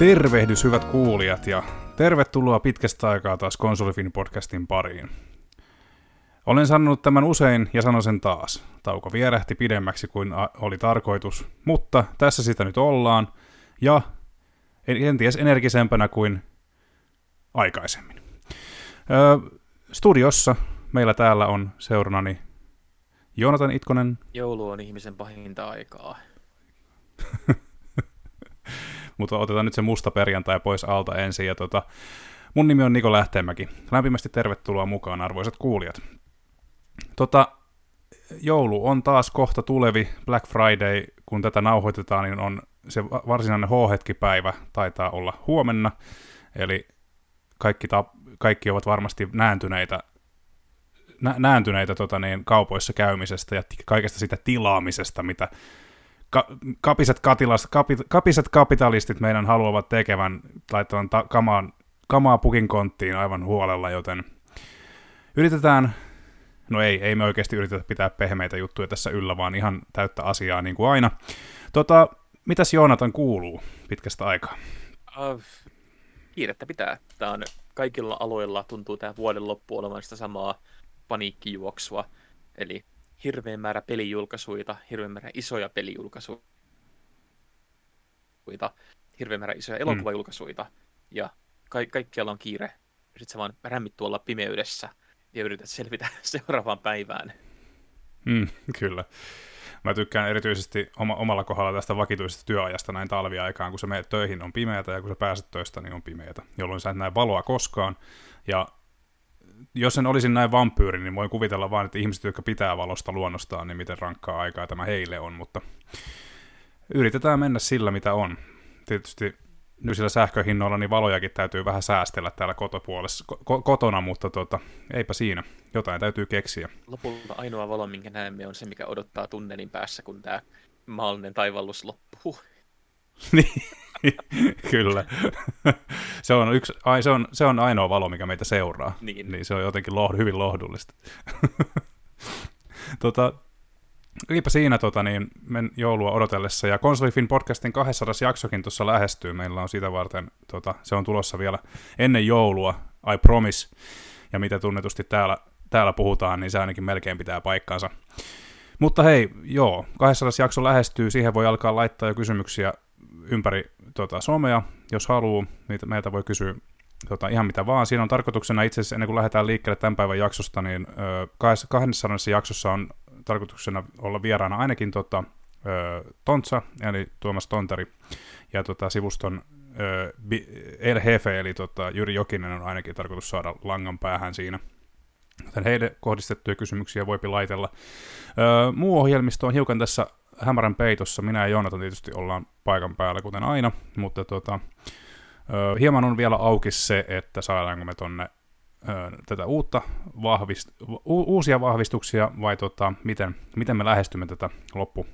Tervehdys hyvät kuulijat ja tervetuloa pitkästä aikaa taas Konsolifin podcastin pariin. Olen sanonut tämän usein ja sanon sen taas. Tauko vierähti pidemmäksi kuin oli tarkoitus, mutta tässä sitä nyt ollaan ja kenties energisempänä kuin aikaisemmin. Öö, studiossa meillä täällä on seurannani Joonatan Itkonen. Joulu on ihmisen pahinta aikaa. Mutta otetaan nyt se musta perjantai pois alta ensin. Ja tota, mun nimi on Niko Lähteenmäki. Lämpimästi tervetuloa mukaan, arvoisat kuulijat. Tota, joulu on taas kohta tulevi. Black Friday, kun tätä nauhoitetaan, niin on se varsinainen H-hetkipäivä, taitaa olla huomenna. Eli kaikki, ta- kaikki ovat varmasti nääntyneitä nä- nääntyneitä tota niin, kaupoissa käymisestä ja kaikesta sitä tilaamisesta, mitä ka- kapiset, katilas, kapi- kapiset kapitalistit meidän haluavat tekevän, laittavan ta- kamaan, kamaa pukin konttiin aivan huolella, joten yritetään, no ei, ei me oikeasti yritetä pitää pehmeitä juttuja tässä yllä, vaan ihan täyttä asiaa niin kuin aina. Tota, mitäs Joonatan kuuluu pitkästä aikaa? Uh, kiirettä pitää. Tämä on kaikilla aloilla tuntuu tämä vuoden loppu olevan sitä samaa paniikkijuoksua. Eli hirveän määrä pelijulkaisuita, hirveän määrä isoja pelijulkaisuita, hirveän määrä isoja mm. elokuvajulkaisuita, mm. ja ka- kaikkialla on kiire. Sitten sä vaan rämmit tuolla pimeydessä ja yrität selvitä seuraavaan päivään. Mm, kyllä. Mä tykkään erityisesti oma, omalla kohdalla tästä vakituisesta työajasta näin talviaikaan, kun sä menet töihin on pimeätä ja kun sä pääset töistä niin on pimeätä, jolloin sä et näe valoa koskaan. Ja jos en olisin näin vampyyri, niin voin kuvitella vain, että ihmiset, jotka pitää valosta luonnostaan, niin miten rankkaa aikaa tämä heille on, mutta yritetään mennä sillä, mitä on. Tietysti nykyisillä sähköhinnoilla niin valojakin täytyy vähän säästellä täällä kotopuolessa, ko- kotona, mutta tota, eipä siinä. Jotain täytyy keksiä. Lopulta ainoa valo, minkä näemme, on se, mikä odottaa tunnelin päässä, kun tämä maallinen taivallus loppuu. niin, kyllä. se, on yksi, ai, se, on, se on ainoa valo, mikä meitä seuraa. Niin. niin se on jotenkin lohd, hyvin lohdullista. tota, Eipä siinä tota, niin, men joulua odotellessa, ja Konsolifin podcastin 200 jaksokin tuossa lähestyy, meillä on sitä varten, tota, se on tulossa vielä ennen joulua, I promise, ja mitä tunnetusti täällä, täällä puhutaan, niin se ainakin melkein pitää paikkaansa. Mutta hei, joo, 200 jakso lähestyy, siihen voi alkaa laittaa jo kysymyksiä ympäri tota, somea, jos haluaa, niitä meiltä voi kysyä tota, ihan mitä vaan. Siinä on tarkoituksena itse asiassa, ennen kuin lähdetään liikkeelle tämän päivän jaksosta, niin ö, 200 jaksossa on tarkoituksena olla vieraana ainakin tota, ö, Tontsa, eli Tuomas Tonteri, ja tota, sivuston ö, El Hefe, eli tota, Jyri Jokinen on ainakin tarkoitus saada langan päähän siinä. Joten heille kohdistettuja kysymyksiä voipi laitella. Ö, muu ohjelmisto on hiukan tässä hämärän peitossa. Minä ja Joonatan tietysti ollaan paikan päällä, kuten aina, mutta tota, ö, hieman on vielä auki se, että saadaanko me tonne tätä uutta vahvist, u, uusia vahvistuksia vai tota, miten, miten me lähestymme tätä loppu,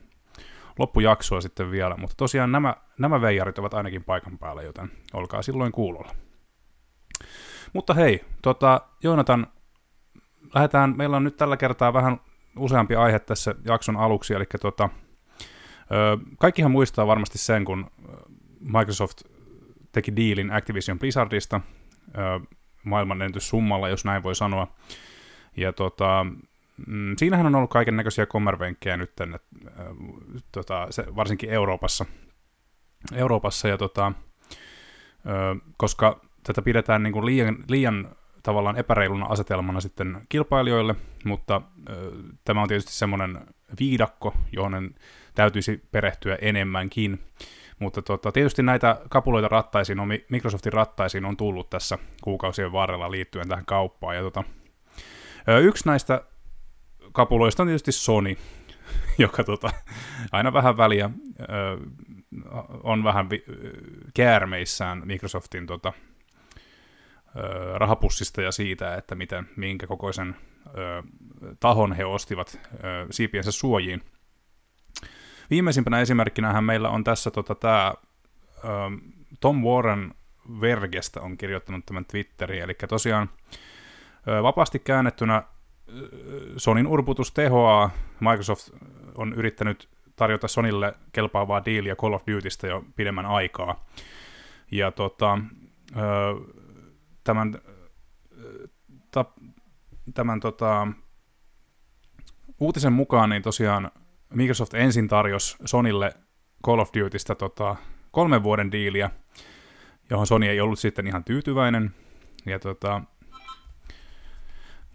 loppujaksoa sitten vielä. Mutta tosiaan nämä, nämä veijarit ovat ainakin paikan päällä, joten olkaa silloin kuulolla. Mutta hei, tota, Joonatan, lähdetään, meillä on nyt tällä kertaa vähän useampi aihe tässä jakson aluksi, eli tota, ö, kaikkihan muistaa varmasti sen, kun Microsoft teki dealin Activision Blizzardista, ö, maailmanennätyssummalla, jos näin voi sanoa. Ja tota, mm, siinähän on ollut kaiken näköisiä kommervenkkejä nyt, äh, tota, varsinkin Euroopassa. Euroopassa ja tota, koska tätä pidetään niin kuin liian, liian tavallaan epäreiluna asetelmana sitten kilpailijoille, mutta äh, tämä on tietysti semmoinen viidakko, johon täytyisi perehtyä enemmänkin. Mutta tota, tietysti näitä kapuloita rattaisiin, on, Microsoftin rattaisiin on tullut tässä kuukausien varrella liittyen tähän kauppaan. Ja tota, yksi näistä kapuloista on tietysti Sony, joka tota, aina vähän väliä on vähän käärmeissään Microsoftin tota, rahapussista ja siitä, että miten, minkä kokoisen tahon he ostivat siipiensä suojiin – Viimeisimpänä esimerkkinä meillä on tässä tota, tämä Tom Warren Vergestä on kirjoittanut tämän Twitteriin, eli tosiaan vapaasti käännettynä Sonin urputus tehoaa. Microsoft on yrittänyt tarjota Sonille kelpaavaa diiliä Call of Dutystä jo pidemmän aikaa. Ja tota, tämän, ta, tämän tota, uutisen mukaan niin tosiaan Microsoft ensin tarjosi Sonille Call of Dutystä tota, kolmen vuoden diiliä, johon Sony ei ollut sitten ihan tyytyväinen. Ja, tota,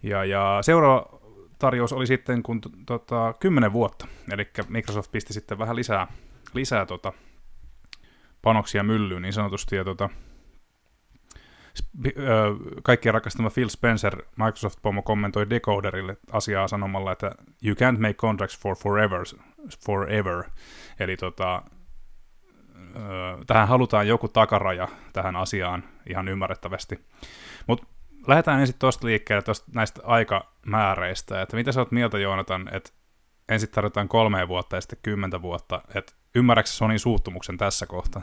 ja, ja seuraava tarjous oli sitten kun tota, 10 vuotta, eli Microsoft pisti sitten vähän lisää, lisää tota, panoksia myllyyn niin sanotusti, ja tota, kaikkien rakastama Phil Spencer, Microsoft-pomo, kommentoi Decoderille asiaa sanomalla, että you can't make contracts for forever, forever. eli tota, tähän halutaan joku takaraja tähän asiaan ihan ymmärrettävästi. Mutta lähdetään ensin tuosta liikkeelle tosta näistä aikamääreistä, että mitä sä oot mieltä Joonatan, että ensin tarvitaan kolme vuotta ja sitten kymmentä vuotta, että ymmärrätkö Sonin suuttumuksen tässä kohtaa?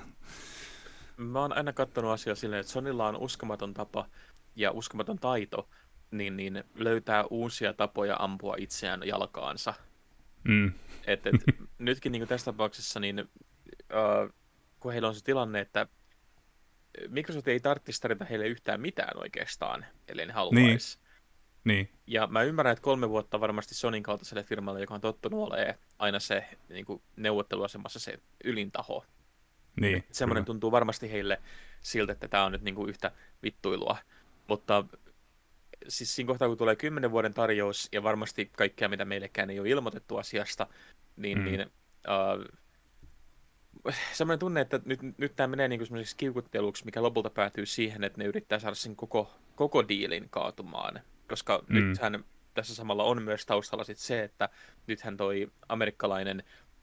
Mä oon aina katsonut asiaa silleen, että Sonilla on uskomaton tapa ja uskomaton taito niin, niin löytää uusia tapoja ampua itseään jalkaansa. Mm. Et, et, nytkin niin tässä tapauksessa, niin, uh, kun heillä on se tilanne, että Microsoft ei tarvitsisi tarjota heille yhtään mitään oikeastaan, ellei ne haluaisi. Niin. niin. Ja mä ymmärrän, että kolme vuotta varmasti Sonin kaltaiselle firmalle, joka on tottunut olemaan aina se niin kuin neuvotteluasemassa se ylintaho. Niin, Semmoinen tuntuu varmasti heille siltä, että tämä on nyt niin kuin yhtä vittuilua. Mutta siis siinä kohtaa, kun tulee kymmenen vuoden tarjous ja varmasti kaikkea, mitä meillekään ei ole ilmoitettu asiasta, niin, mm. niin uh, semmoinen tunne, että nyt, nyt tämä menee niin kuin kiukutteluksi, mikä lopulta päätyy siihen, että ne yrittää saada sen koko, koko diilin kaatumaan. Koska mm. nythän tässä samalla on myös taustalla sit se, että nythän toi amerikkalainen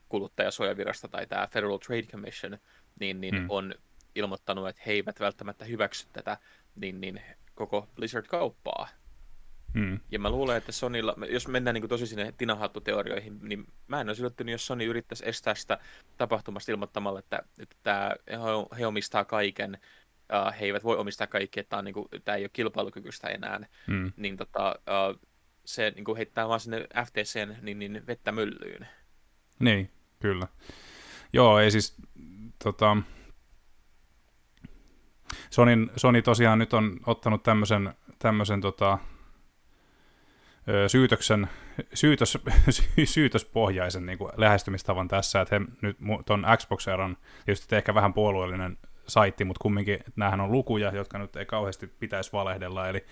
kuluttajasuojavirasto tai tämä Federal Trade Commission niin, niin mm. on ilmoittanut, että he eivät välttämättä hyväksy tätä niin, niin koko Blizzard-kauppaa. Hmm. Ja mä luulen, että Sonylla, jos mennään niin kuin tosi sinne tinahattuteorioihin, niin mä en olisi yllättynyt, jos Sony yrittäisi estää sitä tapahtumasta ilmoittamalla, että, että he omistaa kaiken, uh, he eivät voi omistaa kaikkea, että tämä, on, niin kuin, tämä ei ole kilpailukykyistä enää, hmm. niin tota, uh, se niin kuin heittää vaan sinne FTCn niin, niin vettä myllyyn. Niin, kyllä. Joo, ei siis tota, Sonin, Sony tosiaan nyt on ottanut tämmöisen, tämmöisen tota, syytöksen, syytös, syytöspohjaisen niin kuin lähestymistavan tässä, että he nyt tuon Xbox-eron, tietysti ehkä vähän puolueellinen saitti, mutta kumminkin näähän on lukuja, jotka nyt ei kauheasti pitäisi valehdella, eli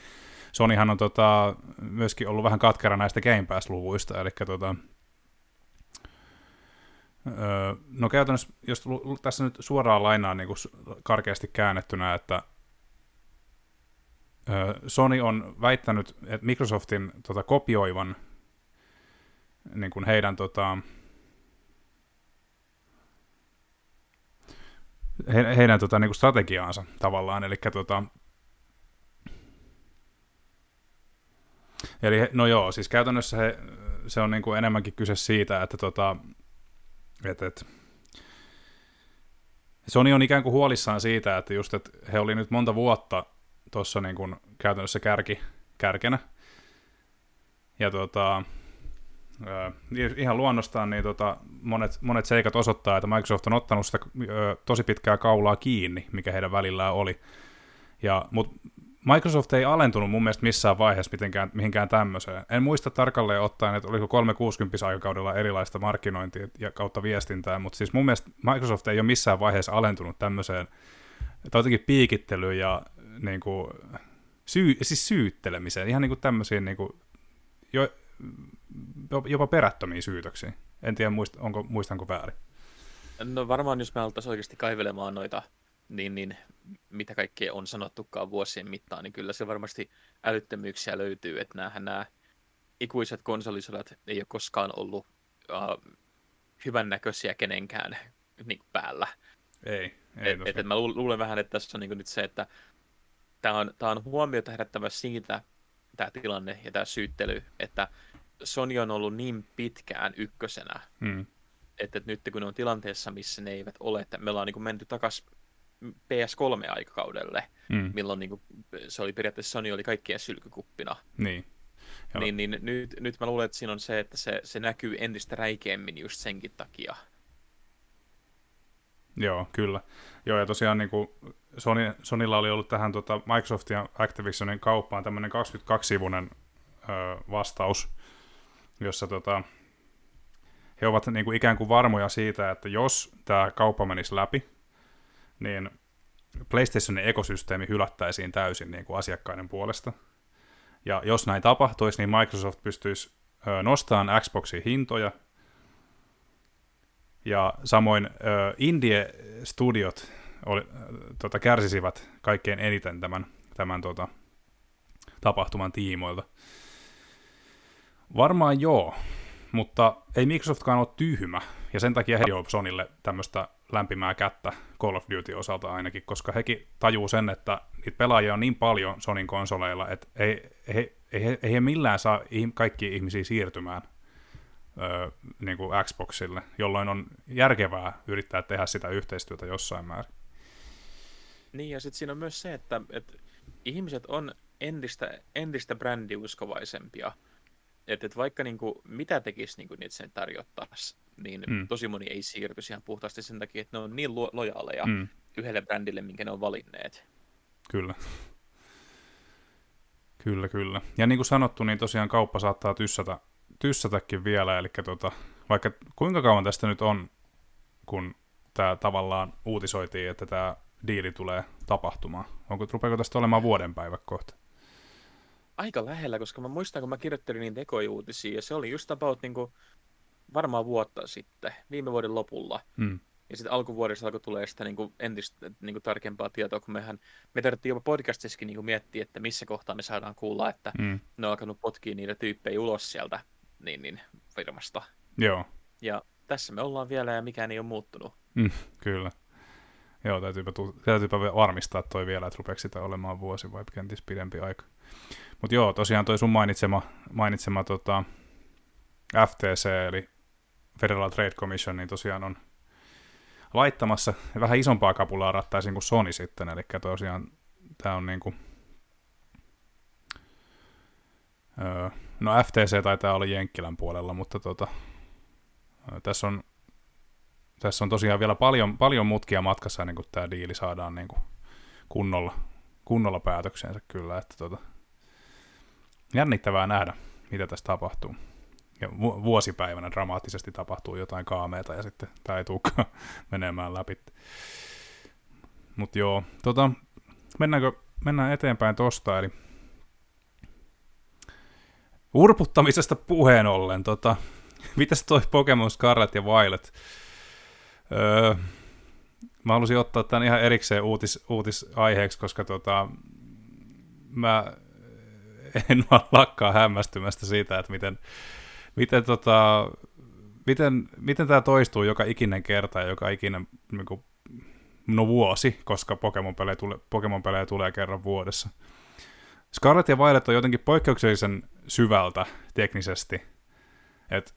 Sonyhan on tota, myöskin ollut vähän katkera näistä Game Pass-luvuista, eli tota, no käytännössä, jos tässä nyt suoraan lainaan niin karkeasti käännettynä, että Sony on väittänyt, että Microsoftin tota, kopioivan niin kuin heidän tota, he, heidän tota, niin kuin strategiaansa tavallaan, eli tota, Eli no joo, siis käytännössä he, se on niin kuin enemmänkin kyse siitä, että tota, et, et, Sony on ikään kuin huolissaan siitä, että just, että he oli nyt monta vuotta tuossa niin kuin käytännössä kärki, kärkenä. Ja tota, ihan luonnostaan niin tota, monet, monet seikat osoittaa, että Microsoft on ottanut sitä tosi pitkää kaulaa kiinni, mikä heidän välillään oli. Mutta Microsoft ei alentunut mun mielestä missään vaiheessa mitenkään, mihinkään tämmöiseen. En muista tarkalleen ottaen, että oliko 360 aikakaudella erilaista markkinointia ja kautta viestintää, mutta siis mun mielestä Microsoft ei ole missään vaiheessa alentunut tämmöiseen, jotenkin piikittelyyn ja niin kuin, syy, siis syyttelemiseen, ihan niin kuin tämmöisiin niin kuin, jo, jopa perättömiin syytöksiin. En tiedä, muist, onko, muistanko väärin. No varmaan, jos me alettaisiin oikeasti kaivelemaan noita niin, niin mitä kaikkea on sanottukaan vuosien mittaan, niin kyllä se varmasti älyttömyyksiä löytyy, että näähän nämä ikuiset konsolisodat ei ole koskaan ollut uh, hyvännäköisiä kenenkään niin päällä. Ei, ei et, et, et mä luulen vähän, että tässä on niin nyt se, että tämä on, tää on huomiota herättävä siitä, tämä tilanne ja tämä syyttely, että Sony on ollut niin pitkään ykkösenä, hmm. että, että nyt kun ne on tilanteessa, missä ne eivät ole, että me ollaan niin menty takaisin PS3-aikakaudelle, mm. milloin niin kuin, se oli periaatteessa Sony oli kaikkien sylkykuppina. Niin. Niin, niin nyt, nyt mä luulen, että siinä on se, että se, se näkyy entistä räikeämmin just senkin takia. Joo, kyllä. Joo, ja tosiaan niin kuin Sony, Sonylla oli ollut tähän tota, Microsoft ja Activisionin kauppaan tämmöinen 22-sivuinen ö, vastaus, jossa tota, he ovat niin kuin ikään kuin varmoja siitä, että jos tämä kauppa menisi läpi, niin PlayStationin ekosysteemi hylättäisiin täysin niin kuin asiakkaiden puolesta. Ja jos näin tapahtuisi, niin Microsoft pystyisi nostamaan Xboxin hintoja, ja samoin Indie-studiot oli, tota, kärsisivät kaikkein eniten tämän, tämän tota, tapahtuman tiimoilta. Varmaan joo, mutta ei Microsoftkaan ole tyhmä, ja sen takia he Sonille tämmöistä lämpimää kättä Call of Duty osalta ainakin, koska hekin tajuu sen, että niitä pelaajia on niin paljon Sonin konsoleilla, että ei, ei, ei, ei, he millään saa kaikki ihmisiä siirtymään ö, niin kuin Xboxille, jolloin on järkevää yrittää tehdä sitä yhteistyötä jossain määrin. Niin, ja sitten siinä on myös se, että, että ihmiset on entistä, entistä brändiuskovaisempia. Että et vaikka niinku, mitä tekisi niinku, niitä sen tarjottaisi, niin mm. tosi moni ei siirry ihan puhtaasti sen takia, että ne on niin lo- lojaaleja mm. yhdelle brändille, minkä ne on valinneet. Kyllä. Kyllä, kyllä. Ja niin kuin sanottu, niin tosiaan kauppa saattaa tyssätä, tyssätäkin vielä, eli tota, vaikka kuinka kauan tästä nyt on, kun tämä tavallaan uutisoitiin, että tämä diili tulee tapahtumaan? Onko, rupeako tästä olemaan vuoden päivä kohta? Aika lähellä, koska mä muistan, kun mä kirjoittelin niitä ekojuutisia, ja se oli just about niin kuin, varmaan vuotta sitten, viime vuoden lopulla. Mm. Ja sitten alkuvuodessa alkoi tulee sitä niin kuin entistä niin kuin tarkempaa tietoa, kun mehän, me tarvittiin jopa podcastissakin niin kuin miettiä, että missä kohtaa me saadaan kuulla, että mm. ne on alkanut potkia niitä tyyppejä ulos sieltä niin, niin, firmasta. Joo. Ja tässä me ollaan vielä ja mikään ei ole muuttunut. Mm, kyllä. Joo, täytyypä, täytyypä varmistaa toi vielä, että rupeeko sitä olemaan vuosi vai kenties pidempi aika. Mutta joo, tosiaan toi sun mainitsema, mainitsema tota, FTC, eli Federal Trade Commission, niin tosiaan on laittamassa vähän isompaa kapulaa rattaisin kuin Sony sitten, eli tosiaan tämä on niinku, öö, no FTC taitaa olla Jenkkilän puolella, mutta tota, tässä on tässä on tosiaan vielä paljon, paljon mutkia matkassa ennen kuin tämä diili saadaan niin kuin kunnolla, kunnolla päätöksensä kyllä. Että tota, jännittävää nähdä, mitä tässä tapahtuu. Ja vu- vuosipäivänä dramaattisesti tapahtuu jotain kaameita ja sitten tämä ei tulekaan menemään läpi. Mutta joo, tota, mennäänkö, mennään eteenpäin tosta, eli urputtamisesta puheen ollen, tota, mitäs toi Pokemon Scarlet ja Violet? Öö, mä halusin ottaa tämän ihan erikseen uutis, uutisaiheeksi, koska tota, mä en vaan lakkaa hämmästymästä siitä, että miten, miten, tota, miten, miten tämä toistuu joka ikinen kerta ja joka ikinen niin kuin, no vuosi, koska Pokemon-pelejä, tule, Pokemon-pelejä tulee kerran vuodessa. Scarlet ja Violet on jotenkin poikkeuksellisen syvältä teknisesti. Et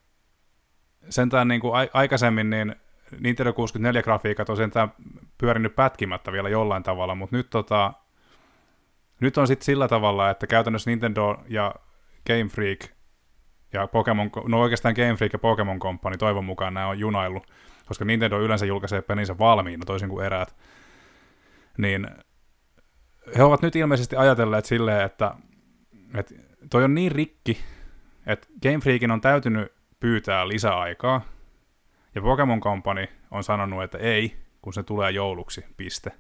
sentään niin kuin aikaisemmin niin Nintendo 64-grafiikat on sentään pyörinyt pätkimättä vielä jollain tavalla, mutta nyt, tota, nyt on sitten sillä tavalla, että käytännössä Nintendo ja Game Freak ja Pokemon, no oikeastaan Game Freak ja Pokemon Company toivon mukaan nämä on junaillut, koska Nintendo yleensä julkaisee pelinsä valmiina toisin kuin eräät, niin he ovat nyt ilmeisesti ajatelleet silleen, että, että toi on niin rikki, että Game Freakin on täytynyt pyytää lisäaikaa, ja Pokemon Company on sanonut, että ei, kun se tulee jouluksi, piste.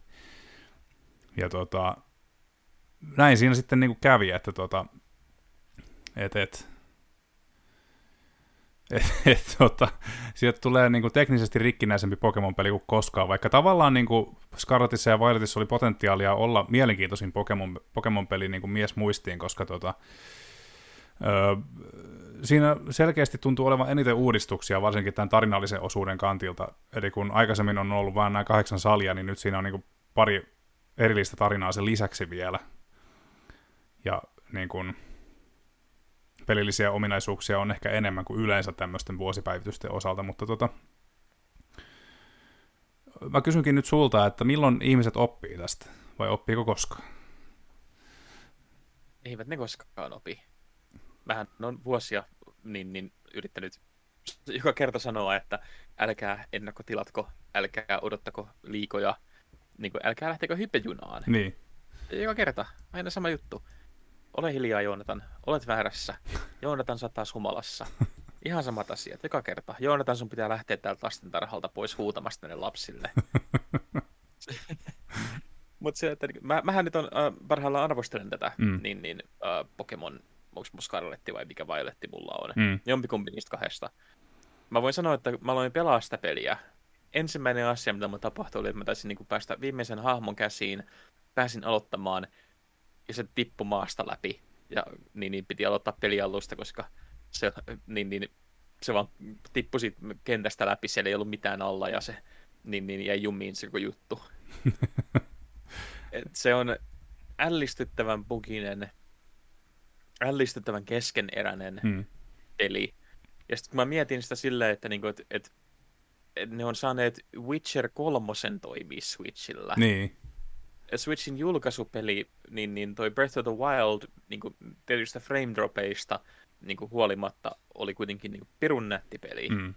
Ja tota, näin siinä sitten niin kuin kävi, että tota, et, et, et, et, tota, sieltä tulee niin kuin teknisesti rikkinäisempi Pokemon-peli kuin koskaan, vaikka tavallaan niin kuin Scarletissa ja Violetissa oli potentiaalia olla mielenkiintoisin Pokemon, Pokemon-peli niin kuin mies muistiin, koska tota, öö, siinä selkeästi tuntuu olevan eniten uudistuksia, varsinkin tämän tarinallisen osuuden kantilta. Eli kun aikaisemmin on ollut vain nämä kahdeksan salia, niin nyt siinä on niin pari erillistä tarinaa sen lisäksi vielä. Ja niin kuin, pelillisiä ominaisuuksia on ehkä enemmän kuin yleensä tämmöisten vuosipäivitysten osalta, mutta tota, mä kysynkin nyt sulta, että milloin ihmiset oppii tästä, vai oppiiko koskaan? Eivät ne koskaan opi vähän on vuosia niin, niin yrittänyt joka kerta sanoa, että älkää ennakkotilatko, älkää odottako liikoja, niin kuin, älkää lähtekö hyppejunaan. Niin. Joka kerta, aina sama juttu. Ole hiljaa, Joonatan. Olet väärässä. Joonatan saattaa humalassa. Ihan samat asiat, joka kerta. Joonatan, sun pitää lähteä täältä lastentarhalta pois huutamasta ne lapsille. Mutta se, että mä, mähän nyt on, äh, parhaillaan arvostelen tätä, mm. niin, niin äh, Pokemon, onko mun Scarletti vai mikä Violetti mulla on. Mm. Jompikumpi niistä kahdesta. Mä voin sanoa, että mä aloin pelaa sitä peliä. Ensimmäinen asia, mitä mun tapahtui, oli, että mä taisin niin päästä viimeisen hahmon käsiin, pääsin aloittamaan, ja se tippui maasta läpi. Ja niin, niin piti aloittaa pelialusta, koska se, niin, niin, se vaan tippui siitä kentästä läpi, siellä ei ollut mitään alla, ja se niin, niin jäi jumiin se juttu. Et se on ällistyttävän buginen, ällistyttävän keskeneräinen hmm. peli. Ja sitten kun mä mietin sitä silleen, että niinku, et, et, et ne on saaneet Witcher 3 toimii Switchillä. Niin. Switchin julkaisupeli, niin, niin toi Breath of the Wild niin kuin tietystä frame dropeista niin kuin huolimatta oli kuitenkin niin kuin pirun nätti peli. Mm.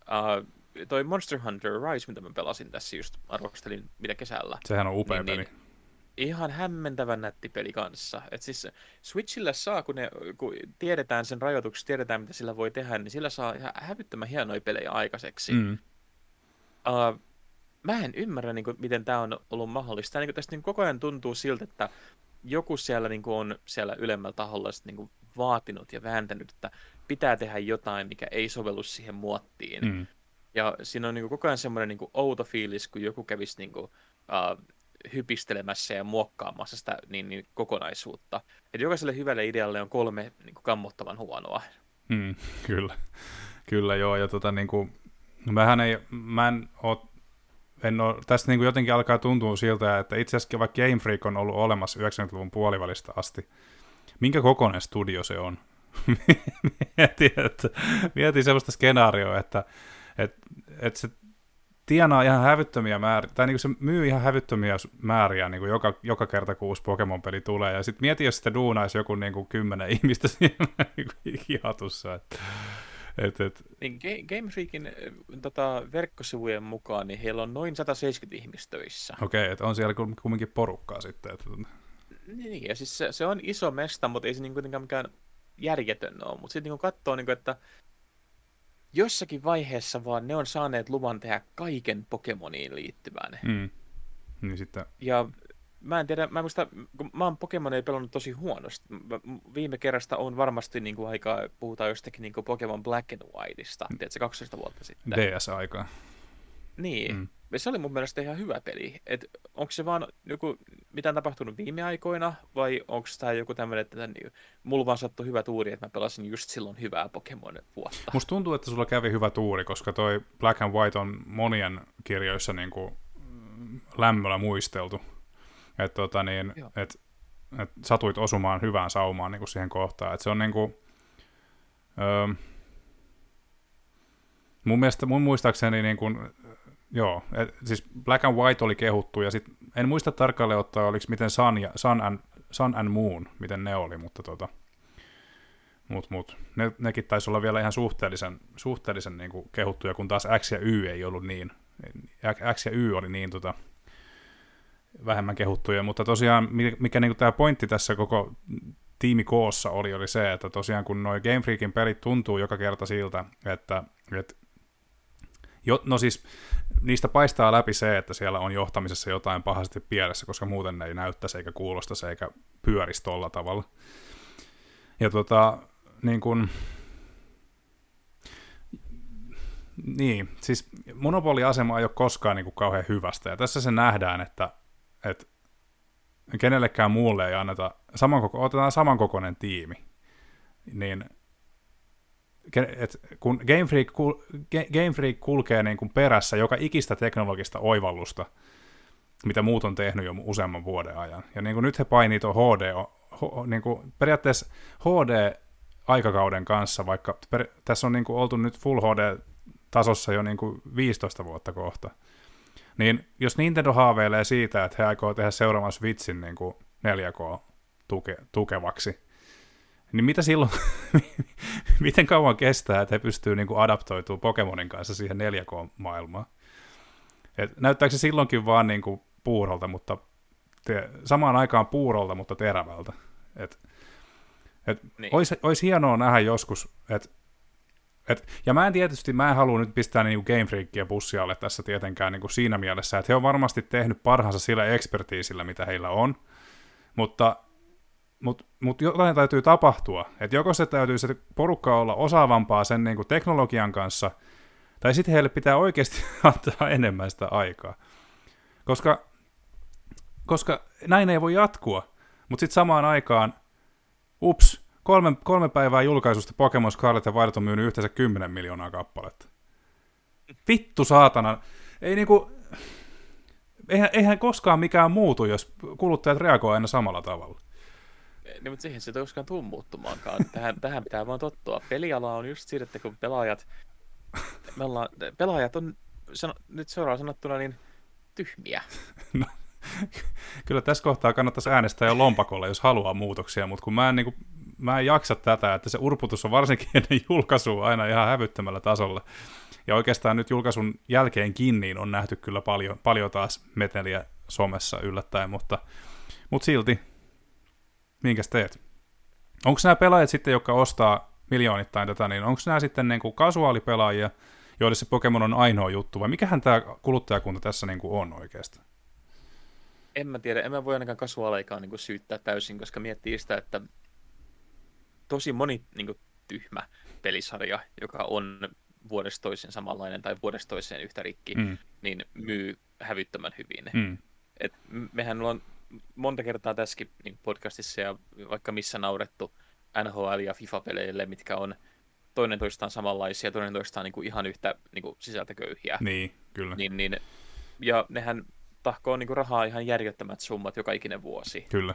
Uh, toi Monster Hunter Rise, mitä mä pelasin tässä just, arvostelin mitä kesällä. Sehän on upea niin, peli. Niin, ihan hämmentävän nätti peli kanssa. Et siis Switchillä saa, kun, ne, kun tiedetään sen rajoitukset, tiedetään mitä sillä voi tehdä, niin sillä saa ihan hävyttömän hienoja pelejä aikaiseksi. Mm. Uh, mä en ymmärrä, niin kuin, miten tämä on ollut mahdollista. Niin kuin, tästä niin koko ajan tuntuu siltä, että joku siellä niin kuin, on siellä ylemmällä taholla niin kuin, vaatinut ja vääntänyt, että pitää tehdä jotain, mikä ei sovellu siihen muottiin. Mm. Ja siinä on niin kuin, koko ajan semmoinen niin kuin, outo fiilis, kun joku kävisi niin kuin, uh, hypistelemässä ja muokkaamassa sitä niin, niin, kokonaisuutta. Että jokaiselle hyvälle idealle on kolme niin kuin, kammottavan huonoa. Mm, kyllä. kyllä, joo. Ja tota, niin kuin, mähän ei, mä en ole en ole, tästä niin kuin jotenkin alkaa tuntua siltä, että itse asiassa vaikka Game Freak on ollut olemassa 90-luvun puolivälistä asti, minkä kokoinen studio se on? mietin, että, mietin sellaista skenaarioa, että, että, että se tienaa ihan hävyttömiä määriä, tai niin kuin se myy ihan hävyttömiä määriä niin kuin joka, joka kerta, kun uusi Pokemon-peli tulee, ja sitten mieti, jos sitä duunaisi joku niin kuin kymmenen ihmistä siinä niin kuin hihatussa, että et, et. Niin Game Freakin äh, tota, verkkosivujen mukaan niin heillä on noin 170 ihmistä töissä. Okei, okay, että on siellä kumminkin porukkaa sitten. Että... Niin, ja siis se, se on iso mesta, mutta ei se niin kuitenkaan mikään järjetön ole. Mutta sitten niin katsoo, niin kuin, että jossakin vaiheessa vaan ne on saaneet luvan tehdä kaiken Pokemoniin liittyvän. Mm. Niin sitten... Ja mä en tiedä, mä muista, kun mä oon Pokemonia pelannut tosi huonosti. Viime kerrasta on varmasti niin kuin aikaa, puhutaan jostakin niin kuin Pokemon Black and Whiteista, mm. tiedätkö, 12 vuotta sitten. DS-aikaa. Niin, mm. se oli mun mielestä ihan hyvä peli. Et onko se vaan joku, mitä on tapahtunut viime aikoina, vai onko tämä joku tämmöinen, että tämän, mulla vaan sattui hyvä tuuri, että mä pelasin just silloin hyvää Pokemon vuotta. Musta tuntuu, että sulla kävi hyvä tuuri, koska toi Black and White on monien kirjoissa niin kuin lämmöllä muisteltu. Että tota niin, et, et satuit osumaan hyvään saumaan niin kuin siihen kohtaan. Et se on niin kuin, öö, mun mielestä, mun muistaakseni niin kuin, joo, et, siis Black and White oli kehuttu, ja sit, en muista tarkalleen ottaa, oliko miten Sun, ja, Sun, and, Sun and Moon, miten ne oli, mutta tota, mut, mut, ne, nekin taisi olla vielä ihan suhteellisen, suhteellisen niin kuin kehuttuja, kun taas X ja Y ei ollut niin, X ja Y oli niin tota, vähemmän kehuttuja, mutta tosiaan mikä niin tämä pointti tässä koko tiimi koossa oli, oli se, että tosiaan kun noin Game Freakin pelit tuntuu joka kerta siltä, että, että jo, no siis niistä paistaa läpi se, että siellä on johtamisessa jotain pahasti pielessä, koska muuten ne ei näyttäisi eikä kuulostaisi eikä pyörisi tolla tavalla. Ja tota, niin kun, niin, siis monopoliasema ei ole koskaan niin kuin kauhean hyvästä, ja tässä se nähdään, että että kenellekään muulle ei anneta, samankoko, otetaan samankokoinen tiimi, niin et kun Game Freak, Game Freak kulkee niin kuin perässä joka ikistä teknologista oivallusta, mitä muut on tehnyt jo useamman vuoden ajan. Ja niin kuin nyt he painii tuon HD, niin kuin periaatteessa HD-aikakauden kanssa, vaikka per, tässä on niin kuin oltu nyt Full HD-tasossa jo niin kuin 15 vuotta kohta. Niin jos Nintendo haaveilee siitä, että he aikoo tehdä seuraavan Switchin niin kuin 4K tuke, tukevaksi, niin mitä silloin, miten kauan kestää, että he pystyy niin adaptoitumaan Pokemonin kanssa siihen 4K-maailmaan? Et näyttääkö se silloinkin vaan niin kuin puurolta, mutta te, samaan aikaan puurolta, mutta terävältä? Et, et niin. olisi, olisi hienoa nähdä joskus, että et, ja mä en tietysti, mä en halua nyt pistää niinku Game Freakia bussialle tässä tietenkään niinku siinä mielessä, että he on varmasti tehnyt parhaansa sillä ekspertiisillä, mitä heillä on, mutta mutta mut jotain täytyy tapahtua. Että joko se täytyy se porukka olla osaavampaa sen niinku teknologian kanssa, tai sitten heille pitää oikeasti antaa enemmän sitä aikaa. Koska, koska näin ei voi jatkua. Mutta sitten samaan aikaan, ups, kolme, kolme päivää julkaisusta Pokemon Scarlet ja Violet on myynyt yhteensä 10 miljoonaa kappaletta. Vittu saatana. Ei niinku... Eihän, eihän koskaan mikään muutu, jos kuluttajat reagoivat aina samalla tavalla. Niin, mutta siihen se ei koskaan tule muuttumaankaan. Tähän, tähän pitää vaan tottua. Peliala on just siitä, että kun pelaajat, me ollaan, pelaajat on sano, nyt suoraan sanottuna niin tyhmiä. No, kyllä tässä kohtaa kannattaisi äänestää jo lompakolla, jos haluaa muutoksia, mutta kun mä en, niin kuin, mä en jaksa tätä, että se urputus on varsinkin ennen julkaisua aina ihan hävyttömällä tasolla. Ja oikeastaan nyt julkaisun jälkeenkin niin on nähty kyllä paljon, paljon taas meteliä somessa yllättäen, mutta, mutta silti, minkäs teet? Onko nämä pelaajat sitten, jotka ostaa miljoonittain tätä, niin onko nämä sitten niin kuin kasuaalipelaajia, joille se Pokemon on ainoa juttu, vai mikähän tämä kuluttajakunta tässä niin kuin on oikeastaan? En mä tiedä, en mä voi ainakaan kasuaalikaan niin kuin syyttää täysin, koska miettii sitä, että tosi moni niin kuin, tyhmä pelisarja, joka on vuodesta toiseen samanlainen tai vuodesta toiseen yhtä rikki, mm. niin myy hävyttömän hyvin. Mm. Et mehän on monta kertaa tässäkin niin podcastissa ja vaikka missä naurettu NHL- ja FIFA-peleille, mitkä on toinen toistaan samanlaisia, toinen toistaan niin kuin ihan yhtä niin kuin sisältököyhiä. Niin, kyllä. Niin, niin, ja nehän tahkoo niin kuin rahaa ihan järjettömät summat joka ikinen vuosi. Kyllä.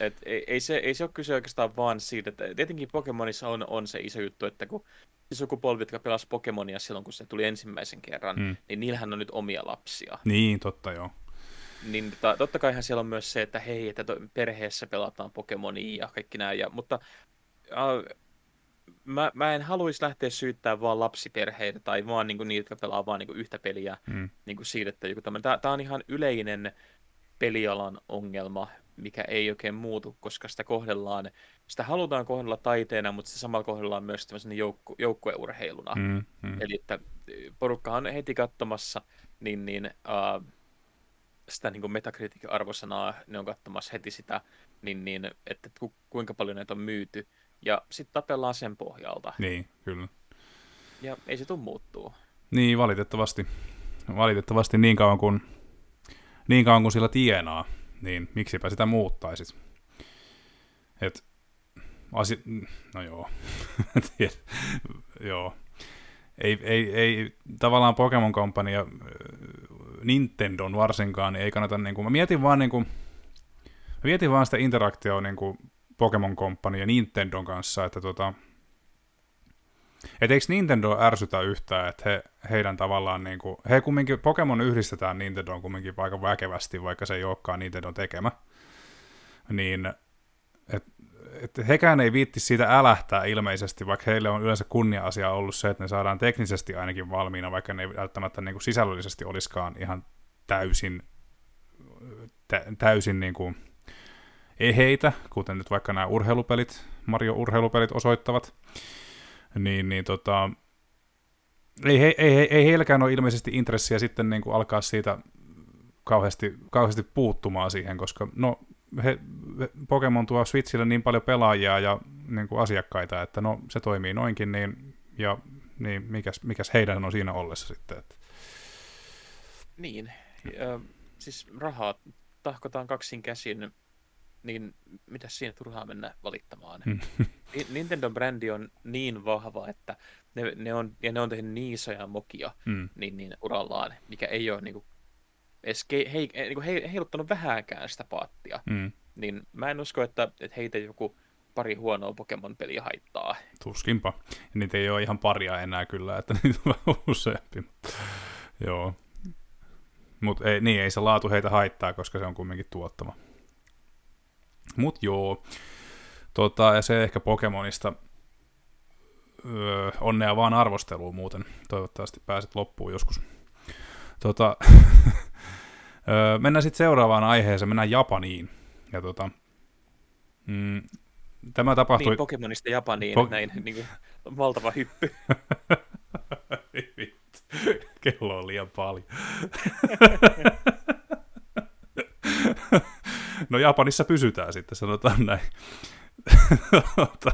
Et ei, ei, se, ei se ole kyse oikeastaan vaan siitä, että tietenkin Pokemonissa on, on se iso juttu, että kun sukupolvi, jotka pelasivat Pokemonia silloin, kun se tuli ensimmäisen kerran, mm. niin niillähän on nyt omia lapsia. Niin, totta joo. Niin tota, totta kaihan siellä on myös se, että hei, että to, perheessä pelataan Pokemonia ja kaikki näin, ja, mutta äh, mä, mä en haluaisi lähteä syyttämään vaan lapsiperheitä tai vaan niin kuin niitä, jotka pelaa vaan niin kuin yhtä peliä mm. niin kuin siitä, että joku tämä, tämä on ihan yleinen pelialan ongelma, mikä ei oikein muutu, koska sitä kohdellaan, sitä halutaan kohdella taiteena, mutta sitä samalla kohdellaan myös tämmöisenä joukku, joukkueurheiluna. Mm, mm. Eli että porukka on heti katsomassa, niin, niin uh, sitä niin Metacritic arvosanaa, ne on katsomassa heti sitä, niin, niin että ku, kuinka paljon näitä on myyty, ja sitten tapellaan sen pohjalta. Niin, kyllä. Ja ei se tule muuttuu. Niin, valitettavasti. Valitettavasti niin kauan kuin, niin kauan kuin sillä tienaa, niin miksipä sitä muuttaisit. Et, asi... No joo. joo. Ei, ei, ei, tavallaan Pokemon Company ja Nintendon varsinkaan, niin ei kannata, niin kuin, mä mietin vaan, niin kuin, mä mietin vaan sitä interaktioa niin kuin Pokemon Company ja Nintendon kanssa, että tota, et eikö Nintendo ärsytä yhtään, että he, heidän tavallaan, niin kuin, he kumminkin, Pokemon yhdistetään Nintendoon kumminkin aika väkevästi, vaikka se ei olekaan Nintendon tekemä, niin että et hekään ei viitti siitä älähtää ilmeisesti, vaikka heille on yleensä kunnia-asia ollut se, että ne saadaan teknisesti ainakin valmiina, vaikka ne ei välttämättä niin kuin sisällöllisesti olisikaan ihan täysin, tä, täysin niin kuin eheitä, kuten nyt vaikka nämä urheilupelit, Mario-urheilupelit osoittavat, niin, niin tota, ei, ei, ei, ei heilläkään ole ilmeisesti intressiä sitten niin kuin alkaa siitä kauheasti, kauheasti puuttumaan siihen, koska no, he, Pokemon tuo Switchille niin paljon pelaajia ja niin kuin asiakkaita, että no se toimii noinkin, niin, ja niin mikäs, mikäs heidän on siinä ollessa sitten. Että. Niin, ja, siis rahaa tahkotaan kaksin käsin, niin mitä siinä turhaa mennä valittamaan. Hmm. Nintendo-brändi on niin vahva, että ne, ne on, ja ne on tehnyt niin isoja mokia mm. niin, niin urallaan, mikä ei ole niin kuin, edes ke, hei, niin kuin he, heiluttanut vähääkään sitä paattia. Mm. Niin mä en usko, että, että heitä joku pari huonoa Pokemon-peliä haittaa. Tuskinpa. Ja niitä ei ole ihan paria enää kyllä, että niitä on useampi. Joo. Mutta ei, niin, ei se laatu heitä haittaa, koska se on kumminkin tuottama. Mut joo. Tota, ja se ehkä Pokemonista öö, onnea vaan arvosteluun muuten. Toivottavasti pääset loppuun joskus. Tota, öö, mennään sitten seuraavaan aiheeseen, mennään Japaniin. Ja tota, mm, tämä tapahtui... Niin, Pokemonista Japaniin, po- näin niin kuin, valtava hyppy. Kello on liian paljon. no Japanissa pysytään sitten, sanotaan näin. Tota,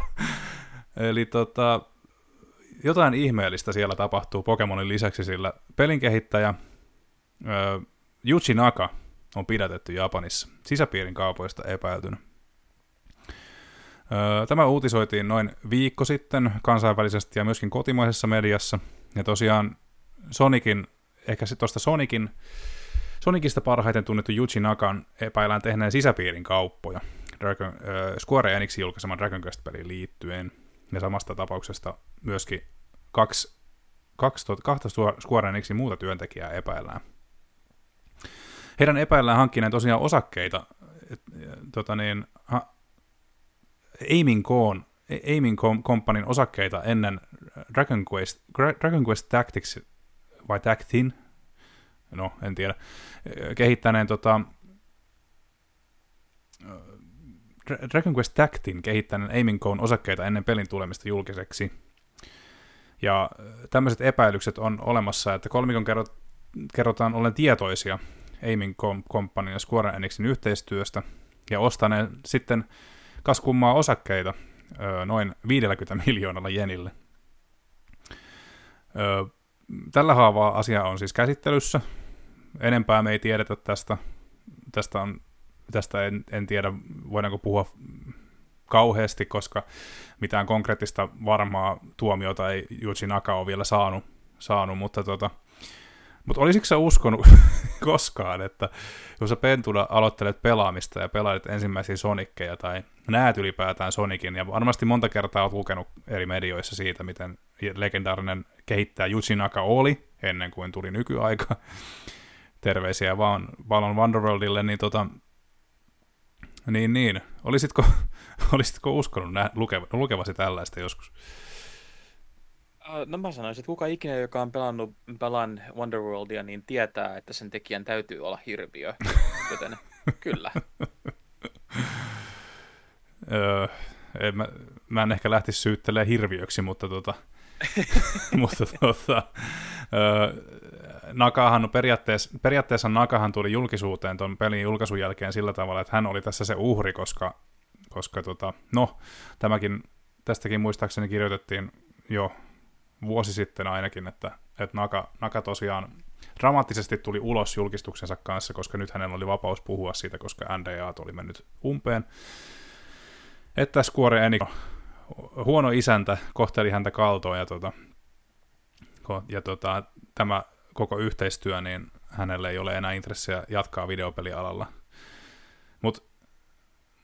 eli tota, jotain ihmeellistä siellä tapahtuu Pokemonin lisäksi, sillä pelin kehittäjä Yuji Naka on pidätetty Japanissa sisäpiirin kaupoista epäiltynä. Tämä uutisoitiin noin viikko sitten kansainvälisesti ja myöskin kotimaisessa mediassa. Ja tosiaan Sonicin, ehkä tuosta Sonicin, Sonicista parhaiten tunnettu Yuji Nakan epäillään tehneen sisäpiirin kauppoja Dragon, äh, Square Enixin julkaiseman Dragon Quest-peliin liittyen. Ja samasta tapauksesta myöskin kaksi, kaksi kahta Square Enixin muuta työntekijää epäillään. Heidän epäillään hankkineen tosiaan osakkeita et, tota niin, ha, Aiming Koon Companyn osakkeita ennen Dragon Quest, Dragon Quest Tactics vai Tactin, no en tiedä, kehittäneen tota, Dragon Quest Tactin kehittäneen Aiming Cone osakkeita ennen pelin tulemista julkiseksi. Ja tämmöiset epäilykset on olemassa, että kolmikon kerrot, kerrotaan ollen tietoisia Aiming Company ja Square Enixin yhteistyöstä ja ostaneen sitten kas kummaa osakkeita noin 50 miljoonalla jenille. Tällä haavaa asia on siis käsittelyssä. Enempää me ei tiedetä tästä. Tästä, on, tästä en, en tiedä, voidaanko puhua kauheasti, koska mitään konkreettista varmaa tuomiota ei Yuji Naka ole vielä saanut, saanut mutta tota, mutta olisitko sä uskonut koskaan, että jos sä pentuna aloittelet pelaamista ja pelailet ensimmäisiä Sonickeja tai näet ylipäätään Sonicin, ja varmasti monta kertaa olet lukenut eri medioissa siitä, miten legendaarinen kehittäjä Yuji Naka oli ennen kuin tuli nykyaika. Terveisiä vaan Valon Wonderworldille, niin tota, niin, niin. Olisitko, olisitko uskonut nä- lukeva, lukevasi tällaista joskus? No mä sanoisin, että kuka ikinä, joka on pelannut pelan Wonderworldia, niin tietää, että sen tekijän täytyy olla hirviö. Joten kyllä. öö, en, mä, mä en ehkä lähtisi syyttelemään hirviöksi, mutta, tota, mutta öö, Nakahan, periaatteessa, periaatteessa Nakahan tuli julkisuuteen tuon pelin julkaisun jälkeen sillä tavalla, että hän oli tässä se uhri, koska, koska tota, no, tämäkin, tästäkin muistaakseni kirjoitettiin jo vuosi sitten ainakin, että, että Naka, Naka tosiaan dramaattisesti tuli ulos julkistuksensa kanssa, koska nyt hänellä oli vapaus puhua siitä, koska NDA oli mennyt umpeen. Että Square Enix, huono isäntä, kohteli häntä kaltoon ja, tota, ja tota, tämä koko yhteistyö, niin hänelle ei ole enää intressiä jatkaa videopelialalla. Mutta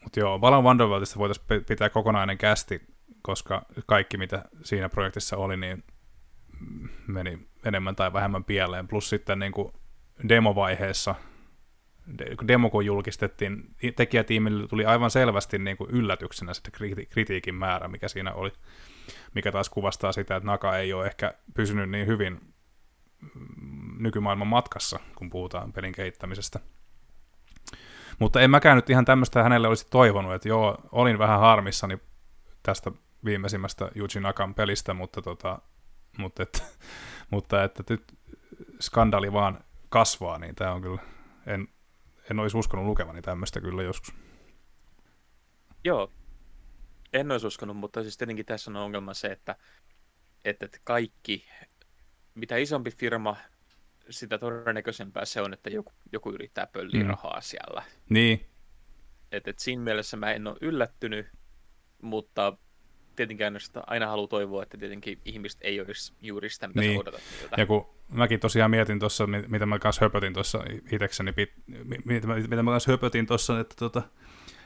mut joo, Balan Wonderworldista voitaisiin pitää kokonainen kästi, koska kaikki mitä siinä projektissa oli, niin meni enemmän tai vähemmän pieleen. Plus sitten niin demovaiheessa, demo kun julkistettiin, tekijätiimille tuli aivan selvästi niin kuin yllätyksenä sitten kritiikin määrä, mikä siinä oli, mikä taas kuvastaa sitä, että Naka ei ole ehkä pysynyt niin hyvin nykymaailman matkassa, kun puhutaan pelin kehittämisestä. Mutta en mäkään nyt ihan tämmöistä hänelle olisi toivonut, että joo, olin vähän harmissani tästä viimeisimmästä Yuji Nakan pelistä, mutta, tota, mutta, että, mutta että nyt skandaali vaan kasvaa, niin tämä on kyllä, en, en olisi uskonut lukevani tämmöistä kyllä joskus. Joo, en olisi uskonut, mutta siis tietenkin tässä on ongelma se, että, että kaikki, mitä isompi firma, sitä todennäköisempää se on, että joku, joku yrittää pölliä mm. rahaa siellä. Niin. Et, et siinä mielessä mä en ole yllättynyt, mutta tietenkään aina haluaa toivoa, että tietenkin ihmiset ei olisi juuri sitä, mitä niin. odotat niiltä. Ja kun mäkin tosiaan mietin tuossa, mitä mä kanssa höpötin tuossa itsekseni, mitä, mitä mä kanssa höpötin tuossa, että, tota,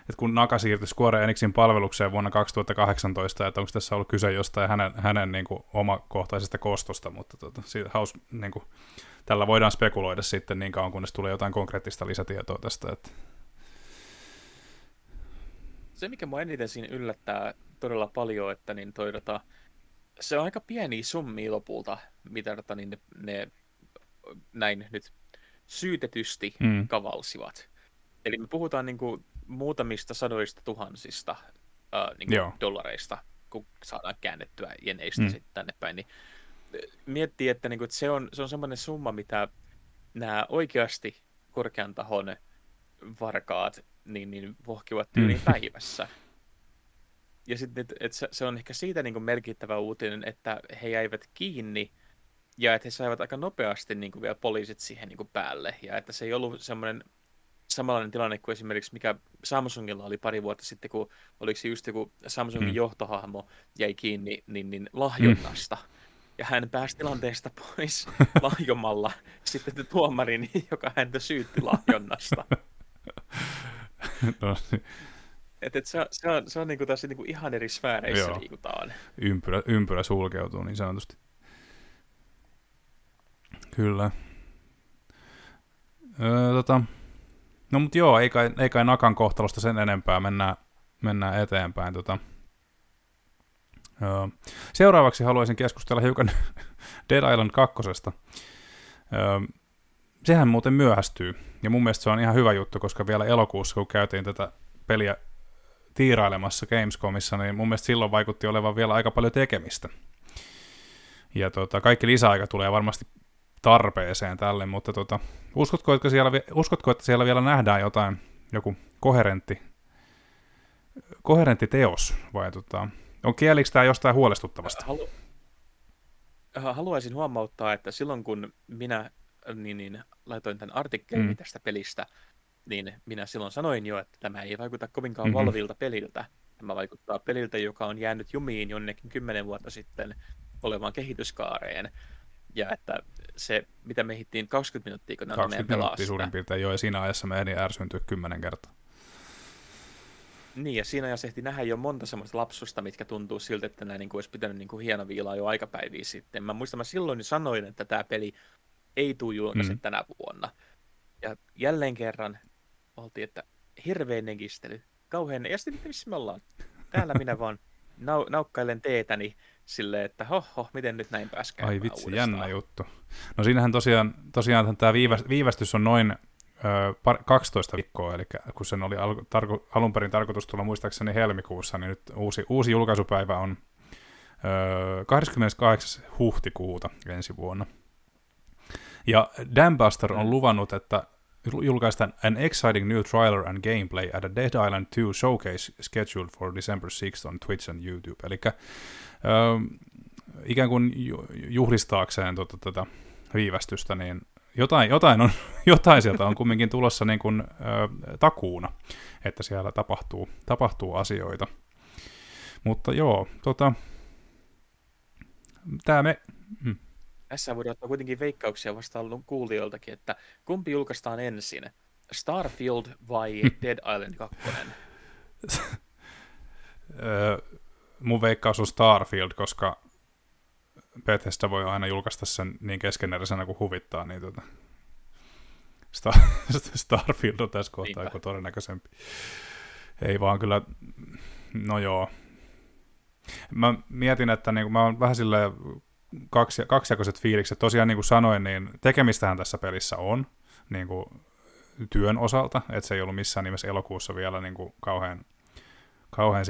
että kun Naka siirtyi Square Enixin palvelukseen vuonna 2018, että onko tässä ollut kyse jostain hänen, hänen niin kuin, omakohtaisesta kostosta, mutta tota, siitä haus, niin kuin, tällä voidaan spekuloida sitten niin kauan, kunnes tulee jotain konkreettista lisätietoa tästä. Että... se, mikä mua eniten siinä yllättää todella paljon, että niin toi, tota, se on aika pieni summi lopulta, mitä tota, niin ne, ne näin nyt syytetysti mm. kavalsivat. Eli me puhutaan niin kuin, muutamista sadoista tuhansista äh, niin kuin dollareista, kun saadaan käännettyä jeneistä mm. sitten tänne päin. Niin miettii, että, niin kuin, että se on, se on semmoinen summa, mitä nämä oikeasti korkean tahon varkaat niin, niin vohkivat tyyliin mm. päivässä. Ja sitten, että et se, se on ehkä siitä niin kuin merkittävä uutinen, että he jäivät kiinni ja että he saivat aika nopeasti niin kuin vielä poliisit siihen niin kuin päälle. Ja että se ei ollut semmoinen samanlainen tilanne kuin esimerkiksi mikä Samsungilla oli pari vuotta sitten, kun oliko se just joku Samsungin mm. johtohahmo jäi kiinni niin, niin lahjonnasta. Mm. Ja hän pääsi tilanteesta pois lahjomalla sitten tuomarin, joka häntä syytti lahjonnasta. no, niin. Et, et se, se, on, se on niinku tässä niinku ihan eri sfääreissä Joo. liikutaan. Ympyrä, ympyrä sulkeutuu niin sanotusti. Kyllä. Öö, tota, no mutta joo, ei kai, ei kai Nakan kohtalosta sen enempää, mennään, mennään eteenpäin. Tota. Öö, seuraavaksi haluaisin keskustella hiukan Dead Island 2. Öö, sehän muuten myöhästyy, ja mun mielestä se on ihan hyvä juttu, koska vielä elokuussa, kun käytiin tätä peliä tiirailemassa Gamescomissa, niin mun mielestä silloin vaikutti olevan vielä aika paljon tekemistä. Ja tota, kaikki lisäaika tulee varmasti tarpeeseen tälle, mutta tota, uskotko, että siellä, uskotko, että siellä vielä nähdään jotain, joku koherentti, koherentti teos, vai tota, on kielikö tämä jostain huolestuttavasta? Halu- haluaisin huomauttaa, että silloin kun minä niin, niin, laitoin tämän artikkelin mm. tästä pelistä, niin minä silloin sanoin jo, että tämä ei vaikuta kovinkaan mm-hmm. valvilta peliltä. Tämä vaikuttaa peliltä, joka on jäänyt jumiin jonnekin kymmenen vuotta sitten olevaan kehityskaareen. Ja että se, mitä me hittiin 20 minuuttia, kun 20 minuuttia suurin piirtein jo, ja siinä ajassa me ehdin ärsyntyä kymmenen kertaa. Niin, ja siinä ajassa ehti nähdä jo monta semmoista lapsusta, mitkä tuntuu siltä, että nämä niin kuin olisi pitänyt niin kuin hieno viilaa jo aikapäiviä sitten. Mä muistan, mä silloin sanoin, että tämä peli ei tule julkaisi mm. tänä vuonna. Ja jälleen kerran oltiin, että hirveän negistely, kauhean, ja sitten missä me ollaan? Täällä minä vaan nau, naukkailen teetäni silleen, että hoho, miten nyt näin pääskään Ai vitsi, uudestaan. jännä juttu. No siinähän tosiaan, tosiaan tämä viivästys on noin ö, par, 12 viikkoa, eli kun sen oli al, tarko, alun perin tarkoitus tulla muistaakseni helmikuussa, niin nyt uusi, uusi julkaisupäivä on ö, 28. huhtikuuta ensi vuonna. Ja Dambuster on mm. luvannut, että julkaistaan an exciting new trailer and gameplay at a Dead Island 2 showcase scheduled for December 6th on Twitch and YouTube. Eli äh, ikään kuin juhlistaakseen tota, tätä viivästystä, niin jotain, jotain, on, jotain sieltä on kumminkin tulossa niin kuin, äh, takuuna, että siellä tapahtuu, tapahtuu asioita. Mutta joo, tota, tämä me... Hmm tässä voidaan ottaa kuitenkin veikkauksia vastaan kuulijoiltakin, että kumpi julkaistaan ensin, Starfield vai Dead Island 2? mun veikkaus on Starfield, koska Bethesda voi aina julkaista sen niin keskeneräisenä kuin huvittaa, niin tota, Star- Starfield on tässä kohtaa joku todennäköisempi. Ei vaan kyllä, no joo. Mä mietin, että niin mä oon vähän silleen kaksi, kaksijakoiset fiilikset. Tosiaan niin kuin sanoin, niin tekemistähän tässä pelissä on niin kuin työn osalta, että se ei ollut missään nimessä elokuussa vielä niin kuin kauhean, kauhean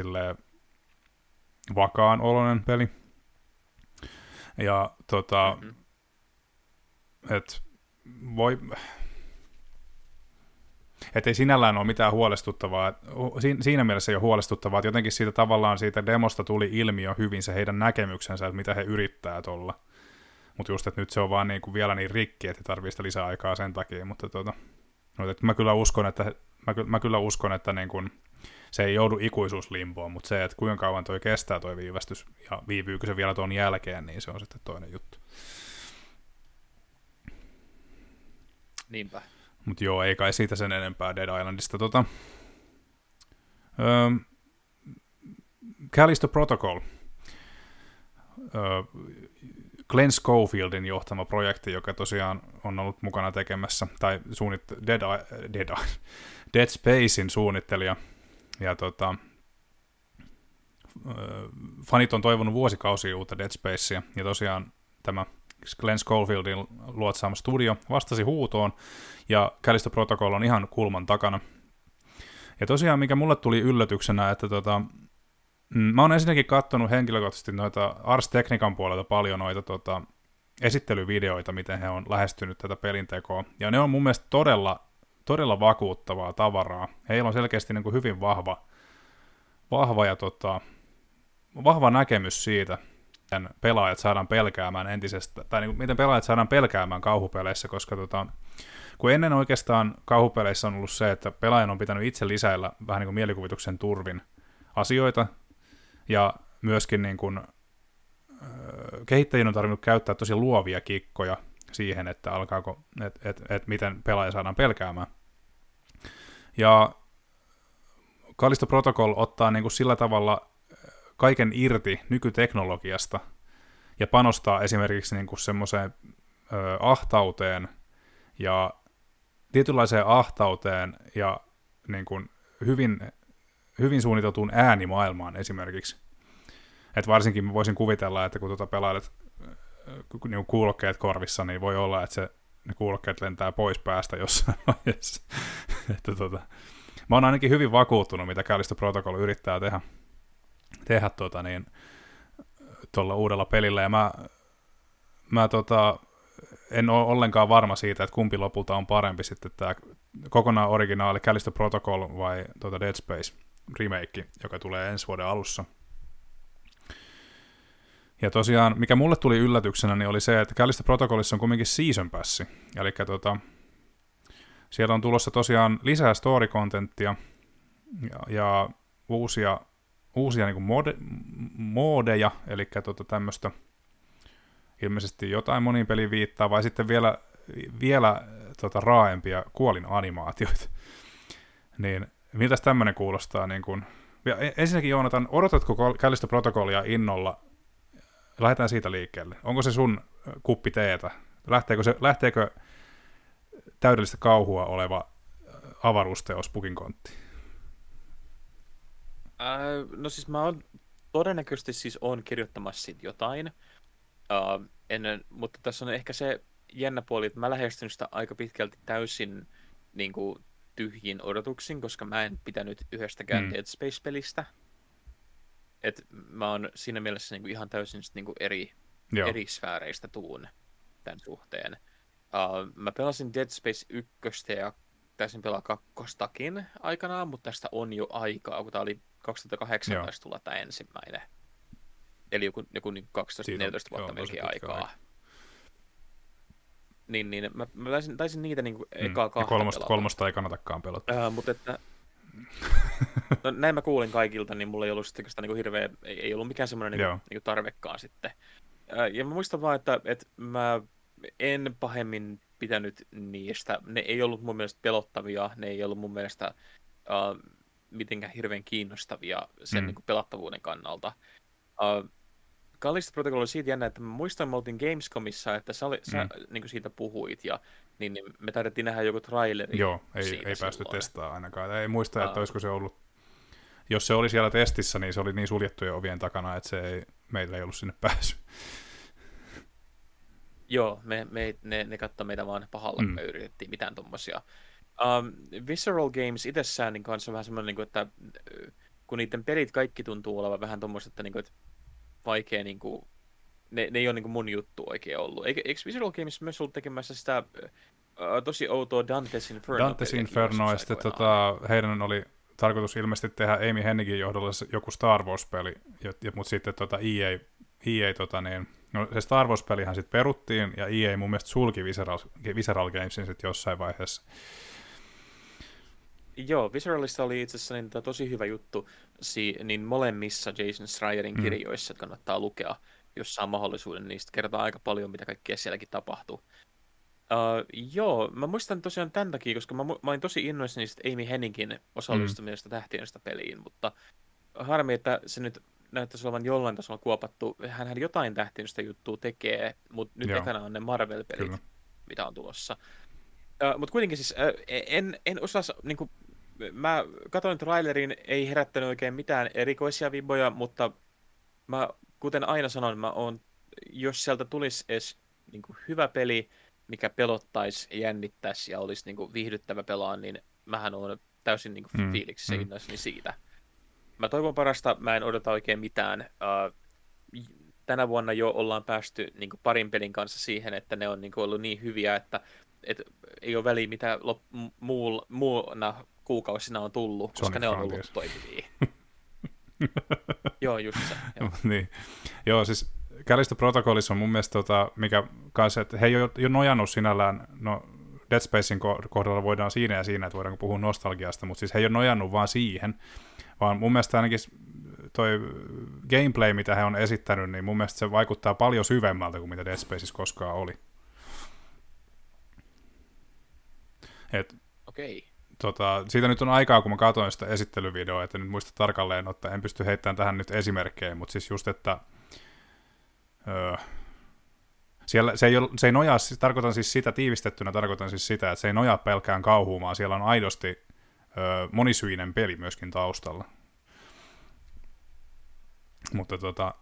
vakaan oloinen peli. Ja tota, mm-hmm. et voi, että ei sinällään ole mitään huolestuttavaa. Siinä mielessä ei ole huolestuttavaa, että jotenkin siitä tavallaan siitä demosta tuli ilmi jo hyvin se heidän näkemyksensä, että mitä he yrittää tuolla. Mutta just, että nyt se on vaan niin kuin vielä niin rikki, että tarvii sitä lisäaikaa sen takia. Mutta tota, no, että mä kyllä uskon, että, mä, mä kyllä uskon, että niin kuin, se ei joudu ikuisuuslimboon, mutta se, että kuinka kauan toi kestää toi viivästys ja viipyykö se vielä tuon jälkeen, niin se on sitten toinen juttu. Niinpä. Mutta joo, ei kai siitä sen enempää Dead Islandista. Tota, öö, Callisto Protocol. Öö, Glenn Schofieldin johtama projekti, joka tosiaan on ollut mukana tekemässä, tai suunnitt- Dead, Dead, Dead Spacein suunnittelija. Ja tota, fanit on toivonut vuosikausia uutta Dead Spacea, ja tosiaan tämä Glenn Scofieldin luotsaama studio vastasi huutoon, ja Callisto Protocol on ihan kulman takana. Ja tosiaan, mikä mulle tuli yllätyksenä, että tota, mm, mä oon ensinnäkin katsonut henkilökohtaisesti noita Ars Technican puolelta paljon noita tota, esittelyvideoita, miten he on lähestynyt tätä pelintekoa, ja ne on mun mielestä todella, todella vakuuttavaa tavaraa. Heillä on selkeästi niin kuin hyvin vahva, vahva ja tota, vahva näkemys siitä, miten pelaajat saadaan pelkäämään entisestä, tai niin kuin, miten pelaajat saadaan pelkäämään kauhupeleissä, koska tota, kun ennen oikeastaan kauhupeleissä on ollut se, että pelaajan on pitänyt itse lisäillä vähän niin kuin mielikuvituksen turvin asioita, ja myöskin niin kuin, kehittäjien on tarvinnut käyttää tosi luovia kikkoja siihen, että alkaako, et, et, et miten pelaaja saadaan pelkäämään. Ja Callisto Protocol ottaa niin kuin sillä tavalla kaiken irti nykyteknologiasta ja panostaa esimerkiksi niin kuin semmoiseen ö, ahtauteen ja tietynlaiseen ahtauteen ja niin kuin hyvin, hyvin suunniteltuun äänimaailmaan esimerkiksi. Et varsinkin voisin kuvitella, että kun tuota pelailet niin kuulokkeet korvissa, niin voi olla, että se, ne kuulokkeet lentää pois päästä jossain vaiheessa. että tota, mä oon ainakin hyvin vakuuttunut, mitä Callisto Protocol yrittää tehdä, tehdä tota, niin, tuolla uudella pelillä, ja mä, mä tota, en ole ollenkaan varma siitä, että kumpi lopulta on parempi sitten tämä kokonaan originaali Callisto Protocol vai tuota Dead Space remake, joka tulee ensi vuoden alussa. Ja tosiaan, mikä mulle tuli yllätyksenä, niin oli se, että Callisto Protocolissa on kumminkin season passi. Eli tota, siellä on tulossa tosiaan lisää story-contenttia ja, ja uusia, uusia niin mode, modeja, eli tota tämmöistä ilmeisesti jotain monin peliin viittaa, vai sitten vielä, vielä tota, raaempia kuolin-animaatioita. niin miltä tämmöinen kuulostaa? Niin kun... ja e- ensinnäkin Joonatan, odotatko Callisto Protocollia innolla? Lähdetään siitä liikkeelle. Onko se sun kuppi teetä? Lähteekö, se, lähteekö täydellistä kauhua oleva avaruusteos Pukin kontti? Äh, no siis mä oon todennäköisesti siis on kirjoittamassa jotain. Uh, ennen, mutta tässä on ehkä se jännä puoli, että mä lähestyn sitä aika pitkälti täysin niin kuin, tyhjin odotuksin, koska mä en pitänyt yhdestäkään mm. Dead Space-pelistä. Et mä oon siinä mielessä niin kuin, ihan täysin niin kuin, eri, eri sfääreistä tuun tämän suhteen. Uh, mä pelasin Dead Space 1 ja taisin pelaa kakkostakin aikanaan, mutta tästä on jo aikaa, kun tää oli 2018 tulla tämä ensimmäinen. Eli joku, joku niin 12-14 vuotta melkein aikaa. Aika. Niin, niin mä, mä taisin, taisin niitä niin kuin mm. ekaa kahta kolmosta, kolmosta ei kannatakaan pelata. Uh, mutta että, no, näin mä kuulin kaikilta, niin mulla ei ollut sitten sitä niin kuin hirveä, ei, ei ollut mikään semmoinen niin, niin kuin tarvekaan sitten. Uh, ja mä muistan vaan, että, että mä en pahemmin pitänyt niistä. Ne ei ollut mun mielestä pelottavia, ne ei ollut mun mielestä uh, mitenkään hirveän kiinnostavia sen mm. niin kuin pelattavuuden kannalta. Uh, Callisto Protocol oli siitä jännä, että mä muistan, me oltiin Gamescomissa, että sä, oli, sä mm. niin kuin siitä puhuit, ja niin, niin me taidettiin nähdä joku traileri Joo, ei, ei päästy testaa ainakaan. Ei muista, että olisiko se ollut, jos se oli siellä testissä, niin se oli niin suljettujen ovien takana, että se ei, meillä ei ollut sinne pääsy. Joo, me, me, ne, ne katsoi meitä vaan pahalla, mm. me yritettiin mitään tuommoisia. Um, Visceral Games itsessään niin kanssa on vähän semmoinen, niin että kun niiden pelit kaikki tuntuu olevan vähän tuommoista, että, niin kuin, että vaikea, niin kuin, ne, ne ei ole niin kuin mun juttu oikein ollut. Eikö, eikö Visual Games myös ollut tekemässä sitä uh, tosi outoa Dante's Inferno? Dante's Inferno, ja sitten tota, heidän oli tarkoitus ilmeisesti tehdä Amy Hennigin johdolla joku Star Wars-peli, mutta sitten tota EA, EA tota niin, no se Star Wars-pelihän sitten peruttiin, ja EA mun mielestä sulki Visceral, Visceral Gamesin sitten jossain vaiheessa. Joo, Visceralista oli itse asiassa niin, tosi hyvä juttu si- niin molemmissa Jason Schreierin mm. kirjoissa, että kannattaa lukea, jos saa mahdollisuuden. Niistä kertaa aika paljon, mitä kaikkea sielläkin tapahtuu. Uh, joo, mä muistan tosiaan tämän takia, koska mä, mä olin tosi innoissani niistä Amy Henningin osallistumisesta mm. tähtiöstä peliin, mutta harmi, että se nyt näyttäisi olevan jollain tasolla kuopattu. Hän jotain tähtiöstä juttua tekee, mutta nyt ekana on ne Marvel-pelit, Kyllä. mitä on tulossa. Uh, mutta kuitenkin siis uh, en, en osaa niin kuin, mä katsoin trailerin, ei herättänyt oikein mitään erikoisia vibboja, mutta mä, kuten aina sanon, mä oon, jos sieltä tulisi edes niin kuin hyvä peli, mikä pelottaisi, jännittäisi ja olisi niin kuin viihdyttävä pelaa, niin mähän on täysin niin kuin mm. fiiliksissä mm. niin siitä. Mä toivon parasta, mä en odota oikein mitään. Uh, tänä vuonna jo ollaan päästy niin kuin parin pelin kanssa siihen, että ne on niin kuin ollut niin hyviä, että et ei ole väliä mitä lop- muul, muuna kuukausina on tullut, koska Sonic ne on ollut toimivia. joo, just se. Joo. niin. joo, siis Callisto Protocolissa on mun mielestä, tota, mikä kanssa, että he ei ole jo nojannut sinällään, no Dead Spacein kohdalla voidaan siinä ja siinä, että voidaanko puhua nostalgiasta, mutta siis he ei ole nojannut vaan siihen, vaan mun mielestä ainakin toi gameplay, mitä he on esittänyt, niin mun mielestä se vaikuttaa paljon syvemmältä kuin mitä Dead Spaceissa koskaan oli. Et, Okei. Tota, siitä nyt on aikaa, kun mä katsoin sitä esittelyvideoa, että nyt muista tarkalleen, että en pysty heittämään tähän nyt esimerkkejä, mutta siis just, että öö, siellä, se, ei, ole, se ei nojaa, siis, tarkoitan siis sitä tiivistettynä, tarkoitan siis sitä, että se ei nojaa pelkään kauhuumaan, siellä on aidosti öö, monisyinen peli myöskin taustalla. Mutta tota,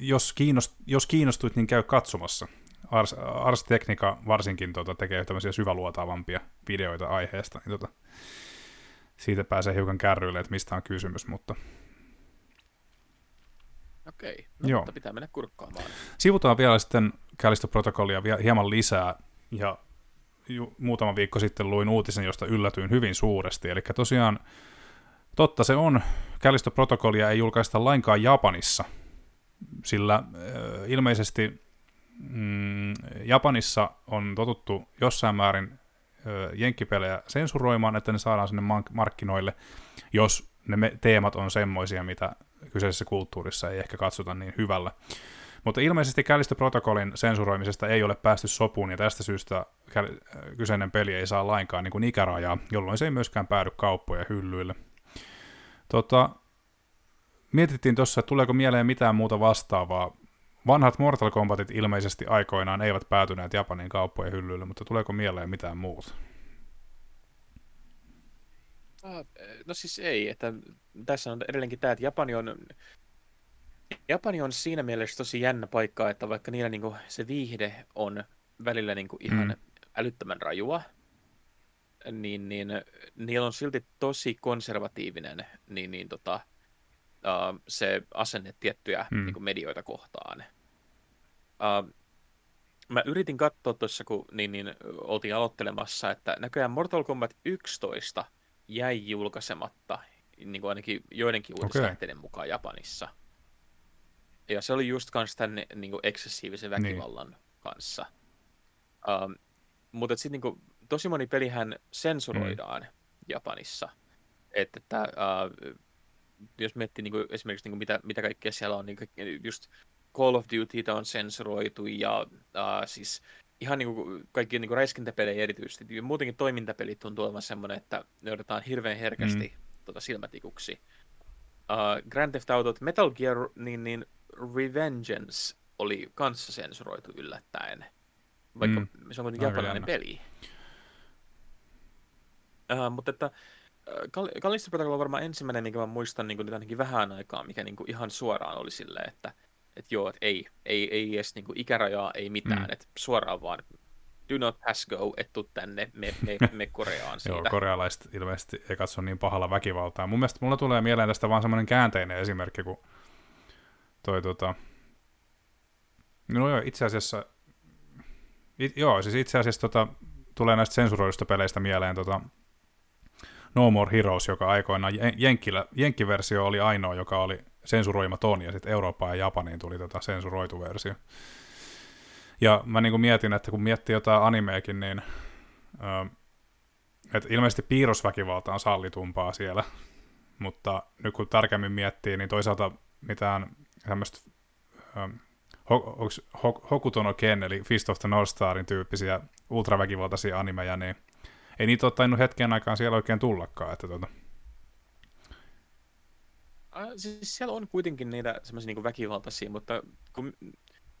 jos, kiinnost, jos kiinnostuit, niin käy katsomassa. Ars, Ars Technica varsinkin tota, tekee tämmöisiä syväluotaavampia videoita aiheesta, niin tota, siitä pääsee hiukan kärryille, että mistä on kysymys, mutta... Okei, no, Joo. mutta pitää mennä kurkkaamaan. Sivutaan vielä sitten Callisto Protocollia vielä hieman lisää, ja ju, muutama viikko sitten luin uutisen, josta yllätyin hyvin suuresti, eli tosiaan totta se on, Callisto Protocollia ei julkaista lainkaan Japanissa, sillä äh, ilmeisesti mm, Japanissa on totuttu jossain määrin ö, jenkkipelejä sensuroimaan, että ne saadaan sinne markkinoille, jos ne me- teemat on semmoisia, mitä kyseisessä kulttuurissa ei ehkä katsota niin hyvällä. Mutta ilmeisesti Callisto Protocolin sensuroimisesta ei ole päästy sopuun, ja tästä syystä kyseinen peli ei saa lainkaan niin kuin ikärajaa, jolloin se ei myöskään päädy kauppoja hyllyille. Tota, mietittiin tuossa, että tuleeko mieleen mitään muuta vastaavaa Vanhat Mortal Kombatit ilmeisesti aikoinaan eivät päätyneet Japanin kauppojen hyllyille, mutta tuleeko mieleen mitään muuta? No siis ei, että tässä on edelleenkin tämä, että Japani on, Japani on siinä mielessä tosi jännä paikka, että vaikka niillä niinku se viihde on välillä niinku ihan mm. älyttömän rajua, niin, niin niillä on silti tosi konservatiivinen niin, niin tota, uh, se asenne tiettyjä mm. niin kuin medioita kohtaan. Uh, mä yritin katsoa tuossa, kun niin, niin, oltiin aloittelemassa, että näköjään Mortal Kombat 11 jäi julkaisematta, niin kuin ainakin joidenkin uutislähteiden okay. mukaan Japanissa. Ja se oli just kans tämän niin kuin eksessiivisen väkivallan niin. kanssa. Um, mutta sitten niin tosi moni pelihän sensuroidaan mm. Japanissa. Että, että uh, jos miettii niin kuin, esimerkiksi niin kuin mitä, mitä kaikkea siellä on, niin just Call of Duty on sensuroitu ja uh, siis ihan niin kuin kaikki niin kuin räiskintäpelejä erityisesti. Muutenkin toimintapelit tuntuu olevan semmoinen, että ne otetaan hirveän herkästi mm. tota, silmätikuksi. Uh, Grand Theft Auto, Metal Gear, niin, niin Revengeance oli kanssa sensuroitu yllättäen. Vaikka mm. se on kuitenkin japanilainen peli. Uh, mutta että Callisto Protocol on varmaan ensimmäinen, minkä mä muistan niin kuin nyt ainakin vähän aikaa, mikä niin kuin ihan suoraan oli silleen, että et joo, että ei, ei, ei edes niin kuin ikärajaa, ei mitään, mm. että suoraan vaan do not pass go, et tuu tänne, me, me, me Koreaan siitä. Joo, korealaiset ilmeisesti ei katso niin pahalla väkivaltaa. Mun mielestä mulla tulee mieleen tästä vaan semmoinen käänteinen esimerkki, kun toi tota... No joo, itse asiassa... It, joo, siis itse asiassa tota, tulee näistä sensuroidusta peleistä mieleen tota, No More Heroes, joka aikoinaan Jenkkilä, Jenkkiversio oli ainoa, joka oli sensuroimaton, ja sitten Eurooppaan ja Japaniin tuli tota sensuroitu versio. Ja mä niin kuin mietin, että kun miettii jotain animeekin, niin äh, että ilmeisesti piirrosväkivalta on sallitumpaa siellä, mutta nyt kun tarkemmin miettii, niin toisaalta mitään tämmöistä ähm, Hokuto no Ken, eli Fist of the North Starin tyyppisiä ultraväkivaltaisia animeja, niin ei niitä ole tainnut hetken aikaan siellä oikein tullakaan. Että tota. Siis siellä on kuitenkin niitä semmoisia niin väkivaltaisia, mutta kun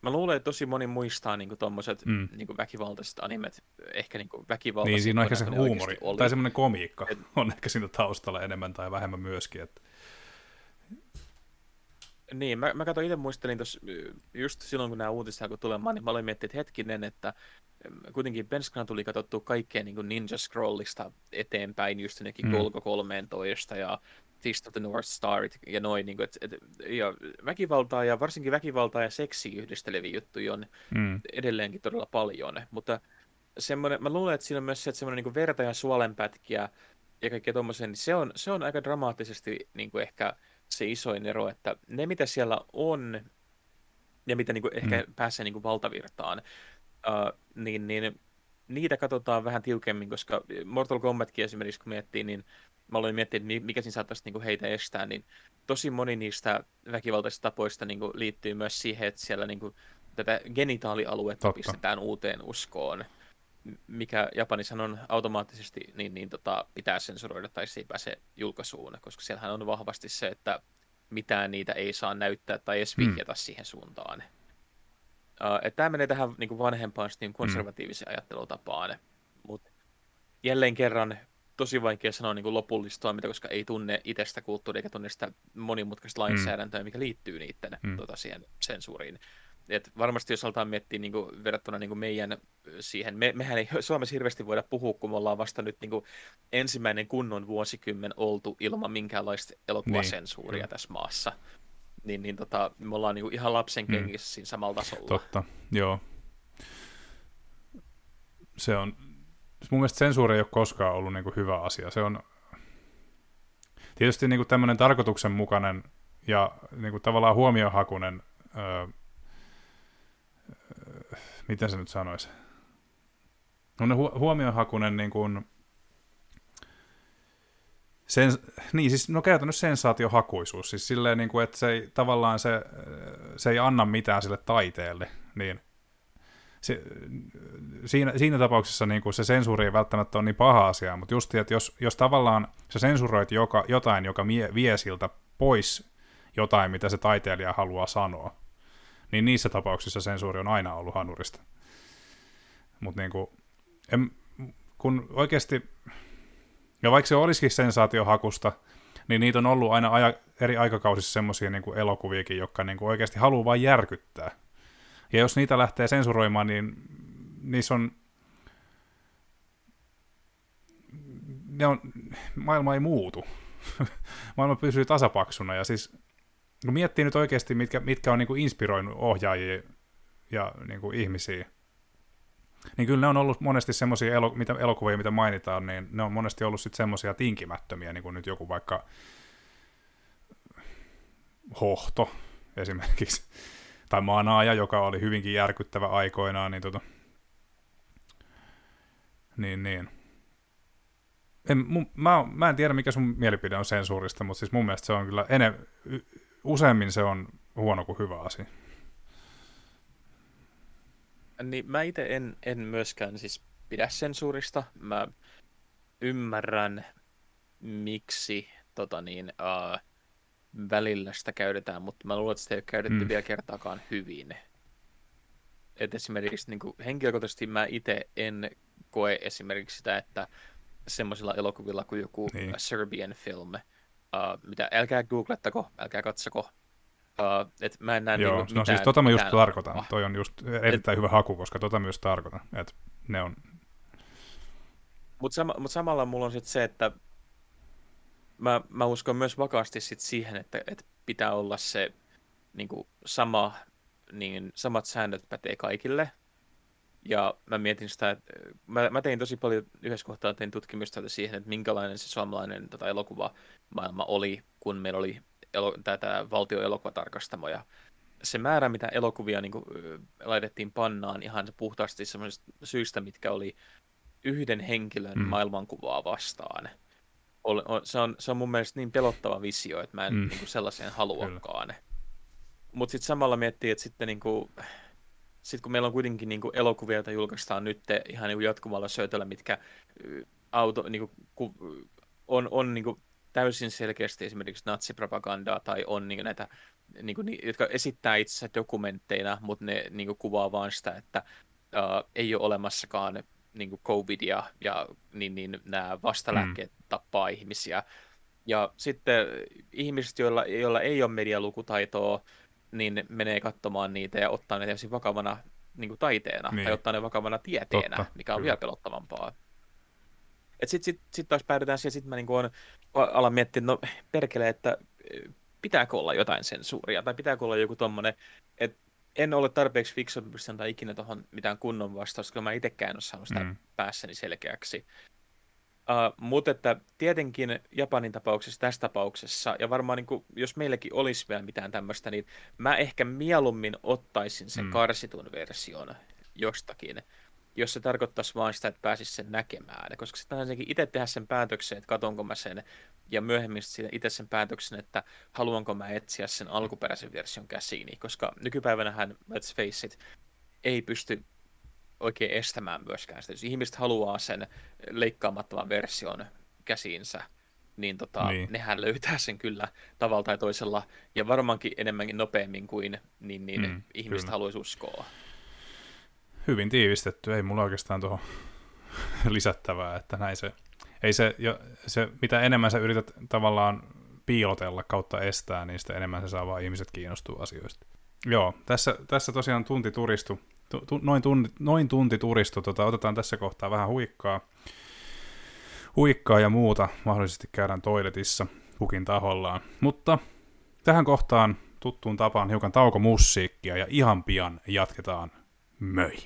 mä luulen, että tosi moni muistaa niin tuommoiset mm. niin väkivaltaiset animet, ehkä niin väkivaltaiset. Niin, siinä on ehkä se huumori, tai semmoinen komiikka Et... on ehkä siinä taustalla enemmän tai vähemmän myöskin. Että... Niin, mä, mä katsoin itse muistelin tuossa, just silloin kun nämä uutiset alkoi tulemaan, niin mä olin miettinyt, että hetkinen, että kuitenkin Penskana tuli katsottua kaikkea niin Ninja Scrollista eteenpäin, just jonnekin mm. Golgo 13 ja Fist of the North Star ja noin, niin kuin, et, et, ja väkivaltaa ja varsinkin väkivaltaa ja seksi yhdisteleviä juttuja on mm. edelleenkin todella paljon, mutta semmoinen, mä luulen, että siinä on myös se, että semmoinen niin verta ja suolenpätkiä ja kaikkea tuommoisen, niin se on, se on aika dramaattisesti niin kuin ehkä se isoin ero, että ne mitä siellä on ja mitä niin kuin ehkä mm. pääsee niin kuin valtavirtaan, uh, niin, niin niitä katsotaan vähän tiukemmin, koska Mortal Kombatkin esimerkiksi kun miettii, niin mä aloin miettiä, että mikä siinä saattaisi niin kuin heitä estää, niin tosi moni niistä väkivaltaisista tapoista niin kuin liittyy myös siihen, että siellä niin kuin tätä genitaalialuetta Totta. pistetään uuteen uskoon, mikä Japanissa on automaattisesti, niin, niin tota, pitää sensuroida tai se ei pääse julkaisuun, koska siellähän on vahvasti se, että mitään niitä ei saa näyttää tai edes hmm. vihjata mm. siihen suuntaan. Uh, tämä menee tähän niin kuin vanhempaan niin konservatiiviseen mm. ajattelutapaan, mutta jälleen kerran tosi vaikea sanoa niin kuin lopullista toimintaa, koska ei tunne itsestä kulttuuria eikä tunne sitä monimutkaista mm. lainsäädäntöä, mm. mikä liittyy niiden mm. tota, siihen sensuuriin. Et varmasti jos aletaan miettiä niin kuin, verrattuna niin kuin meidän siihen, me, mehän ei Suomessa hirveästi voida puhua, kun me ollaan vasta nyt niin kuin, ensimmäinen kunnon vuosikymmen oltu ilman minkäänlaista elokuvasensuuria niin, tässä maassa. Niin, niin tota, me ollaan niin kuin, ihan lapsen mm. kengissä mm. siinä samalla tasolla. Totta, joo. Se on, mun mielestä sensuuri ei ole koskaan ollut niin kuin hyvä asia. Se on tietysti niin kuin tämmöinen tarkoituksenmukainen ja niin kuin tavallaan huomiohakunen, öö, miten se nyt sanoisi, no hu- huomiohakunen niin kuin, sen, niin siis no käytännössä sensaatiohakuisuus, siis silleen niin kuin, että se ei, tavallaan se, se ei anna mitään sille taiteelle, niin – se, siinä, siinä tapauksessa niin kuin se sensuuri ei välttämättä ole niin paha asia, mutta just, että jos, jos tavallaan sä sensuroit joka, jotain, joka mie, vie siltä pois jotain, mitä se taiteilija haluaa sanoa, niin niissä tapauksissa sensuuri on aina ollut hanurista. Mutta niin en, kun oikeasti, ja vaikka se olisikin sensaatiohakusta, niin niitä on ollut aina aja, eri aikakausissa semmoisia niin elokuviakin, jotka kuin oikeasti haluaa vain järkyttää. Ja jos niitä lähtee sensuroimaan, niin niissä on... Ne on maailma ei muutu. maailma pysyy tasapaksuna. Ja siis kun miettii nyt oikeasti, mitkä, mitkä on niin kuin inspiroinut ohjaajia ja niin kuin ihmisiä, niin kyllä ne on ollut monesti semmoisia elo, mitä, elokuvia, mitä mainitaan, niin ne on monesti ollut sitten semmoisia tinkimättömiä, niin kuin nyt joku vaikka Hohto esimerkiksi tai maanaaja, joka oli hyvinkin järkyttävä aikoinaan, niin tota, niin, niin. En, mun, mä, mä en tiedä, mikä sun mielipide on sensuurista, mutta siis mun mielestä se on kyllä, ene, useammin se on huono kuin hyvä asia. Niin mä itse en, en myöskään siis pidä sensuurista. Mä ymmärrän, miksi tota niin, uh, välillä sitä käytetään, mutta mä luulen, että sitä ei ole käytetty mm. vielä kertaakaan hyvin. Et esimerkiksi niin kuin, henkilökohtaisesti mä itse en koe esimerkiksi sitä, että semmoisilla elokuvilla kuin joku niin. Serbian film, uh, mitä älkää googlettako, älkää katsoko, uh, et mä en näe Joo, niinku no siis tota mä just tarkoitan, ah. toi on just erittäin et, hyvä haku, koska tota myös tarkoitan, että ne on... Mutta sama, mut samalla mulla on sitten se, että mä, mä uskon myös vakaasti sit siihen, että, että pitää olla se niin kuin sama, niin samat säännöt pätee kaikille. Ja mä mietin sitä, että mä, mä tein tosi paljon yhdessä kohtaa tein tutkimusta siihen, että minkälainen se suomalainen tota, elokuvamaailma oli, kun meillä oli elo, tätä valtioelokuvatarkastamo. Ja se määrä, mitä elokuvia niin kuin, laitettiin pannaan ihan puhtaasti semmoisista syistä, mitkä oli yhden henkilön mm. maailmankuvaa vastaan – on, on, se, on, se on mun mielestä niin pelottava visio, että mä en mm. niin sellaiseen haluakaan. Mutta sitten samalla miettii, että sitten niin kuin, sit kun meillä on kuitenkin niin kuin elokuvia, joita julkaistaan nyt ihan niin kuin jatkuvalla syötöllä, mitkä auto, niin kuin, ku, on, on niin kuin täysin selkeästi esimerkiksi natsipropagandaa tai on niin näitä, niin kuin, jotka esittää itse dokumentteina, mutta ne niin kuin, kuvaa vaan sitä, että uh, ei ole olemassakaan niin kuin COVIDia ja niin, niin nämä vastalääkkeet mm. tappaa ihmisiä. Ja sitten ihmiset, joilla, joilla ei ole medialukutaitoa, niin menee katsomaan niitä ja ottaa ne täysin vakavana niin kuin taiteena niin. tai ottaa ne vakavana tieteenä, Totta, mikä on kyllä. vielä pelottavampaa. Sitten sit, sit taas päädytään siihen, sitten mä niin on, alan miettiä, no perkele, että pitääkö olla jotain sensuuria tai pitääkö olla joku tommonen, että en ole tarpeeksi fiksu, että pystyn antaa ikinä tuohon mitään kunnon vastausta, koska mä itsekään en ole saanut sitä mm. päässäni selkeäksi. Uh, mutta että tietenkin Japanin tapauksessa, tässä tapauksessa, ja varmaan niin kuin, jos meilläkin olisi vielä mitään tämmöistä, niin mä ehkä mieluummin ottaisin sen mm. karsitun version jostakin, jos se tarkoittaisi vain sitä, että pääsisi sen näkemään. Koska sitten on itse tehdä sen päätöksen, että katonko mä sen, ja myöhemmin itse sen päätöksen, että haluanko mä etsiä sen alkuperäisen version käsiini. Koska nykypäivänähän, let's face it, ei pysty oikein estämään myöskään sitä. Jos ihmiset haluaa sen leikkaamattoman version käsiinsä, niin, tota, niin nehän löytää sen kyllä tavalla tai toisella, ja varmaankin enemmänkin nopeammin kuin niin, niin mm, ihmiset kyllä. haluaisi uskoa. Hyvin tiivistetty, ei mulla oikeastaan tuohon lisättävää, että näin se, ei se, jo, se, mitä enemmän sä yrität tavallaan piilotella kautta estää, niin sitä enemmän se saa vaan ihmiset kiinnostua asioista. Joo, tässä, tässä tosiaan tunti turistu tu, noin, tunti, noin tunti turistu. Tota, otetaan tässä kohtaa vähän huikkaa, huikkaa ja muuta. Mahdollisesti käydään toiletissa kukin tahollaan. Mutta tähän kohtaan tuttuun tapaan hiukan taukomusiikkia ja ihan pian jatketaan möi.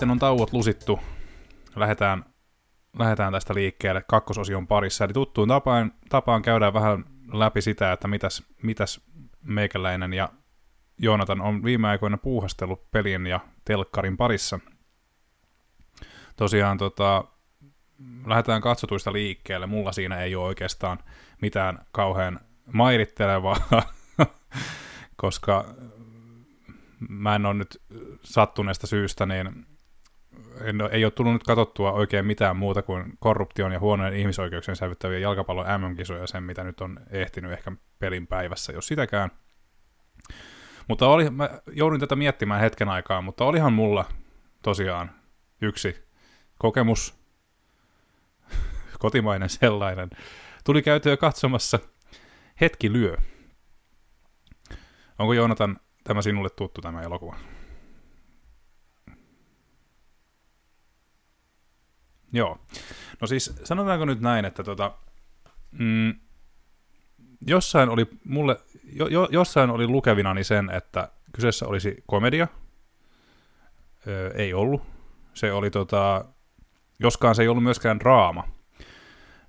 Sitten on tauot lusittu, lähdetään, lähdetään tästä liikkeelle kakkososion parissa. Eli tuttuun tapaan, tapaan käydään vähän läpi sitä, että mitäs, mitäs meikäläinen ja Joonatan on viime aikoina puuhastellut pelin ja telkkarin parissa. Tosiaan tota, lähdetään katsotuista liikkeelle. Mulla siinä ei ole oikeastaan mitään kauhean mairittelevaa, koska mä en ole nyt sattuneesta syystä niin en, ei ole tullut nyt katsottua oikein mitään muuta kuin korruption ja huonojen ihmisoikeuksien sävyttäviä jalkapallon MM-kisoja, sen mitä nyt on ehtinyt ehkä pelin päivässä, jos sitäkään. Mutta oli, mä joudun tätä miettimään hetken aikaa, mutta olihan mulla tosiaan yksi kokemus, kotimainen sellainen. Tuli käytyä katsomassa Hetki lyö. Onko Joonatan tämä sinulle tuttu tämä elokuva? Joo. No siis sanotaanko nyt näin, että tota, mm, jossain oli mulle, jo, jo, jossain oli lukevinani sen, että kyseessä olisi komedia. Öö, ei ollut. Se oli tota, joskaan se ei ollut myöskään draama.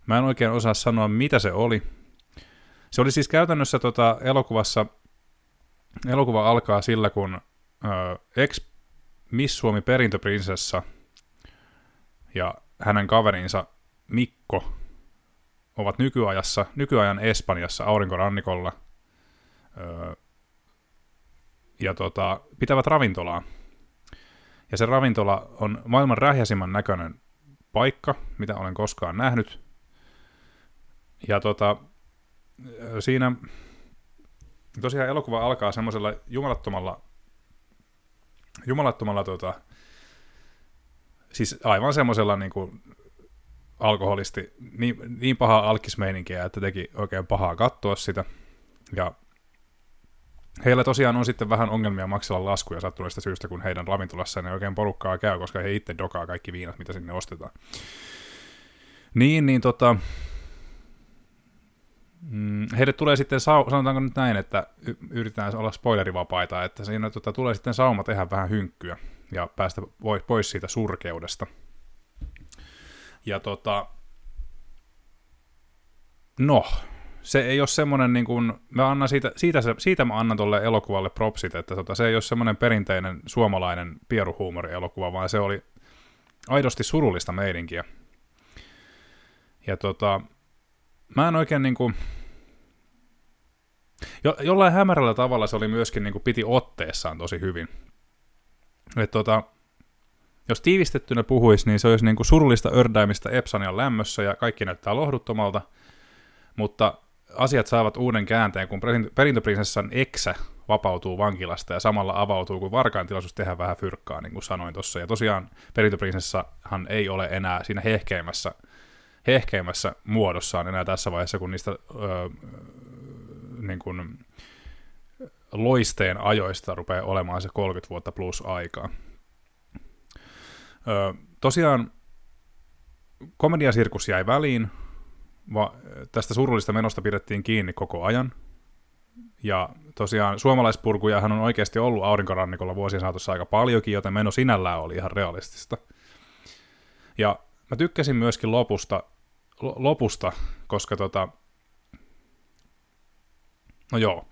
Mä en oikein osaa sanoa, mitä se oli. Se oli siis käytännössä tota, elokuvassa, elokuva alkaa sillä, kun öö, ex Miss Suomi perintöprinsessa ja hänen kaverinsa Mikko ovat nykyajassa, nykyajan Espanjassa aurinkorannikolla öö, ja tota, pitävät ravintolaa. Ja se ravintola on maailman rähjäsimmän näköinen paikka, mitä olen koskaan nähnyt. Ja tota, siinä tosiaan elokuva alkaa semmoisella jumalattomalla, jumalattomalla tota, siis aivan semmoisella niin kuin alkoholisti, niin, niin paha alkismeininkiä, että teki oikein pahaa katsoa sitä. Ja heillä tosiaan on sitten vähän ongelmia maksella laskuja sattuneesta syystä, kun heidän ravintolassaan ei oikein porukkaa käy, koska he itse dokaa kaikki viinat, mitä sinne ostetaan. Niin, niin tota... Mm, heille tulee sitten, sanotaanko nyt näin, että yritetään olla spoilerivapaita, että siinä tota, tulee sitten sauma tehdä vähän hynkkyä ja päästä pois siitä surkeudesta. Ja tota, no, se ei ole semmoinen, niin kuin, mä annan siitä, siitä, siitä mä annan tuolle elokuvalle propsit, että tota, se ei ole semmoinen perinteinen suomalainen pieruhuumori-elokuva, vaan se oli aidosti surullista meininkiä. Ja tota, mä en oikein niin kuin, jo, jollain hämärällä tavalla se oli myöskin niin kuin, piti otteessaan tosi hyvin. Et tota, jos tiivistettynä puhuisi, niin se olisi niin kuin surullista ördäimistä Epsanian lämmössä ja kaikki näyttää lohduttomalta, mutta asiat saavat uuden käänteen, kun perintöprinsessan eksä vapautuu vankilasta ja samalla avautuu, kun varkaan tilaisuus tehdä vähän fyrkkaa, niin kuin sanoin tuossa. Ja tosiaan perintöprinsessahan ei ole enää siinä hehkeimmässä, hehkeimmässä muodossaan enää tässä vaiheessa, kun niistä öö, niin kuin, loisteen ajoista rupeaa olemaan se 30 vuotta plus aikaa. Öö, tosiaan komediasirkus jäi väliin, va, tästä surullista menosta pidettiin kiinni koko ajan. Ja tosiaan suomalaispurkujahan on oikeasti ollut aurinkorannikolla vuosien saatossa aika paljonkin, joten meno sinällään oli ihan realistista. Ja mä tykkäsin myöskin lopusta, lopusta koska tota, no joo,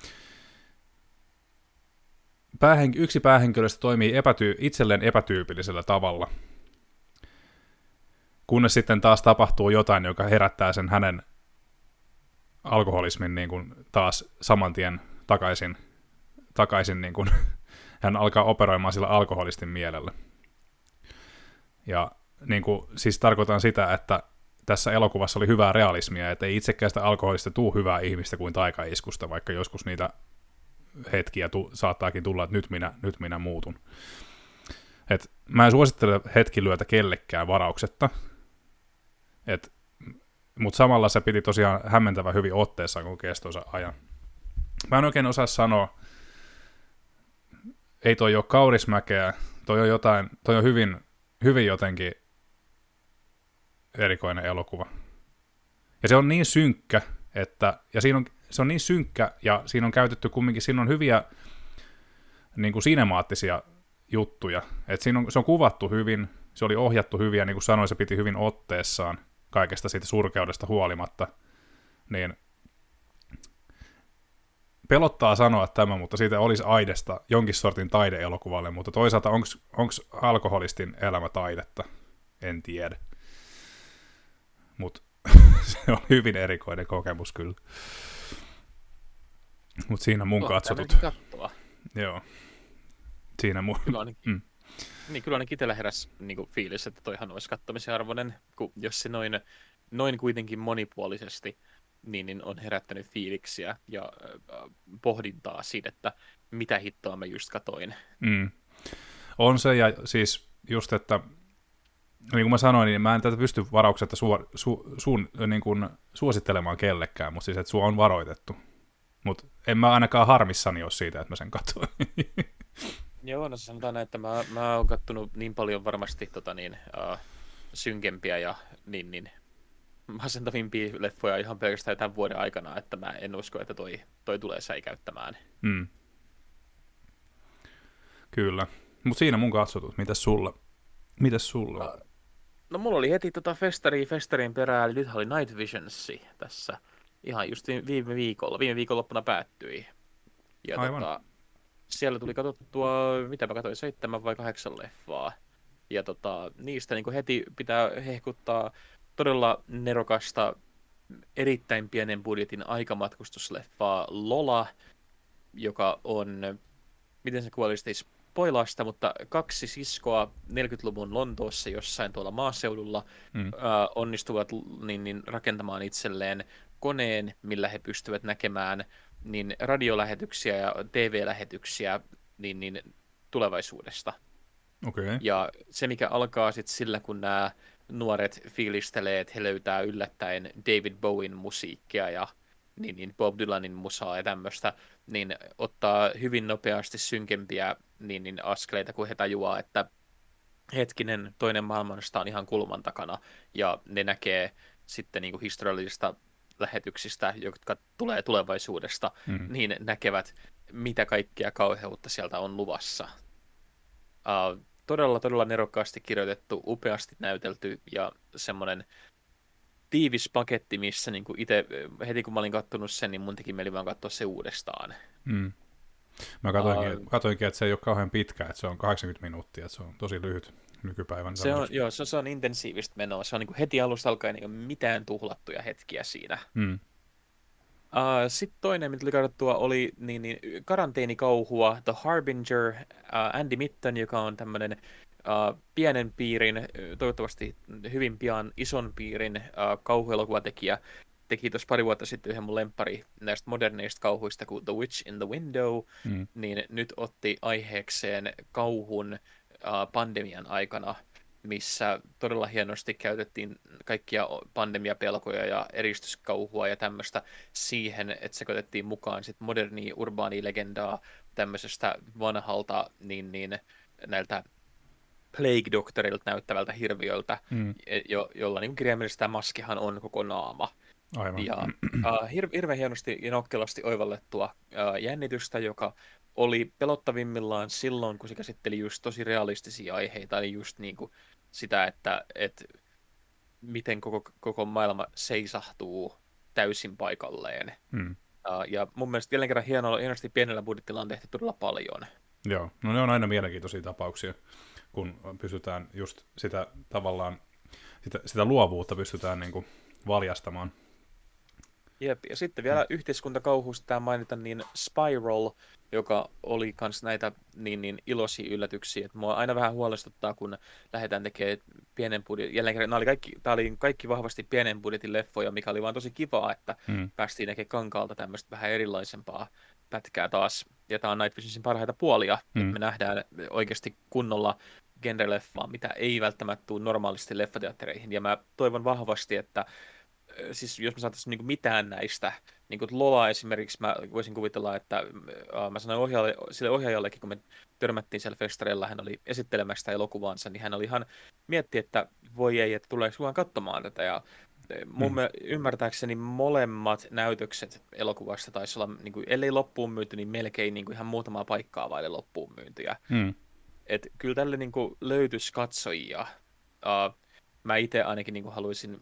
Päähen, yksi päähenkilöstä toimii epätyy, itselleen epätyypillisellä tavalla – kunnes sitten taas tapahtuu jotain, joka herättää sen hänen alkoholismin niin kuin taas saman tien takaisin, takaisin niin kuin, hän alkaa operoimaan sillä alkoholistin mielellä. Ja niin kuin, siis tarkoitan sitä, että tässä elokuvassa oli hyvää realismia, että ei itsekään sitä alkoholista tuu hyvää ihmistä kuin taikaiskusta, vaikka joskus niitä hetkiä tu- saattaakin tulla, että nyt minä, nyt minä muutun. Et mä en suosittele hetkilyötä kellekään varauksetta, et, mutta samalla se piti tosiaan hämmentävän hyvin otteessa kun kestonsa ajan. Mä en oikein osaa sanoa, ei toi ole kaurismäkeä, toi on jotain, toi on hyvin, hyvin jotenkin erikoinen elokuva. Ja se on niin synkkä, että, ja siinä on, se on niin synkkä, ja siinä on käytetty kumminkin, siinä on hyviä niin kuin sinemaattisia juttuja. Et siinä on, se on kuvattu hyvin, se oli ohjattu hyvin, ja niin kuin sanoin, se piti hyvin otteessaan kaikesta siitä surkeudesta huolimatta, niin pelottaa sanoa tämä, mutta siitä olisi aidesta jonkin sortin taideelokuvalle, mutta toisaalta onko alkoholistin elämä taidetta? En tiedä. Mutta se on hyvin erikoinen kokemus kyllä. Mutta siinä mun katsotut. Joo. Siinä mun... Kyllä ainakin, mm. Niin kyllä ainakin itsellä heräsi niin kuin, fiilis, että toihan olisi kattomisen arvoinen, kun jos se noin, noin kuitenkin monipuolisesti niin, niin on herättänyt fiiliksiä ja äh, pohdintaa siitä, että mitä hittoa mä just katoin. Mm. On se, ja siis just, että niin kuin mä sanoin, niin mä en tätä pysty varauksetta su, su, suun, niin kuin suosittelemaan kellekään, mutta siis, että sua on varoitettu. Mutta en mä ainakaan harmissani ole siitä, että mä sen katsoin. Joo, no sanotaan näin, että mä, mä oon kattonut niin paljon varmasti tota niin, uh, synkempiä ja niin, niin masentavimpia leffoja ihan pelkästään tämän vuoden aikana, että mä en usko, että toi, toi tulee säikäyttämään. Mm. Kyllä. Mutta siinä mun katsotut. Mitäs sulla? Mitäs sulla? No, no mulla oli heti tota festari festarin perään, nyt oli Night Visions tässä. Ihan just viime viikolla. Viime viikonloppuna päättyi. Ja Aivan. Tota, siellä tuli katsottua, mitä mä katsoin, seitsemän vai kahdeksan leffaa. Ja tota, niistä niin heti pitää hehkuttaa todella nerokasta, erittäin pienen budjetin aikamatkustusleffaa Lola, joka on, miten se kuulosti spoilasta, mutta kaksi siskoa 40-luvun Lontoossa jossain tuolla maaseudulla mm. äh, onnistuvat niin, niin, rakentamaan itselleen koneen, millä he pystyvät näkemään niin radiolähetyksiä ja TV-lähetyksiä niin, niin tulevaisuudesta. Okay. Ja se, mikä alkaa sitten sillä, kun nämä nuoret fiilistelee, että he löytää yllättäen David Bowen musiikkia ja niin, niin Bob Dylanin musaa ja tämmöistä, niin ottaa hyvin nopeasti synkempiä niin, niin askeleita, kun he tajuaa, että hetkinen, toinen maailmasta on ihan kulman takana, ja ne näkee sitten niin kuin historiallisista lähetyksistä, jotka tulee tulevaisuudesta, Mm. niin näkevät, mitä kaikkea kauheutta sieltä on luvassa. Uh, todella, todella nerokkaasti kirjoitettu, upeasti näytelty ja semmoinen tiivis paketti, missä niin itse, heti kun mä olin kattonut sen, niin mun teki mieli vaan katsoa se uudestaan. Mm. Mä katoinkin, Aa. katoinkin, että se ei ole kauhean pitkä, että se on 80 minuuttia, että se on tosi lyhyt nykypäivän. Se on, joo, se, se on intensiivistä menoa. Se on niin kuin heti alusta alkaen niin mitään tuhlattuja hetkiä siinä. Mm. Uh, Sitten toinen, mitä tuli katsottua, oli niin, niin, karanteenikauhua The Harbinger, uh, Andy Mitton, joka on tämmöinen uh, pienen piirin, toivottavasti hyvin pian ison piirin uh, kauhuelokuvatekijä. Teki tuossa pari vuotta sitten yhden mun lemppari näistä moderneista kauhuista kuin The Witch in the Window, Mm. niin nyt otti aiheekseen kauhun uh, pandemian aikana, missä todella hienosti käytettiin kaikkia pandemiapelkoja ja eristyskauhua ja tämmöistä siihen, että sekoitettiin mukaan sit modernia urbaanilegendaa tämmöisestä vanhalta niin, niin, näiltä Plague Doctorilta näyttävältä hirviöltä, Mm. e- jo, jolla niin kirjaimellisesti tämä maskihan on koko naama. Aivan. Ja uh, hir- hirveän hienosti ja nokkelasti oivallettua uh, jännitystä, joka oli pelottavimmillaan silloin, kun se käsitteli just tosi realistisia aiheita, eli just niin kuin sitä, että, että miten koko, koko maailma seisahtuu täysin paikalleen. Mm. Uh, ja mun mielestä jälleen kerran hienolla, hienosti pienellä budjetilla on tehty todella paljon. Joo, no ne on aina mielenkiintoisia tapauksia, kun pystytään just sitä tavallaan, sitä, sitä luovuutta pystytään niin kuin valjastamaan. Jep, ja sitten vielä yhteiskuntakauhuista tämä mainita, niin Spiral, joka oli kans näitä niin, niin iloisia yllätyksiä. että mua aina vähän huolestuttaa, kun lähdetään tekemään pienen budjetin. Jälleen kerran, oli kaikki, tämä oli kaikki vahvasti pienen budjetin leffoja, mikä oli vaan tosi kivaa, että Mm. päästiin näkemään kankaalta tämmöistä vähän erilaisempaa pätkää taas. Ja tämä on Night Visionsin parhaita puolia, Mm. että me nähdään oikeasti kunnolla genre-leffaa, mitä ei välttämättä tule normaalisti leffateattereihin. Ja mä toivon vahvasti, että siis jos me saataisiin niin mitään näistä, niin kuin Lola esimerkiksi, mä voisin kuvitella, että äh, mä sanoin ohjaajalle, sille ohjaajallekin, kun me törmättiin siellä festareilla, hän oli esittelemässä sitä elokuvaansa, niin hän oli ihan mietti, että voi ei, että tuleeko kukaan katsomaan tätä. Ja ö, mun Mm. mm. ymmärtääkseni molemmat näytökset elokuvasta taisi olla, niin kuin, ellei loppuun myyty, niin melkein niin kuin ihan muutamaa paikkaa vaille loppuun myyntiä. Mm. Et kyllä tälle niin kuin löytyisi katsojia. Uh, mä itse ainakin niin kuin haluaisin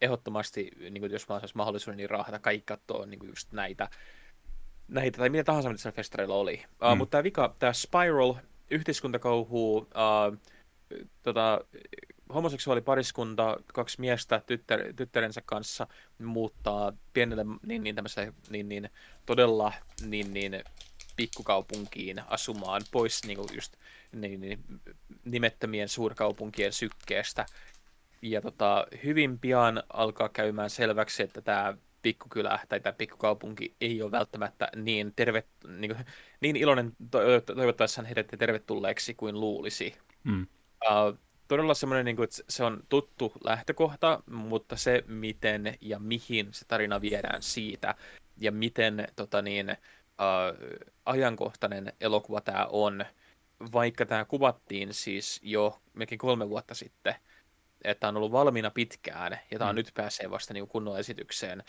ehdottomasti, niin kuin jos mä saisi mahdollisuuden, niin raahata kaikki katsoa niin kuin just näitä, näitä, tai mitä tahansa, mitä siellä festareilla oli. Uh, Mm. Mutta tämä vika, tämä Spiral, yhteiskuntakauhu, uh, tota, homoseksuaali pariskunta, kaksi miestä tyttär, tyttärensä kanssa muuttaa pienelle niin, niin, niin, niin, todella niin, niin, pikkukaupunkiin asumaan pois niin kuin just niin, niin, nimettömien suurkaupunkien sykkeestä. Ja tota, hyvin pian alkaa käymään selväksi, että tämä pikkukylä tai tämä pikkukaupunki ei ole välttämättä niin, terve, niin, kuin, niin iloinen to- toivottaessaan heidät tervetulleeksi kuin luulisi. Mm. Uh, todella semmoinen, niin kuin, että se on tuttu lähtökohta, mutta se miten ja mihin se tarina viedään siitä ja miten tota niin, uh, ajankohtainen elokuva tämä on, vaikka tämä kuvattiin siis jo melkein kolme vuotta sitten, että on ollut valmiina pitkään ja tämä Mm. nyt pääsee vasta niin kunnolla esitykseen,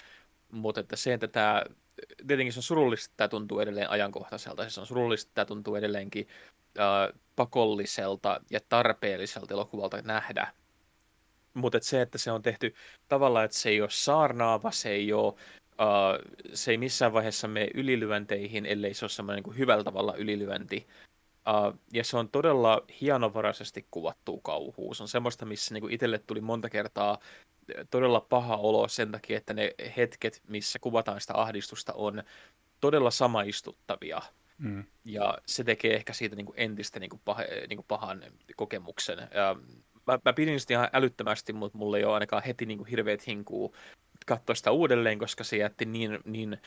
mutta että se, että tämä, tietenkin se on surullista, että tämä tuntuu edelleen ajankohtaiselta, se on surullista, että tämä tuntuu edelleenkin äh, pakolliselta ja tarpeelliselta elokuvalta nähdä. Mutta et se, että se on tehty tavalla, että se ei ole saarnaava, se ei ole Uh, se ei missään vaiheessa mene ylilyönteihin, ellei se ole semmoinen niin hyvällä tavalla ylilyönti. Uh, ja se on todella hienovaraisesti kuvattu kauhuu. Se on semmoista, missä niin itselle tuli monta kertaa todella paha olo sen takia, että ne hetket, missä kuvataan sitä ahdistusta, on todella samaistuttavia. Mm. Ja se tekee ehkä siitä niin kuin entistä niin kuin pah, niin kuin pahan kokemuksen. Ja mä, mä pidin sitä ihan älyttömästi, mutta mulla ei ole ainakaan heti niin kuin hirveät hinkuu katsoa sitä uudelleen, koska se jätti niin, niin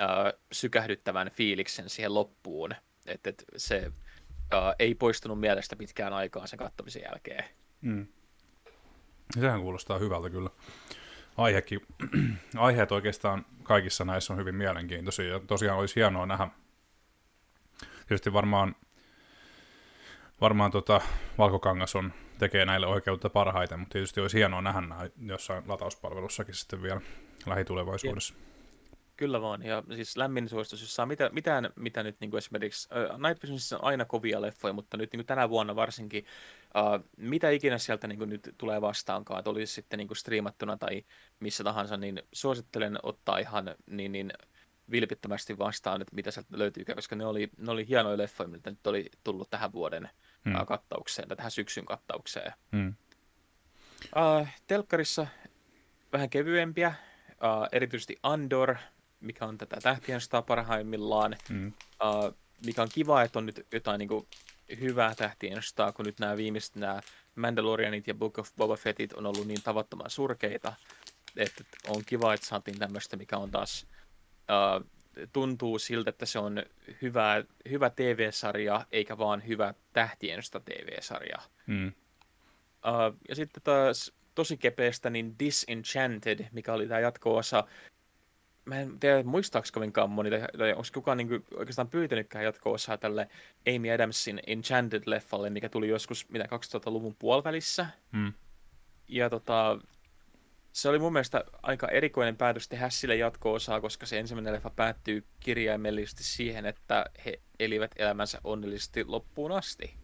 äh, sykähdyttävän fiiliksen siihen loppuun, että et se äh, ei poistunut mielestä pitkään aikaan sen katsomisen jälkeen. Mm. Sehän kuulostaa hyvältä kyllä. Aihekin, aiheet oikeastaan kaikissa näissä on hyvin mielenkiintoisia ja tosiaan olisi hienoa nähdä. Tietysti varmaan, varmaan tota, Valkokangas on tekee näille oikeutta parhaiten, mutta tietysti olisi hienoa nähdä nämä jossain latauspalvelussakin sitten vielä lähitulevaisuudessa. Kyllä vaan, ja siis lämmin suositus, jos saa mitä, mitään, mitä nyt niin kuin esimerkiksi, uh, Night Visions on aina kovia leffoja, mutta nyt niin kuin tänä vuonna varsinkin, uh, mitä ikinä sieltä niin kuin nyt tulee vastaankaan, että olisi sitten niin kuin striimattuna tai missä tahansa, niin suosittelen ottaa ihan niin, niin vilpittömästi vastaan, että mitä sieltä löytyy, koska ne oli, ne oli hienoja leffoja, mitä nyt oli tullut tähän vuoden hmm. kattaukseen, tai tähän syksyn kattaukseen. Hmm. Uh, telkkarissa vähän kevyempiä, uh, erityisesti Andor, mikä on tätä tähtien parhaimmillaan. Mm. Uh, mikä on kiva, että on nyt jotain niin kuin, hyvää tähtien kun nyt nämä viimeiset nämä Mandalorianit ja Book of Boba Fettit on ollut niin tavattoman surkeita, että on kiva, että saatiin tämmöistä, mikä on taas uh, tuntuu siltä, että se on hyvä, hyvä TV-sarja, eikä vaan hyvä tähtien TV-sarja. Mm. Uh, ja sitten taas tosi kepeästä, niin Disenchanted, mikä oli tämä jatko-osa mä en tiedä muistaako kovinkaan moni, tai, tai onko kukaan niin kuin, oikeastaan pyytänytkään jatko-osaa tälle Amy Adamsin Enchanted-leffalle, mikä tuli joskus mitä 2000-luvun puolivälissä. Hmm. Ja tota, se oli mun mielestä aika erikoinen päätös tehdä sille jatko-osaa, koska se ensimmäinen leffa päättyy kirjaimellisesti siihen, että he elivät elämänsä onnellisesti loppuun asti.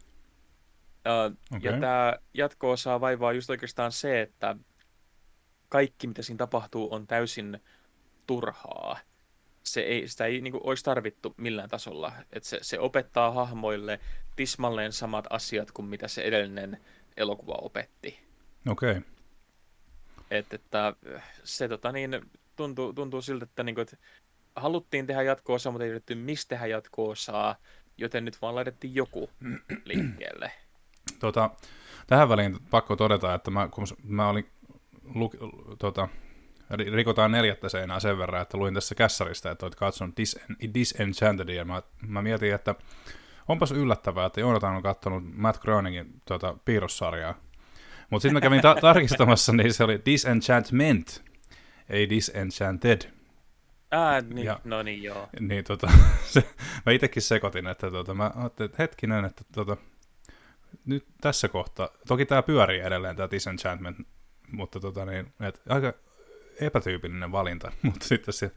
Uh, okay. Ja tämä jatko-osaa vaivaa just oikeastaan se, että kaikki mitä siinä tapahtuu on täysin turhaa. Se ei, sitä ei niin kuin, olisi tarvittu millään tasolla. Et se, se opettaa hahmoille tismalleen samat asiat kuin mitä se edellinen elokuva opetti. Okei. Okay. Et, että se tota, niin, tuntuu, tuntuu siltä, että, niin kuin, että haluttiin tehdä jatko-osaa, mutta ei tiedetty mistä tehdä jatko-osaa, joten nyt vaan laitettiin joku liikkeelle. Tota, tähän väliin pakko todeta, että mä, kun mä olin luk, tota, rikotaan neljättä seinää sen verran, että luin tässä kässarista, että olet katsonut Dis- Disenchanted, ja mä, mä mietin, että onpas yllättävää, että Joonatan on katsonut Matt Groeningin tuota, piirrossarjaa. Mutta sitten mä kävin ta- tarkistamassa, niin se oli Disenchantment, ei Disenchanted. Ah, niin, ja, no niin joo. Niin, tota, se, mä itsekin sekoitin, että tota, mä ajattelin, että hetkinen, että tota, nyt tässä kohtaa, toki tämä pyörii edelleen tämä Disenchantment, mutta tota, niin, että aika epätyypillinen valinta, mutta sitten se,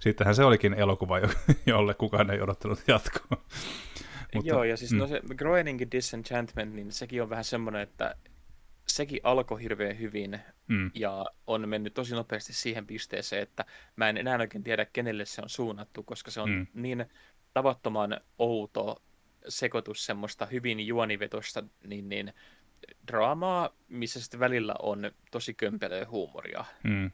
sittenhän se olikin elokuva, jolle kukaan ei odottanut jatkoa. Mutta, Joo, ja siis mm. no se Groeningin Disenchantment, niin sekin on vähän semmoinen, että sekin alkoi hirveän hyvin mm. ja on mennyt tosi nopeasti siihen pisteeseen, että mä en enää oikein tiedä, kenelle se on suunnattu, koska se on mm. niin tavattoman outo sekoitus semmoista hyvin juonivetosta, niin, niin draamaa, missä sitten välillä on tosi kömpelöä huumoria. Mm.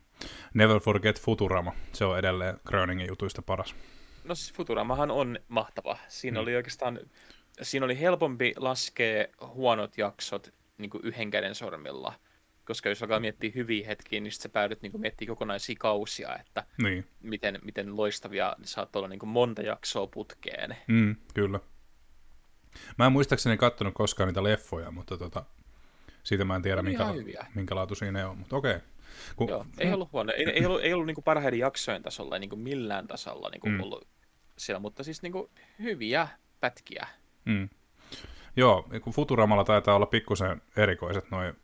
Never Forget Futurama, se on edelleen Gröningin jutuista paras. No siis Futuramahan on mahtava. Siinä mm. oli oikeastaan, siinä oli helpompi laskea huonot jaksot niin kuin yhden käden sormilla. Koska jos alkaa miettiä hyviä hetkiä, niin sitten sä päädyt niin miettimään kokonaisia kausia, että niin. miten, miten loistavia saat olla niin monta jaksoa putkeen. Mm, kyllä. Mä en muistaakseni kattonut koskaan niitä leffoja, mutta tota, siitä mä en tiedä, minkä, minkä laatuisia ne on, mutta okei. Okay. Kun... Joo, ei ollut huono. Ei, ei ollut, ei ollut niin parhaiden jaksojen tasolla, ei niin millään tasolla niin mm. ollut siellä, mutta siis niin hyviä pätkiä. Mm. Joo, kun Futuramalla taitaa olla pikkusen erikoiset noin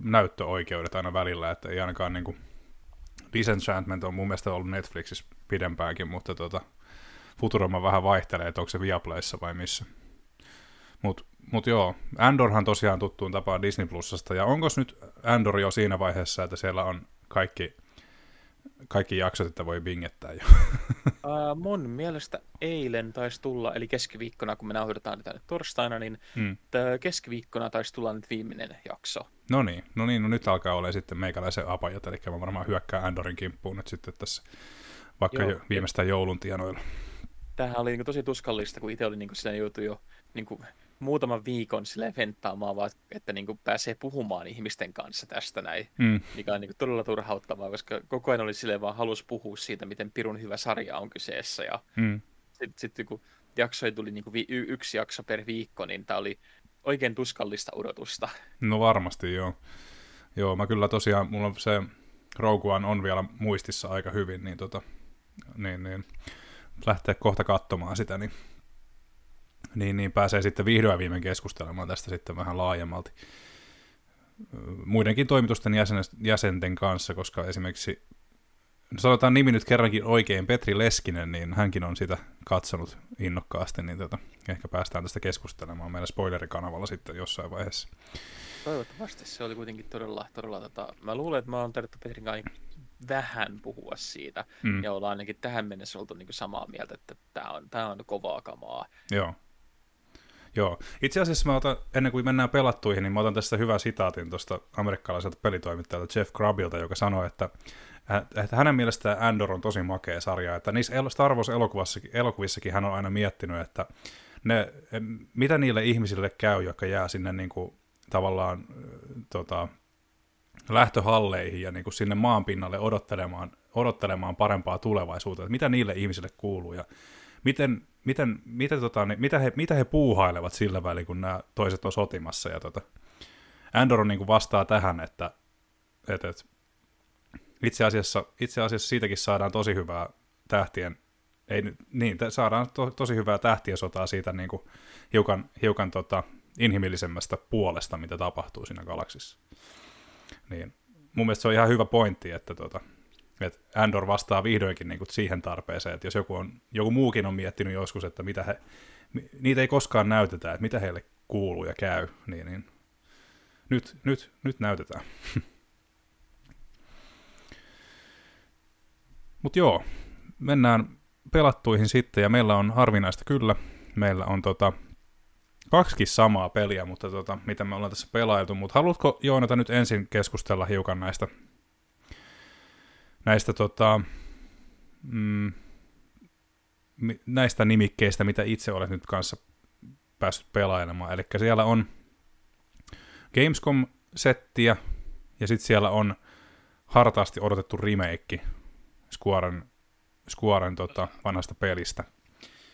näyttöoikeudet aina välillä, että ei ainakaan niin kuin Disenchantment on mun mielestä ollut Netflixissä pidempäänkin, mutta tota, Futurama vähän vaihtelee, että onko se Viaplayssa vai missä. Mutta mut joo, Andorhan tosiaan tuttuun tapaan Disney Plusasta, ja onko nyt Andor jo siinä vaiheessa, että siellä on kaikki, kaikki jaksot, että voi bingettää jo? Uh, mun mielestä eilen taisi tulla, eli keskiviikkona, kun me nauhoitetaan tänne torstaina, niin hmm. keskiviikkona taisi tulla nyt viimeinen jakso. No niin, no niin, no nyt alkaa olla sitten meikäläisen apajat, eli mä varmaan hyökkään Andorin kimppuun nyt sitten tässä vaikka Joo, jo, viimeistään joulun tienoilla. Tämähän oli niin tosi tuskallista, kun itse oli niin kuin, joutui jo niin kuin, muutaman viikon sille venttaamaan, vaan että niin kuin pääsee puhumaan ihmisten kanssa tästä näin, mm. mikä on niin kuin todella turhauttavaa, koska koko ajan oli sille vaan halus puhua siitä, miten pirun hyvä sarja on kyseessä. Ja mm. sitten sit, kun jaksoja tuli niin kuin vi- y- yksi jakso per viikko, niin tämä oli oikein tuskallista odotusta. No varmasti, joo. Joo, mä kyllä tosiaan, mulla se Rogue on vielä muistissa aika hyvin, niin, tota, niin, niin lähteä kohta katsomaan sitä, niin niin, niin pääsee sitten vihdoin viimein keskustelemaan tästä sitten vähän laajemmalti. muidenkin toimitusten jäsenten kanssa, koska esimerkiksi sanotaan nimi nyt kerrankin oikein, Petri Leskinen, niin hänkin on sitä katsonut innokkaasti, niin tota, ehkä päästään tästä keskustelemaan meidän spoilerikanavalla sitten jossain vaiheessa. Toivottavasti se oli kuitenkin todella, todella tota, mä luulen, että mä oon tarvittu Petrin kanssa vähän puhua siitä, mm. ja ollaan ainakin tähän mennessä oltu niin samaa mieltä, että tämä on, tää on kovaa kamaa. Joo. Joo. Itse asiassa mä otan, ennen kuin mennään pelattuihin, niin mä otan tästä hyvän sitaatin tuosta amerikkalaiselta pelitoimittajalta Jeff Grubilta, joka sanoi, että että hänen mielestään Andor on tosi makea sarja, että niissä Star Wars-elokuvissakin elokuvissakin hän on aina miettinyt, että ne, mitä niille ihmisille käy, jotka jää sinne niin kuin, tavallaan tota, lähtöhalleihin ja niin kuin sinne maanpinnalle odottelemaan, odottelemaan parempaa tulevaisuutta, että mitä niille ihmisille kuuluu ja miten, miten, miten, tota, niin, mitä, he, mitä he puuhailevat sillä välin, kun nämä toiset on sotimassa. Ja tota, Andor niin kuin vastaa tähän, että, että, että itse, asiassa, itse asiassa siitäkin saadaan tosi hyvää tähtien, ei, niin, saadaan to, tosi hyvää tähtien sotaa siitä niin kuin hiukan, hiukan tota, inhimillisemmästä puolesta, mitä tapahtuu siinä galaksissa. Niin, mun mielestä se on ihan hyvä pointti, että, tota, että Andor vastaa vihdoinkin niin kuin siihen tarpeeseen, että jos joku, on, joku muukin on miettinyt joskus, että mitä he, niitä ei koskaan näytetä, että mitä heille kuuluu ja käy, niin, niin nyt, nyt, nyt näytetään. Mutta joo, mennään pelattuihin sitten, ja meillä on harvinaista kyllä, meillä on tota, kaksikin samaa peliä, mutta tota, mitä me ollaan tässä pelailtu, mutta haluatko Joonata nyt ensin keskustella hiukan näistä, näistä tota, mm, näistä nimikkeistä, mitä itse olet nyt kanssa päässyt pelailemaan. Eli siellä on Gamescom-settiä, ja sitten siellä on hartaasti odotettu remake Squaren, Squaren tota, vanhasta pelistä.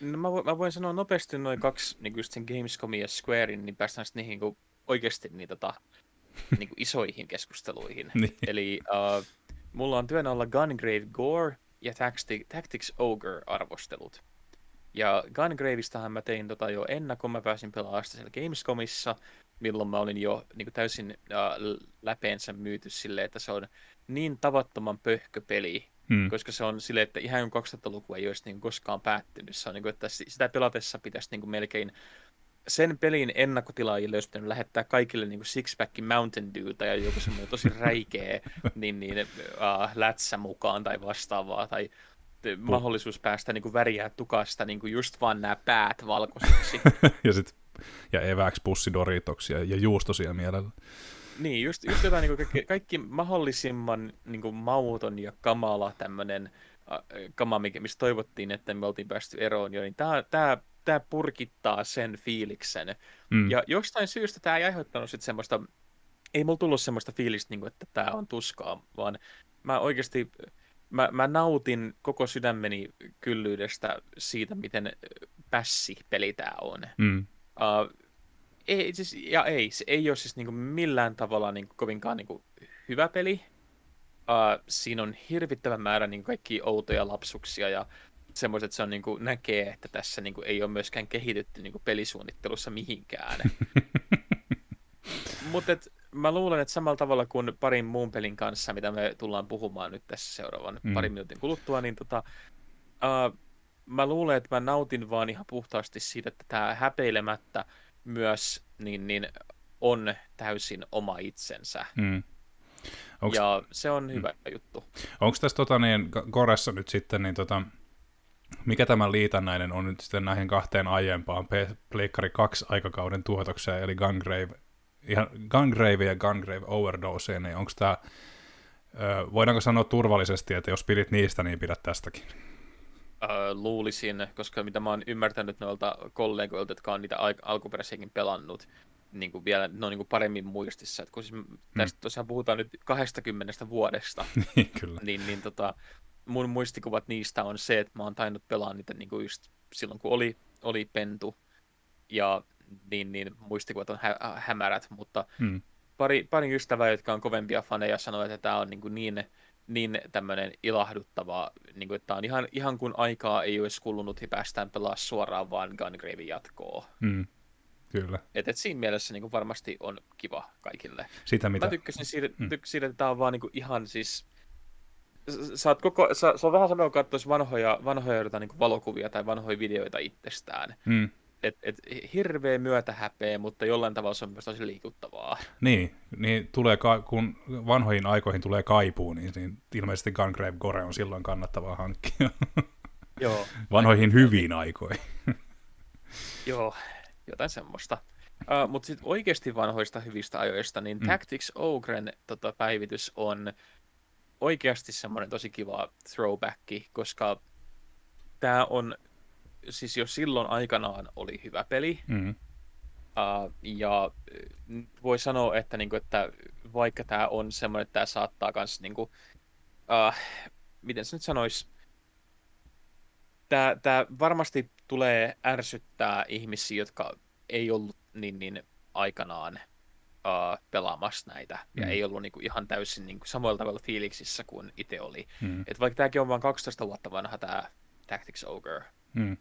No mä, mä voin sanoa nopeasti noin kaksi, niin just sen Gamescomin ja Squarein, niin päästään sitten niihin niin oikeasti niin, tota, niin kuin isoihin keskusteluihin. niin. Eli uh, mulla on työnä olla Gungrave Gore ja Tacti- Tactics Ogre-arvostelut. Ja Gungravistahan mä tein tota jo ennakon, mä pääsin pelaamaan siellä Gamescomissa, milloin mä olin jo niin kuin täysin uh, läpeensä myyty silleen, että se on niin tavattoman pöhköpeli, Hmm. Koska se on silleen, että ihan 2000-lukua ei olisi niin koskaan päättynyt. Se on niin kuin, että sitä pelatessa pitäisi niin kuin melkein sen pelin ennakkotilaajille olisi pitänyt lähettää kaikille niin kuin Sixpack Mountain Dewta ja joku semmoinen tosi räikeä niin, niin, uh, lätsä mukaan tai vastaavaa. Tai mahdollisuus päästä niin kuin väriä tukasta niin kuin just vaan nämä päät valkoiseksi. ja, sit, ja evääksi pussidoritoksia ja juustosia mielellä. Niin, just, just jotain niin kuin kaikki, kaikki mahdollisimman niin kuin mauton ja kamala tämmöinen äh, kama, mistä toivottiin, että me oltiin päästy eroon jo, niin tämä, tämä, tämä purkittaa sen fiiliksen. Mm. Ja jostain syystä tämä ei aiheuttanut sitten semmoista, ei mulla tullut semmoista fiilistä, niin kuin, että tämä on tuskaa, vaan mä oikeasti, mä, mä nautin koko sydämeni kyllyydestä siitä, miten pässi peli tämä on. Mm. Uh, ei, siis, ja ei, se ei ole siis niinku millään tavalla niinku kovinkaan niinku hyvä peli. Uh, siinä on hirvittävä määrä niinku kaikki outoja lapsuksia ja semmoiset, että se on niinku, näkee, että tässä niinku ei ole myöskään kehitetty niinku pelisuunnittelussa mihinkään. Mutta mä luulen, että samalla tavalla kuin parin muun pelin kanssa, mitä me tullaan puhumaan nyt tässä seuraavan mm. parin minuutin kuluttua, niin tota, uh, mä luulen, että mä nautin vaan ihan puhtaasti siitä, että tämä häpeilemättä – myös niin, niin on täysin oma itsensä. Mm. Onks... Ja se on hyvä mm. juttu. Onko tässä tota, niin, Koressa nyt sitten, niin tota, mikä tämä liitännäinen on nyt sitten näihin kahteen aiempaan Pleikkari 2 aikakauden tuotokseen, eli Gungrave, ihan Gungrave ja Gungrave Overdose, niin onko tämä, voidaanko sanoa turvallisesti, että jos pidit niistä, niin pidät tästäkin? Öö, luulisin, koska mitä mä oon ymmärtänyt noilta kollegoilta, jotka on niitä al- alkuperäisiäkin pelannut, niin kuin vielä, ne on niin kuin paremmin muistissa. Et kun siis tästä hmm. tosiaan puhutaan nyt 20 vuodesta, niin, Kyllä. niin, niin tota, mun muistikuvat niistä on se, että mä oon tainnut pelaa niitä niin kuin just silloin, kun oli, oli pentu, ja niin, niin muistikuvat on hä- hämärät, mutta hmm. pari, pari ystävää, jotka on kovempia faneja, sanoo, että tämä on niin, kuin niin niin tämmöinen ilahduttava, niin kuin, että on ihan, ihan kun aikaa ei olisi kulunut, niin päästään pelaa suoraan vaan Gungrave jatkoa. Mm. Kyllä. Et, et siinä mielessä niin kuin varmasti on kiva kaikille. Sitä mitä... Mä tykkäsin siitä, mm. siitä että tämä on vaan niin kuin ihan siis... Sä oot koko, sä, se on vähän sama kuin katsoisi vanhoja, vanhoja niin kuin valokuvia tai vanhoja videoita itsestään. Mm. Et, et, hirveä häpeä, mutta jollain tavalla se on myös tosi liikuttavaa. Niin, niin tulee ka- kun vanhoihin aikoihin tulee kaipuu, niin, niin ilmeisesti Gungrave Gore on silloin kannattavaa hankkia. Joo. Vanhoihin hyviin aikoihin. Joo, jotain semmoista. Uh, Mutta sitten oikeasti vanhoista hyvistä ajoista, niin mm. Tactics Ogren tota, päivitys on oikeasti semmoinen tosi kiva throwback, koska tämä on, siis jo silloin aikanaan oli hyvä peli, mm. uh, ja voi sanoa, että, niinku, että vaikka tämä on semmoinen, että tämä saattaa myös, niinku, uh, miten se nyt sanoisi, tämä, tämä varmasti tulee ärsyttää ihmisiä, jotka ei ollut niin, niin aikanaan uh, pelaamassa näitä, mm. ja ei ollut niin kuin, ihan täysin niin kuin, samoilla tavalla fiiliksissä kuin itse oli. Mm. Et vaikka tämäkin on vain 12 vuotta vanha tämä Tactics Ogre, mm.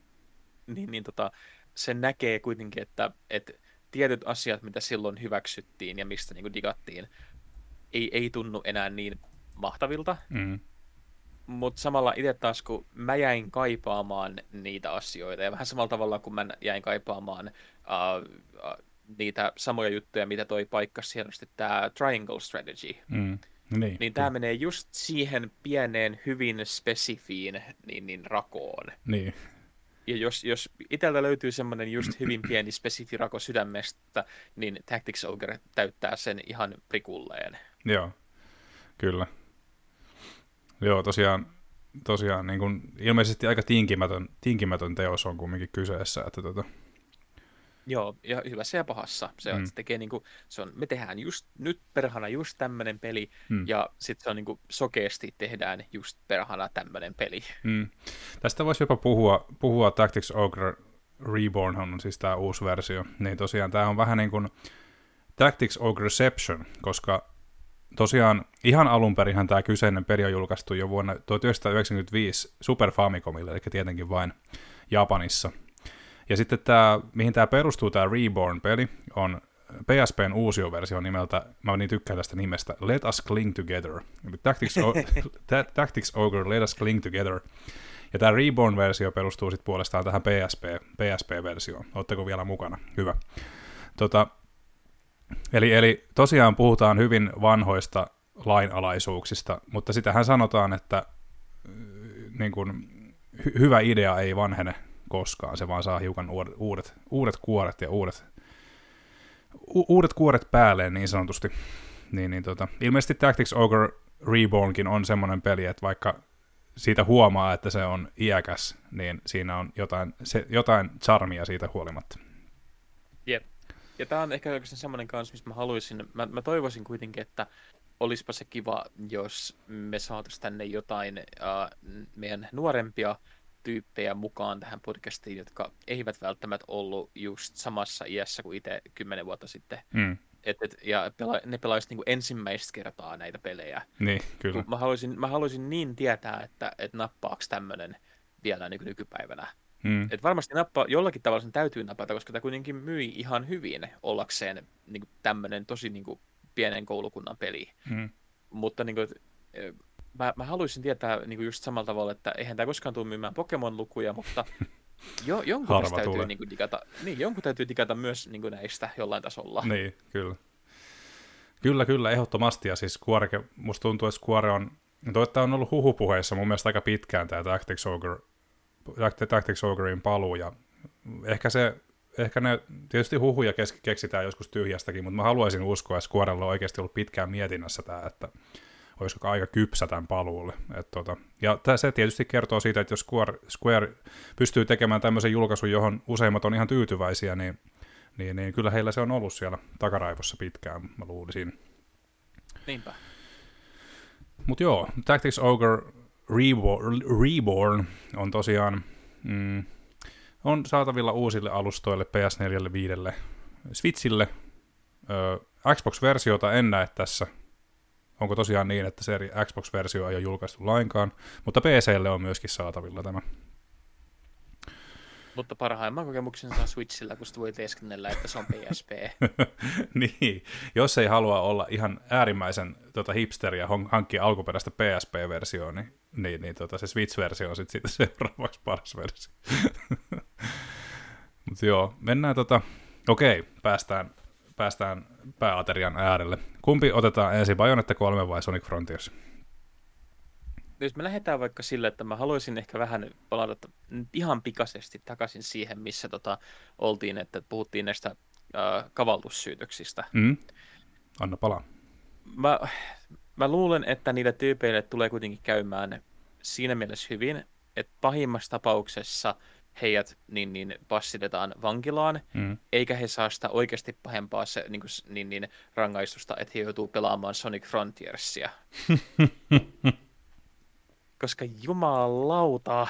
niin, niin tota, se näkee kuitenkin, että, että tietyt asiat, mitä silloin hyväksyttiin ja mistä niin kuin, digattiin, ei, ei tunnu enää niin mahtavilta. Mm mutta samalla itse taas, kun mä jäin kaipaamaan niitä asioita, ja vähän samalla tavalla kuin mä jäin kaipaamaan uh, uh, niitä samoja juttuja, mitä toi paikka hienosti tämä Triangle Strategy, mm. Niin, niin tämä menee just siihen pieneen, hyvin spesifiin niin, niin rakoon. Niin. Ja jos, jos itseltä löytyy semmoinen just hyvin pieni spesifi rako sydämestä, niin Tactics Ogre täyttää sen ihan prikulleen. Joo, kyllä. Joo, tosiaan, tosiaan niin kuin, ilmeisesti aika tinkimätön, tinkimätön teos on kumminkin kyseessä. Että tota... Joo, ja hyvässä ja pahassa. Se, on, mm. se tekee niin kuin, se on, me tehdään just nyt perhana just tämmöinen peli, mm. ja sitten se on niin kuin, sokeasti tehdään just perhana tämmöinen peli. Mm. Tästä voisi jopa puhua, puhua Tactics Ogre Reborn on siis tämä uusi versio. Niin tosiaan tämä on vähän niin kuin Tactics Ogreception, koska tosiaan ihan alun perinhän tämä kyseinen peli on julkaistu jo vuonna 1995 Super Famicomille, eli tietenkin vain Japanissa. Ja sitten tämä, mihin tämä perustuu, tämä Reborn-peli, on PSPn uusioversio nimeltä, mä niin tykkään tästä nimestä, Let Us Cling Together. Eli Tactics, o- Tactics Ogre Let Us Cling Together. Ja tämä Reborn-versio perustuu sitten puolestaan tähän PSP, PSP-versioon. Oletteko vielä mukana? Hyvä. Tota, Eli, eli tosiaan puhutaan hyvin vanhoista lainalaisuuksista, mutta sitähän sanotaan, että äh, niin kuin, hy- hyvä idea ei vanhene koskaan, se vaan saa hiukan uudet, uudet kuoret ja uudet, u- uudet kuoret päälleen niin sanotusti. Niin, niin tota, ilmeisesti Tactics Ogre Rebornkin on semmoinen peli, että vaikka siitä huomaa, että se on iäkäs, niin siinä on jotain, se, jotain charmia siitä huolimatta. Jep. Ja tämä on ehkä oikeastaan semmoinen kanssa, missä mä haluaisin, mä, mä toivoisin kuitenkin, että olisipa se kiva, jos me saataisiin tänne jotain uh, meidän nuorempia tyyppejä mukaan tähän podcastiin, jotka eivät välttämättä ollut just samassa iässä kuin itse kymmenen vuotta sitten. Mm. Et, et, ja pela, ne pelaisivat niinku ensimmäistä kertaa näitä pelejä. Niin, kyllä. Mä haluaisin, mä haluaisin niin tietää, että et nappaako tämmöinen vielä niin nykypäivänä. Mm. Et varmasti nappa, jollakin tavalla sen täytyy napata, koska tämä kuitenkin myi ihan hyvin ollakseen niin tämmöinen tosi niin kuin, pienen koulukunnan peli. Mm. Mutta niin kuin, mä, mä haluaisin tietää niin kuin just samalla tavalla, että eihän tämä koskaan tule myymään Pokemon-lukuja, mutta jo, jonkun täytyy niin kuin, digata, niin, jonkun täytyy digata myös niin kuin näistä jollain tasolla. Niin, kyllä. Kyllä, kyllä, ehdottomasti. Ja siis Square, musta tuntuu, että Square on, tämä on ollut huhupuheissa mun mielestä aika pitkään tämä Tactics Ogre Tactics Ogrein paluu, ja ehkä se ehkä ne, tietysti huhuja keksitään joskus tyhjästäkin, mutta mä haluaisin uskoa, että Squarella on oikeasti ollut pitkään mietinnässä tämä, että olisiko aika kypsä tämän paluulle. Et tota, ja se tietysti kertoo siitä, että jos Square, Square pystyy tekemään tämmöisen julkaisun, johon useimmat on ihan tyytyväisiä, niin, niin, niin kyllä heillä se on ollut siellä takaraivossa pitkään, mä luulisin. Niinpä. Mutta joo, Tactics Ogre Reborn, Reborn on tosiaan mm, on saatavilla uusille alustoille, PS4, 5, Switchille. Ö, Xbox-versiota en näe tässä. Onko tosiaan niin, että se Xbox-versio ei ole julkaistu lainkaan, mutta PClle on myöskin saatavilla tämä. Mutta parhaimman kokemuksen saa Switchillä, kun voi teeskennellä, että se on PSP. niin, jos ei halua olla ihan äärimmäisen tota, hipsteriä hankkia alkuperäistä PSP-versioa, niin, niin, niin tota, se Switch-versio on sitten sit seuraavaksi paras versio. Mutta joo, mennään tota, okei, päästään, päästään pääaterian äärelle. Kumpi otetaan ensin, Bayonetta 3 vai Sonic Frontiers? jos me lähdetään vaikka sille, että mä haluaisin ehkä vähän palata ihan pikaisesti takaisin siihen, missä tota, oltiin, että puhuttiin näistä äh, kavallussyytöksistä. Mm. Anna palaa. Mä, mä luulen, että niille tyypeille tulee kuitenkin käymään siinä mielessä hyvin, että pahimmassa tapauksessa heidät niin, niin passitetaan vankilaan, mm. eikä he saa sitä oikeasti pahempaa se, niin, kuin, niin, niin, rangaistusta, että he joutuu pelaamaan Sonic Frontiersia. koska jumalauta.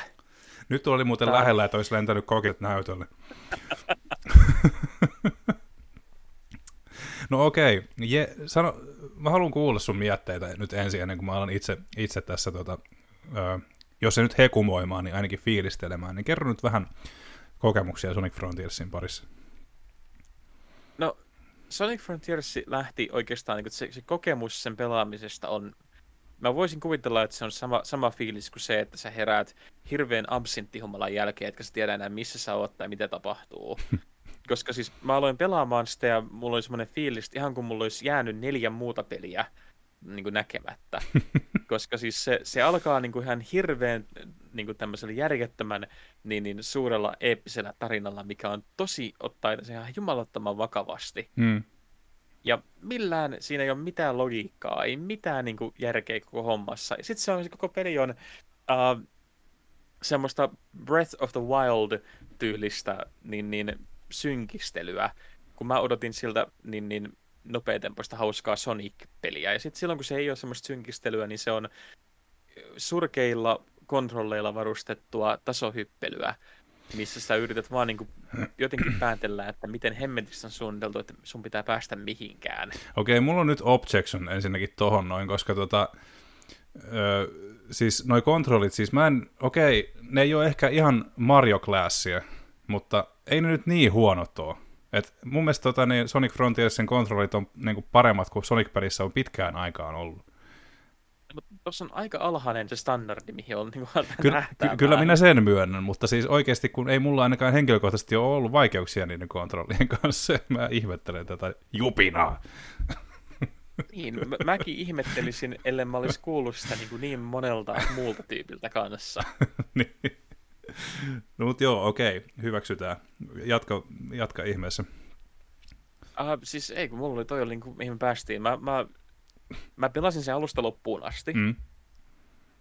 Nyt oli muuten Tää... lähellä, että olisi lentänyt kokit näytölle. no okei, okay. Je, sano, mä haluan kuulla sun mietteitä nyt ensin, ennen kuin mä alan itse, itse tässä, tota, ö, jos ei nyt hekumoimaan, niin ainakin fiilistelemään, niin kerro nyt vähän kokemuksia Sonic Frontiersin parissa. No, Sonic Frontiers lähti oikeastaan, niin se, se kokemus sen pelaamisesta on mä voisin kuvitella, että se on sama, sama fiilis kuin se, että sä heräät hirveän absinttihumalan jälkeen, etkä sä tiedä enää missä sä oot tai mitä tapahtuu. Koska siis mä aloin pelaamaan sitä ja mulla oli semmoinen fiilis, ihan kuin mulla olisi jäänyt neljä muuta peliä niin kuin näkemättä. Koska siis se, se alkaa niin kuin ihan hirveän niin kuin tämmöisellä järjettömän niin, niin suurella eeppisellä tarinalla, mikä on tosi ottaa se ihan jumalattoman vakavasti. Hmm. Ja millään siinä ei ole mitään logiikkaa, ei mitään niin kuin, järkeä koko hommassa. Ja sitten se on, se koko peli on uh, semmoista Breath of the Wild-tyylistä niin, niin, synkistelyä, kun mä odotin siltä niin, niin nopeatempoista hauskaa Sonic-peliä. Ja sitten silloin, kun se ei ole semmoista synkistelyä, niin se on surkeilla kontrolleilla varustettua tasohyppelyä, missä sä yrität vaan niin kuin jotenkin päätellä, että miten hemmetissä on suunniteltu, että sun pitää päästä mihinkään. Okei, mulla on nyt objection ensinnäkin tohon noin, koska tota, ö, siis noi kontrollit, siis mä en, okei, ne ei ole ehkä ihan Mario Classia, mutta ei ne nyt niin huonot ole. Et mun mielestä tota, niin Sonic Frontiersin kontrollit on niin paremmat kuin Sonic-pelissä on pitkään aikaan ollut tuossa on aika alhainen se standardi, mihin on niin Ky- ky- Kyllä minä sen myönnän, mutta siis oikeasti kun ei mulla ainakaan henkilökohtaisesti ole ollut vaikeuksia niiden kontrollien kanssa, mä ihmettelen tätä jupinaa. Niin, mä, mäkin ihmettelisin, ellei mä olisi kuullut sitä niin, kuin niin monelta muulta tyypiltä kanssa. niin. No mutta joo, okei, hyväksytään. Jatka, jatka ihmeessä. Uh, siis ei, kun mulla oli toi, niin kuin, mihin me päästiin. Mä, mä mä pelasin sen alusta loppuun asti. Mm.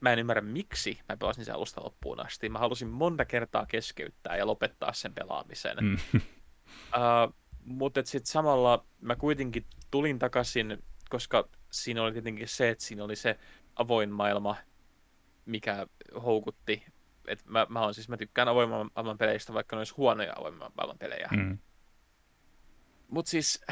Mä en ymmärrä, miksi mä pelasin sen alusta loppuun asti. Mä halusin monta kertaa keskeyttää ja lopettaa sen pelaamisen. Mm. Uh, mutta sitten samalla mä kuitenkin tulin takaisin, koska siinä oli tietenkin se, että siinä oli se avoin maailma, mikä houkutti. Et mä, mä, on, siis, mä tykkään avoimen maailman peleistä, vaikka ne olisi huonoja avoimen maailman pelejä. Mm. Mutta siis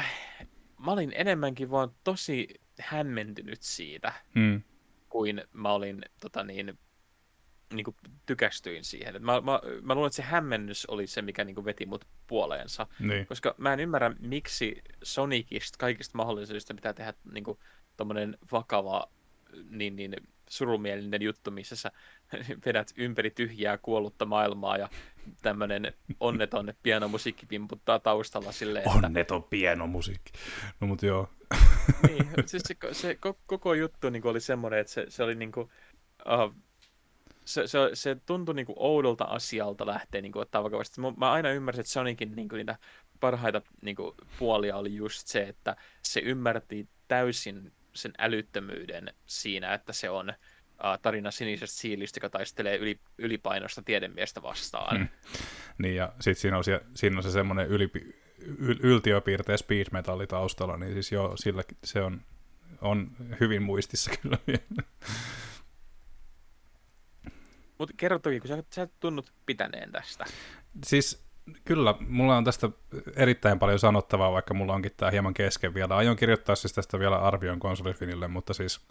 mä olin enemmänkin vaan tosi hämmentynyt siitä, mm. kuin mä olin tota niin, niin kuin tykästyin siihen. mä, mä, mä luulen, että se hämmennys oli se, mikä niin kuin veti mut puoleensa. Niin. Koska mä en ymmärrä, miksi Sonicista, kaikista mahdollisista pitää tehdä niin kuin, vakava, niin, niin surumielinen juttu, missä sä vedät ympäri tyhjää kuollutta maailmaa ja tämmöinen onneton pianomusiikki pimputtaa taustalla silleen, että... Onneton pianomusiikki. No mut joo. niin, siis se, se koko juttu niin oli semmoinen, että se, se oli niin kuin, uh, se, se, se tuntui niin kuin oudolta asialta lähteä niin kuin, ottaa vakavasti. Mä, mä aina ymmärsin, että Sonicin niin kuin, niitä parhaita niin kuin, puolia oli just se, että se ymmärti täysin sen älyttömyyden siinä, että se on uh, tarina sinisestä siilistä, joka taistelee yli, ylipainosta tiedemiestä vastaan. Hmm. Niin, ja sitten siinä on se, siinä on se semmoinen yli, yl, yltiöpiirteä speed metalli taustalla, niin siis joo, sillä se on, on hyvin muistissa kyllä Mutta kerro toki, kun sä, sä et tunnut pitäneen tästä. Siis kyllä, mulla on tästä erittäin paljon sanottavaa, vaikka mulla onkin tämä hieman kesken vielä. Aion kirjoittaa siis tästä vielä arvion konsolifinille, mutta siis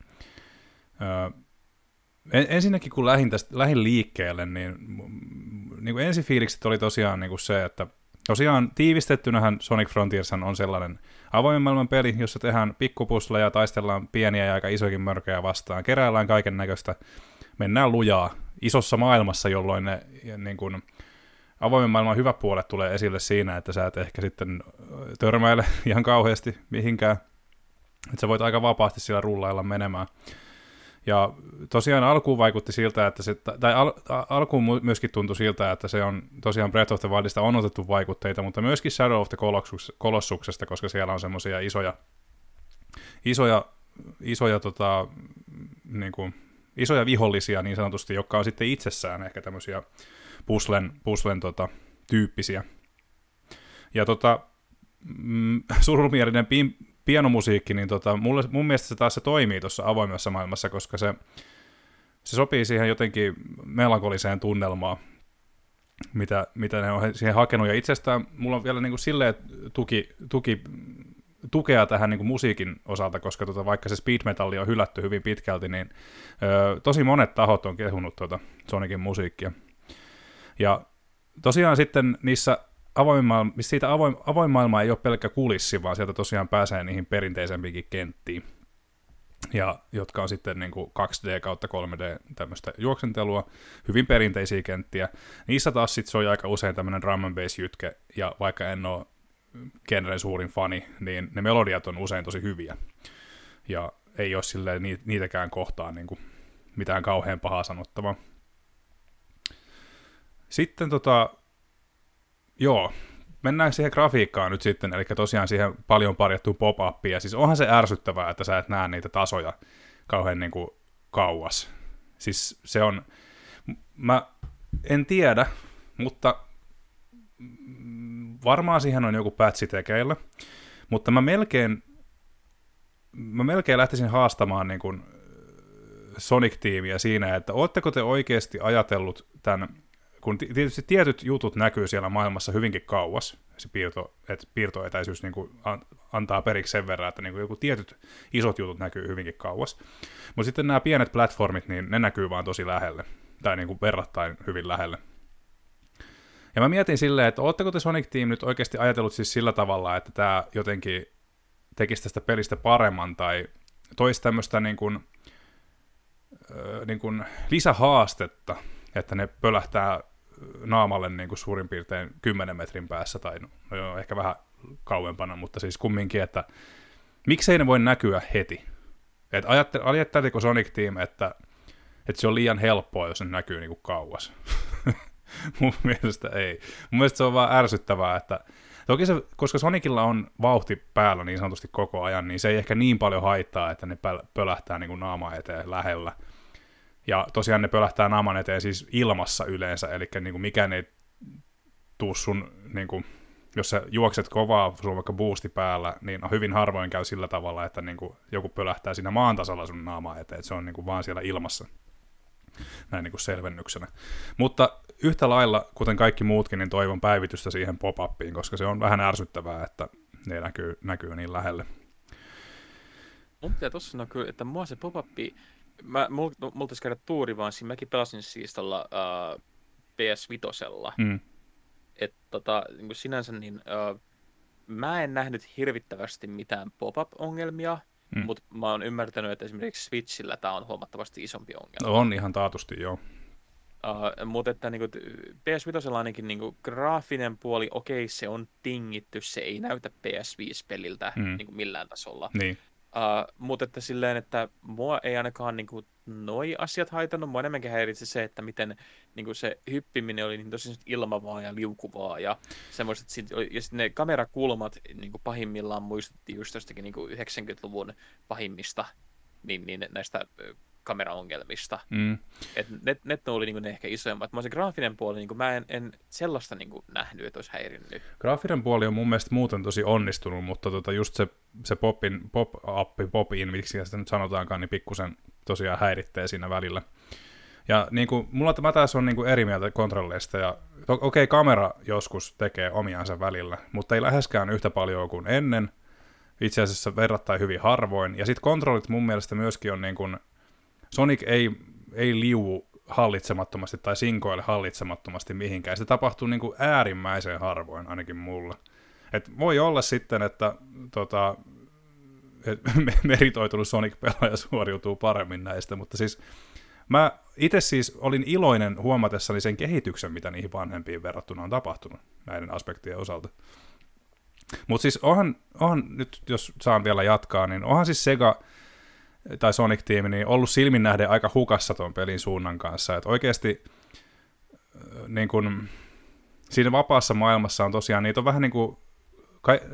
öö, ensinnäkin kun lähdin, tästä, lähdin liikkeelle, niin, niin kuin ensifiilikset oli tosiaan niin kuin se, että tosiaan tiivistettynähän Sonic Frontiers on sellainen avoimen maailman peli, jossa tehdään pikkupusleja, taistellaan pieniä ja aika isokin mörköjä vastaan, keräillään kaiken näköistä, mennään lujaa isossa maailmassa, jolloin ne niin kuin, avoimen maailman hyvät puolet tulee esille siinä, että sä et ehkä sitten törmäile ihan kauheasti mihinkään, että sä voit aika vapaasti siellä rullailla menemään. Ja tosiaan alkuun vaikutti siltä, että se, tai al, alkuun myöskin tuntui siltä, että se on tosiaan Breath of the Wildista on otettu vaikutteita, mutta myöskin Shadow of the Colossuksesta, koska siellä on semmoisia isoja, isoja, isoja, tota, niin kuin, isoja vihollisia niin sanotusti, jotka on sitten itsessään ehkä tämmöisiä puslen, puslen tota, tyyppisiä. Ja tota, mm, surumielinen pianomusiikki, niin tota, mulle, mun mielestä se taas se toimii tuossa avoimessa maailmassa, koska se, se sopii siihen jotenkin melankoliseen tunnelmaan, mitä, mitä ne on siihen hakenut. Ja itsestään mulla on vielä niin kuin silleen tuki, tuki, tukea tähän niin kuin musiikin osalta, koska tota, vaikka se speed metalli on hylätty hyvin pitkälti, niin ö, tosi monet tahot on kehunut tuota Sonicin musiikkia. Ja tosiaan sitten niissä avoin maailma, siitä avoin, avoin maailma ei ole pelkkä kulissi, vaan sieltä tosiaan pääsee niihin perinteisempiinkin kenttiin, ja jotka on sitten niin kuin 2D kautta 3D tämmöistä juoksentelua, hyvin perinteisiä kenttiä. Niissä taas sitten soi aika usein tämmöinen drum and bass jytke, ja vaikka en ole genren suurin fani, niin ne melodiat on usein tosi hyviä. Ja ei ole silleen niitäkään kohtaan niin kuin mitään kauhean pahaa sanottavaa. Sitten tota, joo, mennään siihen grafiikkaan nyt sitten, eli tosiaan siihen paljon parjattuun pop-uppiin, ja siis onhan se ärsyttävää, että sä et näe niitä tasoja kauhean niin kuin kauas. Siis se on, mä en tiedä, mutta varmaan siihen on joku pätsi tekeillä, mutta mä melkein, mä melkein lähtisin haastamaan niin kuin Sonic-tiimiä siinä, että ootteko te oikeasti ajatellut tämän kun tietysti tietyt jutut näkyy siellä maailmassa hyvinkin kauas, se piirto, että piirtoetäisyys niin kuin antaa periksi sen verran, että niin kuin joku tietyt isot jutut näkyy hyvinkin kauas. Mutta sitten nämä pienet platformit, niin ne näkyy vaan tosi lähelle, tai niin kuin verrattain hyvin lähelle. Ja mä mietin silleen, että ootteko te Sonic Team nyt oikeasti ajatellut siis sillä tavalla, että tämä jotenkin tekisi tästä pelistä paremman, tai toisi tämmöistä niin kuin, niin kuin lisähaastetta, että ne pölähtää naamalle niin kuin suurin piirtein 10 metrin päässä, tai no, joo, ehkä vähän kauempana, mutta siis kumminkin, että miksei ne voi näkyä heti? Et ajatteliko Sonic Team, että, että se on liian helppoa, jos se näkyy niin kuin kauas? Mun mielestä ei. Mun mielestä se on vaan ärsyttävää, että Toki se, koska Sonicilla on vauhti päällä niin sanotusti koko ajan, niin se ei ehkä niin paljon haittaa, että ne pölähtää niin kuin naama eteen lähellä. Ja tosiaan ne pölähtää naaman eteen siis ilmassa yleensä, eli niin kuin mikään ei tuu sun, niin kuin, jos sä juokset kovaa, sulla on vaikka boosti päällä, niin hyvin harvoin käy sillä tavalla, että niin kuin joku pölähtää siinä maan tasalla sun naama eteen, että se on niin kuin vaan siellä ilmassa näin niin kuin selvennyksenä. Mutta yhtä lailla, kuten kaikki muutkin, niin toivon päivitystä siihen pop-uppiin, koska se on vähän ärsyttävää, että ne näkyy, näkyy niin lähelle. Mun pitää tuossa sanoa kyllä, että mua se pop-uppi mä, multa mul käydä tuuri vaan, siinä mäkin pelasin siis tuolla uh, ps Vitosella. Mm. Että tota, niin sinänsä niin, uh, mä en nähnyt hirvittävästi mitään pop-up-ongelmia, mm. mutta mä oon ymmärtänyt, että esimerkiksi Switchillä tämä on huomattavasti isompi ongelma. On ihan taatusti, joo. Uh, mutta että niin kuin, ps Vitosella ainakin niin kuin, graafinen puoli, okei, se on tingitty, se ei näytä PS5-peliltä mm. niin kuin millään tasolla. Niin. Uh, mutta että silleen, että mua ei ainakaan niin kuin, noi asiat haitannut. Mua enemmänkin häiritsi se, että miten niin kuin se hyppiminen oli niin tosi ilmavaa ja liukuvaa. Ja semmoiset, ja sitten ne kamerakulmat niin kuin pahimmillaan muistutti just jostakin niin kuin 90-luvun pahimmista niin, niin näistä kameraongelmista. Mm. Et ne, ne oli niin ne ehkä isoimmat. Mä se graafinen puoli, niin mä en, en sellaista niin nähnyt, että olisi häirinnyt. Graafinen puoli on mun mielestä muuten tosi onnistunut, mutta tota just se, se popin, pop-appi, pop-in, miksi sitä nyt sanotaankaan, niin pikkusen tosiaan häiritsee siinä välillä. Ja niin kuin, mulla tämä taas on niin kuin eri mieltä kontrolleista, ja okei, okay, kamera joskus tekee omiansa välillä, mutta ei läheskään yhtä paljon kuin ennen, itse asiassa verrattain hyvin harvoin, ja sitten kontrollit mun mielestä myöskin on niin kuin, Sonic ei, ei liu hallitsemattomasti tai sinkoile hallitsemattomasti mihinkään. Se tapahtuu niin kuin äärimmäisen harvoin, ainakin mulla. Et voi olla sitten, että tota, et meritoitunut Sonic-pelaaja suoriutuu paremmin näistä, mutta siis mä itse siis olin iloinen huomatessani sen kehityksen, mitä niihin vanhempiin verrattuna on tapahtunut näiden aspektien osalta. Mutta siis onhan, onhan, nyt jos saan vielä jatkaa, niin onhan siis Sega tai Sonic-tiimi niin ollut silmin nähden aika hukassa tuon pelin suunnan kanssa. Että oikeasti niin kun, siinä vapaassa maailmassa on tosiaan, niitä on vähän niin kuin,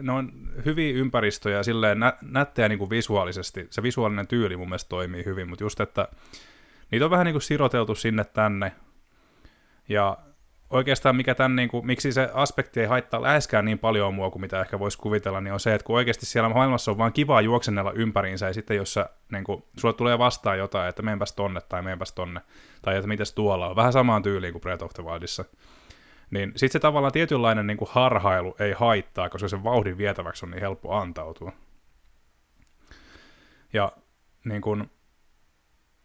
ne on hyviä ympäristöjä silleen nä, nättejä niin kuin visuaalisesti. Se visuaalinen tyyli mun mielestä toimii hyvin, mutta just, että niitä on vähän niin kuin siroteltu sinne tänne. Ja oikeastaan mikä tämän, niin kuin, miksi se aspekti ei haittaa läheskään niin paljon mua kuin mitä ehkä voisi kuvitella, niin on se, että kun oikeasti siellä maailmassa on vaan kivaa juoksennella ympäriinsä, ja sitten jos sä, niin kuin, sulle tulee vastaan jotain, että meenpäs tonne tai meenpäs tonne, tai että mitäs tuolla on, vähän samaan tyyliin kuin Breath of the Wildissa, niin sitten se tavallaan tietynlainen niin kuin harhailu ei haittaa, koska se vauhdin vietäväksi on niin helppo antautua. Ja niin kuin,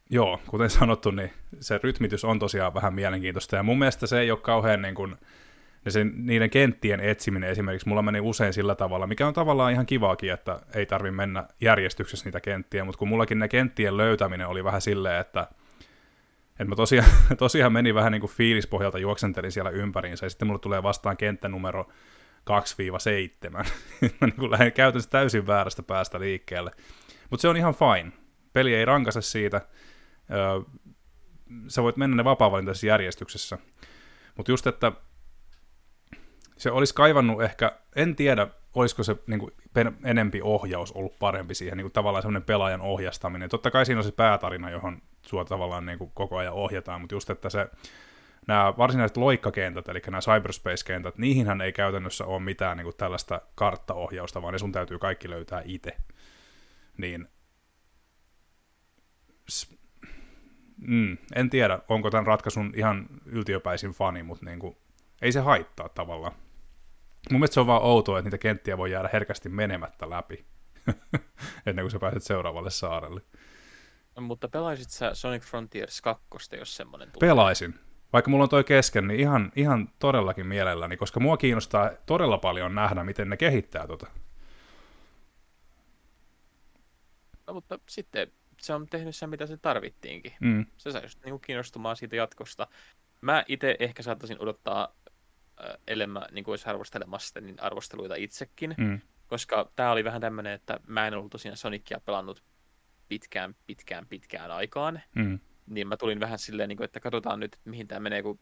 joo, kuten sanottu, niin se rytmitys on tosiaan vähän mielenkiintoista, ja mun mielestä se ei ole kauhean niin kuin, ja sen, niiden kenttien etsiminen esimerkiksi mulla meni usein sillä tavalla, mikä on tavallaan ihan kivaakin, että ei tarvi mennä järjestyksessä niitä kenttiä, mutta kun mullakin ne kenttien löytäminen oli vähän silleen, että, että mä tosiaan, tosiaan meni vähän niin kuin fiilispohjalta juoksentelin siellä ympäriinsä, ja sitten mulla tulee vastaan kenttä numero 2-7. mä niin kuin lähden käytännössä täysin väärästä päästä liikkeelle. Mutta se on ihan fine. Peli ei rankase siitä, sä voit mennä ne vapaa järjestyksessä. Mutta just, että se olisi kaivannut ehkä, en tiedä, olisiko se niin kuin, enempi ohjaus ollut parempi siihen, niin kuin, tavallaan semmoinen pelaajan ohjastaminen. Totta kai siinä on se päätarina, johon sua tavallaan niin kuin, koko ajan ohjataan, mutta just, että se nämä varsinaiset loikkakentät, eli nämä cyberspace-kentät, niihinhän ei käytännössä ole mitään niin kuin, tällaista karttaohjausta, vaan ne sun täytyy kaikki löytää itse. Niin mm, en tiedä, onko tämän ratkaisun ihan yltiöpäisin fani, mutta niin kuin, ei se haittaa tavallaan. Mun mielestä se on vaan outoa, että niitä kenttiä voi jäädä herkästi menemättä läpi, ennen kuin sä pääset seuraavalle saarelle. No, mutta pelaisit sä Sonic Frontiers 2, jos semmoinen tulee? Pelaisin. Vaikka mulla on toi kesken, niin ihan, ihan todellakin mielelläni, koska mua kiinnostaa todella paljon nähdä, miten ne kehittää tota. No, mutta sitten se on tehnyt sen, mitä se tarvittiinkin. Mm. Se sai just niin kiinnostumaan siitä jatkosta. Mä itse ehkä saattaisin odottaa, äh, ellei mä niin olisi arvostelemassa niin arvosteluita itsekin, mm. koska tämä oli vähän tämmöinen, että mä en ollut tosiaan Sonicia pelannut pitkään, pitkään, pitkään aikaan, mm. niin mä tulin vähän silleen, niin kuin, että katsotaan nyt, että mihin tämä menee, kun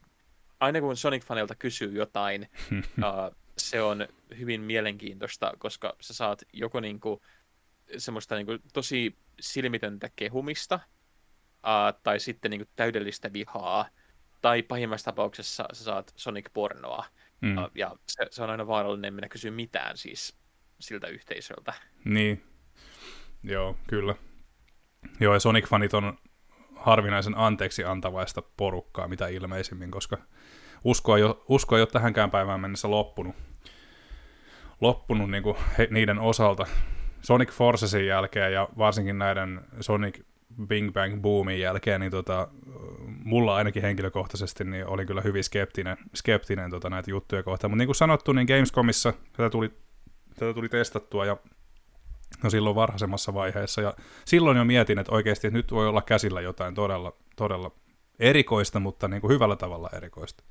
aina kun Sonic-fanilta kysyy jotain, uh, se on hyvin mielenkiintoista, koska sä saat joko niin kuin, semmoista niin kuin, tosi silmitöntä kehumista, uh, tai sitten niin kuin, täydellistä vihaa, tai pahimmassa tapauksessa sä saat Sonic-pornoa, mm. uh, ja se, se on aina vaarallinen minä kysy mitään siis siltä yhteisöltä. Niin, joo, kyllä. Joo, ja Sonic-fanit on harvinaisen anteeksi antavaista porukkaa, mitä ilmeisimmin, koska usko ei ole, usko ei ole tähänkään päivään mennessä loppunut, loppunut niin kuin he, niiden osalta. Sonic Forcesin jälkeen ja varsinkin näiden Sonic Bing Bang Boomin jälkeen, niin tota, mulla ainakin henkilökohtaisesti niin olin kyllä hyvin skeptinen, skeptinen tota, näitä juttuja kohtaan. Mutta niin kuin sanottu, niin Gamescomissa tätä tuli, tätä tuli testattua ja no silloin varhaisemmassa vaiheessa. Ja silloin jo mietin, että oikeasti että nyt voi olla käsillä jotain todella, todella erikoista, mutta niin kuin hyvällä tavalla erikoista.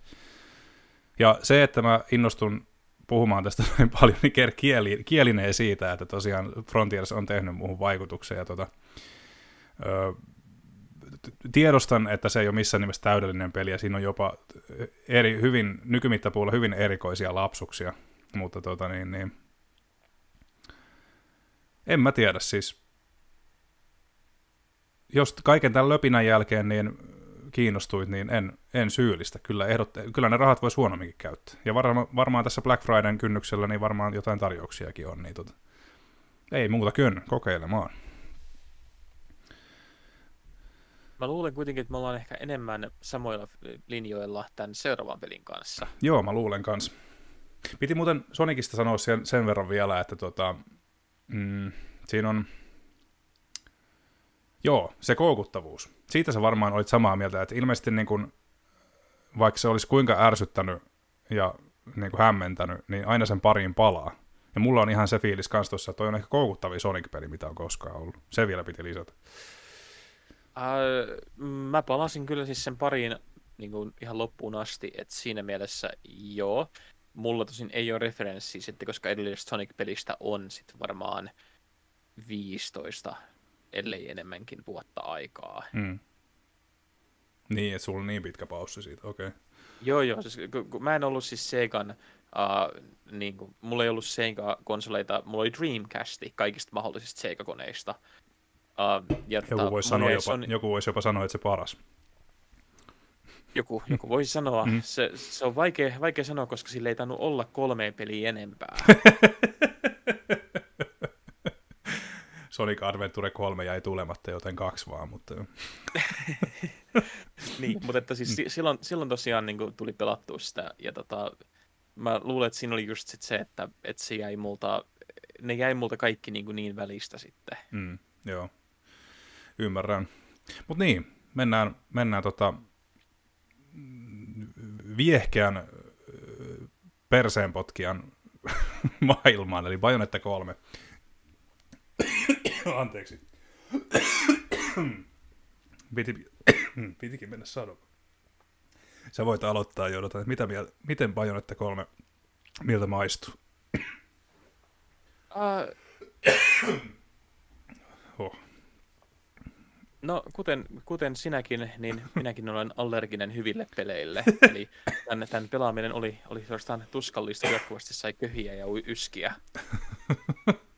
Ja se, että mä innostun puhumaan tästä noin paljon, niin kieli, kielinee siitä, että tosiaan Frontiers on tehnyt muuhun vaikutuksen. Ja tota, ö, tiedostan, että se ei ole missään nimessä täydellinen peli, ja siinä on jopa eri, hyvin, nykymittapuolella hyvin erikoisia lapsuksia, mutta tota niin, niin, en mä tiedä siis. Jos kaiken tämän löpinän jälkeen niin kiinnostuit, niin en, en syyllistä. Kyllä, ehdot, kyllä ne rahat voisi huonomminkin käyttää. Ja varma, varmaan tässä Black Fridayn kynnyksellä niin varmaan jotain tarjouksiakin on. Niin tota, ei muuta kuin kokeilemaan. Mä luulen kuitenkin, että me ollaan ehkä enemmän samoilla linjoilla tämän seuraavan pelin kanssa. Joo, mä luulen kanssa. Piti muuten Sonicista sanoa sen, sen verran vielä, että tota, mm, siinä on Joo, se koukuttavuus. Siitä sä varmaan olit samaa mieltä, että ilmeisesti niin kun, vaikka se olisi kuinka ärsyttänyt ja niin hämmentänyt, niin aina sen pariin palaa. Ja mulla on ihan se fiilis kans tossa, että toi on ehkä koukuttavin Sonic-peli, mitä on koskaan ollut. Se vielä piti lisätä. Uh, mä palasin kyllä siis sen pariin niin kuin ihan loppuun asti, että siinä mielessä joo. Mulla tosin ei ole referenssi sitten, koska edellisestä Sonic-pelistä on sitten varmaan 15, ellei enemmänkin vuotta aikaa. Mm. Niin, että sulla on niin pitkä paussi siitä, okei. Okay. Joo, joo. Siis, kun, kun mä en ollut siis Segan, uh, niin kuin, mulla ei ollut Sega-konsoleita, mulla oli Dreamcasti kaikista mahdollisista Sega-koneista. Uh, ja joku, voisi sanoa jopa, on... joku voisi jopa sanoa, että se paras. Joku, joku voisi sanoa. Mm. Se, se on vaikea, vaikea sanoa, koska sillä ei tainnut olla kolme peliä enempää. Sonic Adventure 3 jäi tulematta, joten kaksi vaan, mutta... niin, mutta että siis silloin, silloin tosiaan niin kuin, tuli pelattua sitä, ja tota, mä luulen, että siinä oli just sit se, että, että se jäi multa, ne jäi multa kaikki niin, kuin niin välistä sitten. Mm, joo, ymmärrän. Mutta niin, mennään, mennään tota, viehkeän perseenpotkijan maailmaan, eli Bajonetta 3. Anteeksi. Piti, pitikin mennä sanomaan. Sä voit aloittaa jo, että mitä miel- miten Bajonetta 3, miltä maistuu? Uh, oh. No, kuten, kuten sinäkin, niin minäkin olen allerginen hyville peleille. Eli tämän, tämän pelaaminen oli, oli suorastaan tuskallista, jatkuvasti sai köhiä ja yskiä.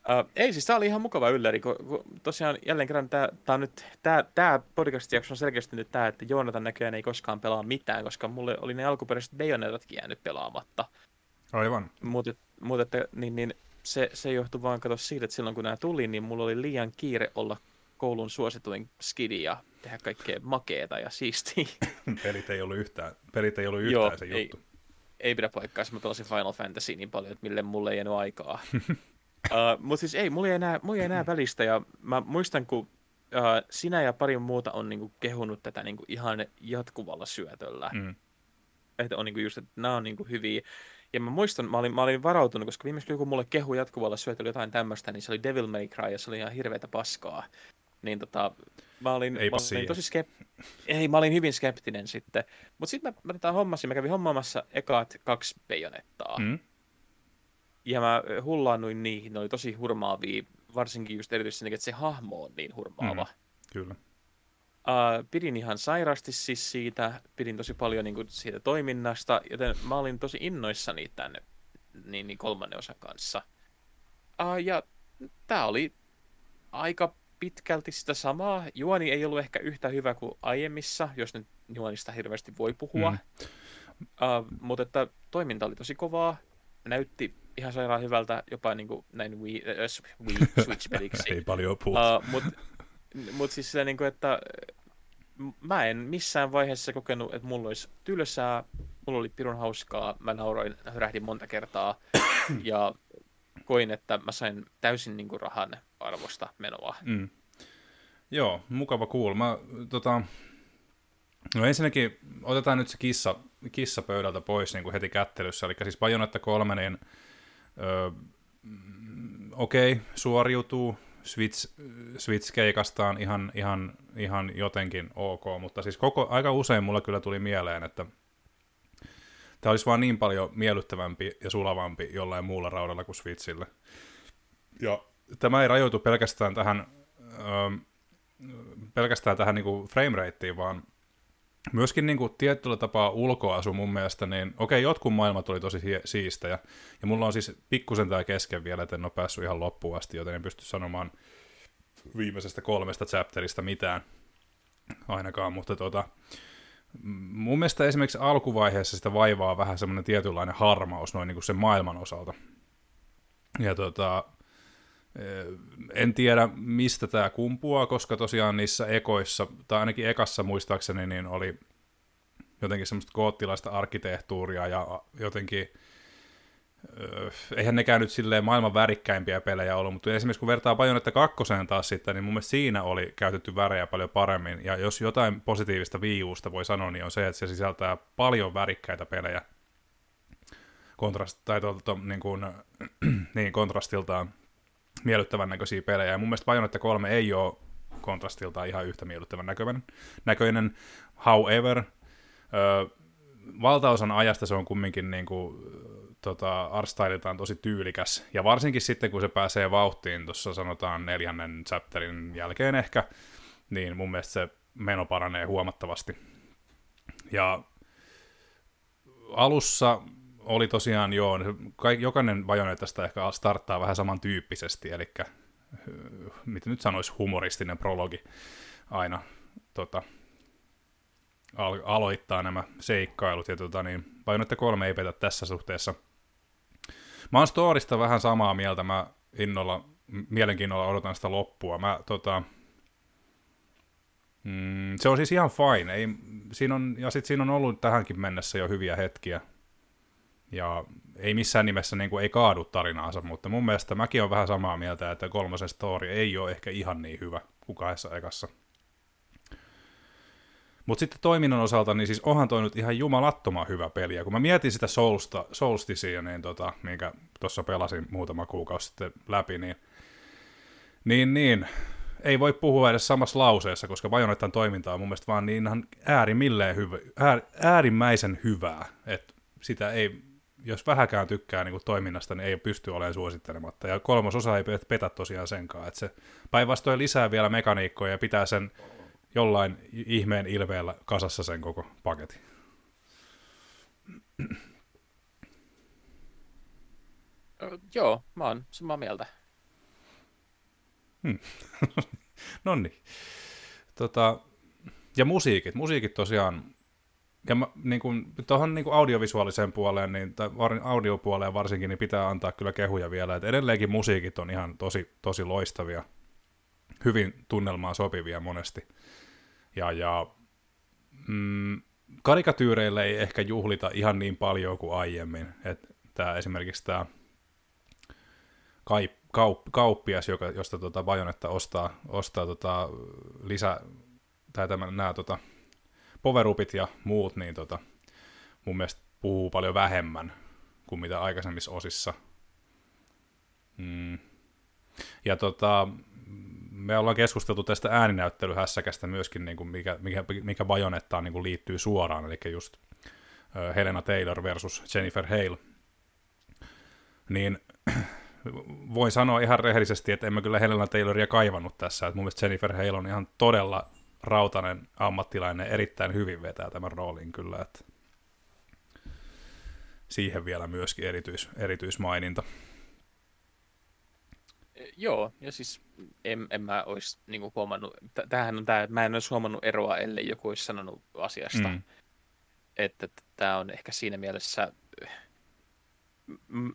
Uh, ei, siis tämä oli ihan mukava ylläri, kun, kun tosiaan jälleen kerran tämä, tämä, nyt, tämä, tämä podcast-jakso on selkeästi nyt tämä, että Joonatan näköjään ei koskaan pelaa mitään, koska mulle oli ne alkuperäiset Bayonetatkin jäänyt pelaamatta. Aivan. Mutta mut, että, niin, niin, se, se johtui vaan kato siitä, että silloin kun nämä tuli, niin mulla oli liian kiire olla koulun suosituin skidi ja tehdä kaikkea makeeta ja siistiä. pelit ei ollut yhtään, pelit ei ollut yhtään Joo, se juttu. Ei, ei pidä paikkaa, mä pelasin Final Fantasy niin paljon, että mille mulle ei jäänyt aikaa. Uh, äh, Mutta siis ei, mulla ei, enää, mulla ei enää välistä, ja mä muistan, kun uh, sinä ja pari muuta on niinku kehunut tätä niinku ihan jatkuvalla syötöllä. Mm. Että on niinku just, että nämä on niinku hyviä. Ja mä muistan, mä olin, mä olin varautunut, koska viimeksi kun mulle kehu jatkuvalla syötöllä jotain tämmöistä, niin se oli Devil May Cry, ja se oli ihan hirveätä paskaa. Niin tota, mä olin, mä olin tosi skep... Ei, mä olin hyvin skeptinen sitten. Mutta sitten mä, mä tätä hommasin, mä kävin hommaamassa ekaat kaksi pejonettaa. Mm ja mä hullaannuin niihin, ne oli tosi hurmaavia, varsinkin just erityisesti että se hahmo on niin hurmaava. Mm, kyllä. Uh, pidin ihan sairaasti siis siitä, pidin tosi paljon niin kuin, siitä toiminnasta, joten mä olin tosi innoissani tänne niin, niin kolmannen osan kanssa. Uh, ja tämä oli aika pitkälti sitä samaa. Juoni ei ollut ehkä yhtä hyvä kuin aiemmissa, jos nyt juonista hirveästi voi puhua. Mm. Uh, mutta että toiminta oli tosi kovaa, näytti ihan sairaan hyvältä jopa niin kuin, näin Wii, äh, Wii Switch-peliksi. Ei paljon puhuta. Uh, Mutta mut siis sillä, niin kuin, että mä en missään vaiheessa kokenut, että mulla olisi tylsää, mulla oli pirun hauskaa, mä nauroin, hörähdin monta kertaa ja koin, että mä sain täysin niin kuin, rahan arvosta menoa. Mm. Joo, mukava kuulla. Mä, tota, no ensinnäkin otetaan nyt se kissa, kissa pöydältä pois niin kuin heti kättelyssä, eli siis Bajonetta 3, niin Öö, Okei, okay, suoriutuu Switch, Switch-keikastaan ihan, ihan, ihan jotenkin ok, mutta siis koko, aika usein mulla kyllä tuli mieleen, että tämä olisi vaan niin paljon miellyttävämpi ja sulavampi jollain muulla raudalla kuin Switchille. Ja tämä ei rajoitu pelkästään tähän, öö, pelkästään tähän niin framerateen, vaan myöskin niin kuin tietyllä tapaa ulkoasu mun mielestä, niin okei, jotkut maailmat oli tosi siistejä, ja mulla on siis pikkusen tämä kesken vielä, että en ole päässyt ihan loppuun asti, joten en pysty sanomaan viimeisestä kolmesta chapterista mitään ainakaan, mutta tota, mun mielestä esimerkiksi alkuvaiheessa sitä vaivaa vähän semmoinen tietynlainen harmaus noin niin kuin sen maailman osalta. Ja tota, en tiedä, mistä tämä kumpuaa, koska tosiaan niissä ekoissa, tai ainakin ekassa muistaakseni, niin oli jotenkin semmoista koottilaista arkkitehtuuria ja jotenkin öö, eihän nekään nyt silleen maailman värikkäimpiä pelejä ollut, mutta esimerkiksi kun vertaa Bajonetta kakkoseen taas sitten, niin mun mielestä siinä oli käytetty värejä paljon paremmin, ja jos jotain positiivista viivuusta voi sanoa, niin on se, että se sisältää paljon värikkäitä pelejä, kontrast, tai tuolta, niin, kuin, niin kontrastiltaan miellyttävän näköisiä pelejä, ja mun mielestä Bajonetta 3 ei ole kontrastiltaan ihan yhtä miellyttävän näköinen, näköinen. however, öö, valtaosan ajasta se on kumminkin niin kuin, tota, artstyliltaan tosi tyylikäs. Ja varsinkin sitten, kun se pääsee vauhtiin, tuossa sanotaan neljännen chapterin jälkeen ehkä, niin mun mielestä se meno paranee huomattavasti. Ja alussa oli tosiaan joo, jokainen Bajonettasta ehkä starttaa vähän samantyyppisesti, eli miten nyt sanoisi, humoristinen prologi aina tota, al- aloittaa nämä seikkailut, ja tota, niin, Bajonetta kolme ei petä tässä suhteessa. Mä oon storista vähän samaa mieltä, mä innolla, mielenkiinnolla odotan sitä loppua. Mä, tota, mm, se on siis ihan fine, ei, siinä on, ja sitten siinä on ollut tähänkin mennessä jo hyviä hetkiä, ja ei missään nimessä niin kuin, ei kaadu tarinaansa, mutta mun mielestä mäkin on vähän samaa mieltä, että kolmosen story ei ole ehkä ihan niin hyvä kuin kahdessa ekassa. Mutta sitten toiminnan osalta, niin siis onhan toi nyt ihan jumalattoman hyvä peli. Ja kun mä mietin sitä Soulsta, Soulstisia, niin tota, minkä tuossa pelasin muutama kuukausi sitten läpi, niin, niin, niin ei voi puhua edes samassa lauseessa, koska Bajonettan toiminta on mun mielestä vaan niin ihan äärimmilleen hyvä, äär, äärimmäisen hyvää, että sitä ei, jos vähäkään tykkää niin kuin toiminnasta, niin ei pysty olemaan suosittelematta. Ja kolmososa ei petä tosiaan senkaan, että se päinvastoin lisää vielä mekaniikkoja ja pitää sen jollain ihmeen ilveellä kasassa sen koko paketin. Joo, mä oon samaa mieltä. Hmm. no niin. Tota, ja musiikit. Musiikit tosiaan, ja mä, niin kuin, tuohon niin kuin audiovisuaaliseen puoleen, niin, tai audiopuoleen varsinkin, niin pitää antaa kyllä kehuja vielä. että edelleenkin musiikit on ihan tosi, tosi loistavia, hyvin tunnelmaan sopivia monesti. Ja, ja mm, karikatyyreille ei ehkä juhlita ihan niin paljon kuin aiemmin. Että tää, esimerkiksi tämä kaup, kauppias, joka, josta tota Bajonetta ostaa, ostaa tota lisä, tai nämä tota, poverupit ja muut, niin tota, mun mielestä puhuu paljon vähemmän kuin mitä aikaisemmissa osissa. Mm. Ja tota, me ollaan keskusteltu tästä ääninäyttelyhässäkästä myöskin, niin kuin mikä, mikä, mikä Bajonettaan niin kuin liittyy suoraan, eli just Helena Taylor versus Jennifer Hale. Niin voin sanoa ihan rehellisesti, että en mä kyllä Helena Tayloria kaivannut tässä. Että mun mielestä Jennifer Hale on ihan todella rautainen ammattilainen, erittäin hyvin vetää tämän roolin kyllä. Että siihen vielä myöskin erityis, erityismaininta. Joo, ja siis en, en mä olisi niin huomannut, tämähän on tämä, että mä en olisi huomannut eroa, ellei joku olisi sanonut asiasta. Mm. Että tämä on ehkä siinä mielessä,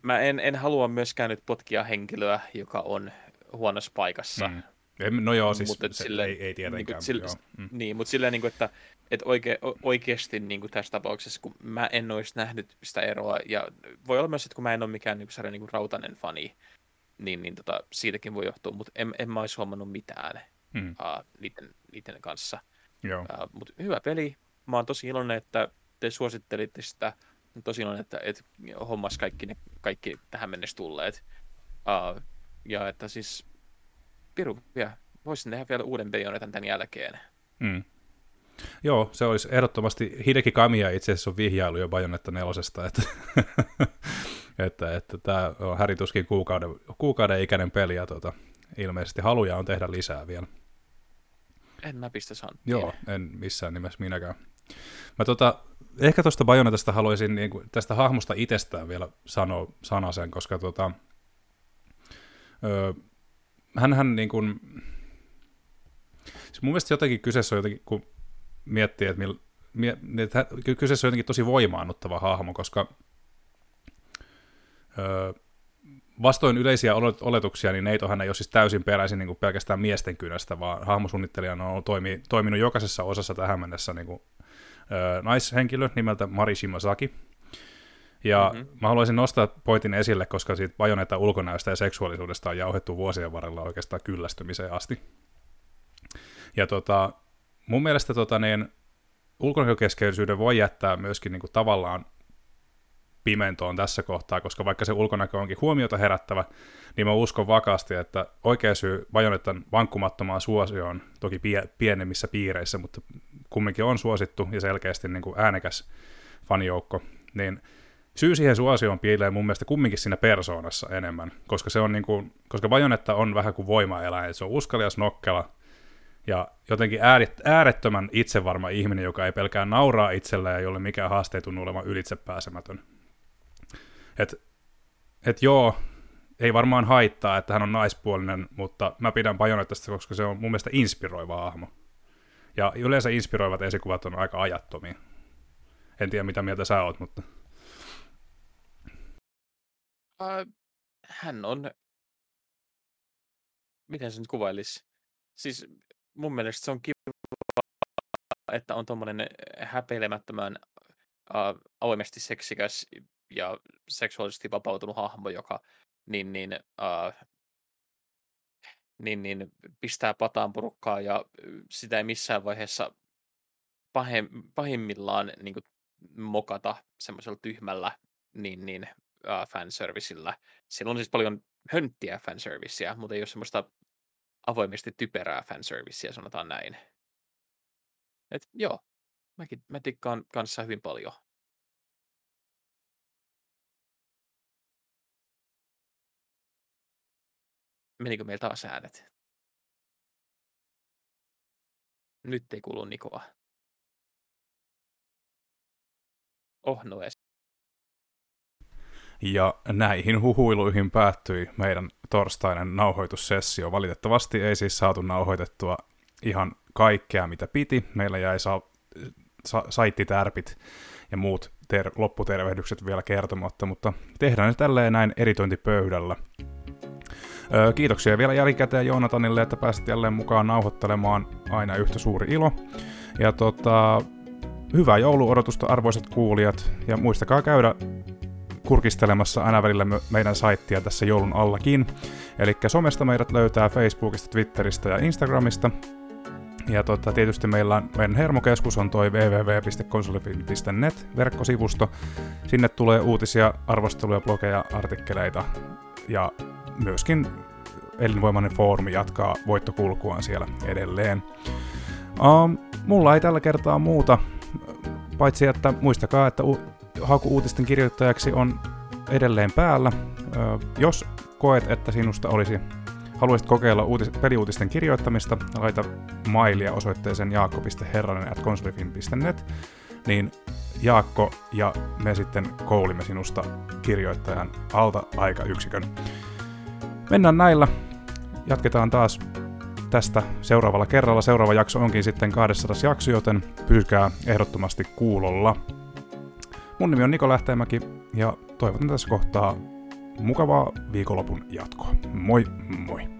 mä en, en halua myöskään nyt potkia henkilöä, joka on huonossa paikassa. Mm. No joo, siis mutta se, sille, ei, ei tietenkään. Niin, sille, joo. Mm. niin mutta silleen, niin kuin, että, että oike, oikeasti niin kuin tässä tapauksessa, kun mä en olisi nähnyt sitä eroa, ja voi olla myös, että kun mä en ole mikään niin kuin, niin kuin rautainen fani, niin, niin tota, siitäkin voi johtua, mutta en, en mä olisi huomannut mitään hmm. uh, niiden, niiden kanssa. Joo. Uh, mutta hyvä peli. Mä oon tosi iloinen, että te suosittelitte sitä. Tosi iloinen, että, että hommas kaikki, ne, kaikki tähän mennessä tulleet. Uh, ja että siis piru, ja voisin tehdä vielä uuden Bayonetan tämän jälkeen. Hmm. Joo, se olisi ehdottomasti, Hideki Kamiya itse asiassa on vihjailu jo Bajonetta nelosesta, että että, että tämä on härituskin kuukauden, kuukauden ikäinen peli ja tuota, ilmeisesti haluja on tehdä lisää vielä. En mä pistä santtia. Joo, en missään nimessä minäkään. Mä tota, ehkä tuosta Bajonetasta haluaisin niin kuin, tästä hahmosta itsestään vielä sanoa sanasen, koska tota, öö, hänhän niin kuin, siis mun mielestä jotenkin kyseessä on jotenkin, kun miettii, että, mil, mie, että kyseessä on jotenkin tosi voimaannuttava hahmo, koska vastoin yleisiä oletuksia, niin Neitohan ei ole siis täysin peräisin niin kuin pelkästään miesten kynästä, vaan hahmosuunnittelijana on toimi, toiminut jokaisessa osassa tähän mennessä niin kuin, ö, naishenkilö nimeltä Mari Shimazaki. Ja mm-hmm. mä haluaisin nostaa pointin esille, koska siitä vajoneta ulkonäöstä ja seksuaalisuudesta on jauhettu vuosien varrella oikeastaan kyllästymiseen asti. Ja tota, mun mielestä tota, niin, ulkonäkökeskeisyyden voi jättää myöskin niin kuin, tavallaan pimentoon tässä kohtaa, koska vaikka se ulkonäkö onkin huomiota herättävä, niin mä uskon vakaasti, että oikea syy Bajonettan vankkumattomaan suosioon, toki pie- pienemmissä piireissä, mutta kumminkin on suosittu ja selkeästi niin kuin äänekäs fanijoukko, niin syy siihen suosioon piilee mun mielestä kumminkin siinä persoonassa enemmän, koska se on niin kuin, koska Bajonetta on vähän kuin voimaeläin, se on uskalias nokkela, ja jotenkin äärettömän itsevarma ihminen, joka ei pelkää nauraa itselleen ja jolle mikään haaste ei tunnu olevan ylitsepääsemätön. Et, et joo, ei varmaan haittaa, että hän on naispuolinen, mutta mä pidän Bajonettasta, koska se on mun mielestä inspiroiva hahmo. Ja yleensä inspiroivat esikuvat on aika ajattomia. En tiedä, mitä mieltä sä oot, mutta... Uh, hän on... Miten se nyt kuvailisi? Siis mun mielestä se on kiva, että on tuommoinen häpeilemättömän uh, avoimesti seksikäs ja seksuaalisesti vapautunut hahmo, joka niin, niin, uh, niin, niin pistää pataan porukkaa ja sitä ei missään vaiheessa pahim, pahimmillaan niin kuin, mokata semmoisella tyhmällä niin, niin, uh, fanservicellä. Siellä on siis paljon hönttiä fanserviceä, mutta ei ole semmoista avoimesti typerää fanservicea, sanotaan näin. Et joo, mäkin, mä tikkaan kanssa hyvin paljon Menikö meillä taas äänet? Nyt ei kuulu Nikoa. Oh, no. Ja näihin huhuiluihin päättyi meidän torstainen nauhoitussessio. Valitettavasti ei siis saatu nauhoitettua ihan kaikkea, mitä piti. Meillä jäi sa- sa- saittitärpit ja muut ter- lopputervehdykset vielä kertomatta, mutta tehdään nyt tälleen näin editointipöydällä. Kiitoksia vielä jälkikäteen Joonatanille, että pääsit jälleen mukaan nauhoittelemaan. Aina yhtä suuri ilo. Ja tota, hyvää jouluodotusta arvoisat kuulijat, ja muistakaa käydä kurkistelemassa aina välillä meidän saittia tässä joulun allakin. Eli somesta meidät löytää Facebookista, Twitteristä ja Instagramista. Ja tota, tietysti meillä on, meidän hermokeskus on toi www.konsolifilm.net verkkosivusto. Sinne tulee uutisia, arvosteluja, blogeja, artikkeleita ja myöskin elinvoimainen foorumi jatkaa voittokulkuaan siellä edelleen. Um, mulla ei tällä kertaa muuta, paitsi että muistakaa, että u- haku-uutisten kirjoittajaksi on edelleen päällä. Jos koet, että sinusta olisi haluaisit kokeilla uutis- peliuutisten kirjoittamista, laita mailia osoitteeseen jaakko.herranen at konsolifin.net, niin Jaakko ja me sitten koulimme sinusta kirjoittajan alta aikayksikön. Mennään näillä. Jatketaan taas tästä seuraavalla kerralla. Seuraava jakso onkin sitten 200 jakso, joten pysykää ehdottomasti kuulolla. Mun nimi on Niko Lähteenmäki ja toivotan tässä kohtaa mukavaa viikonlopun jatkoa. Moi moi!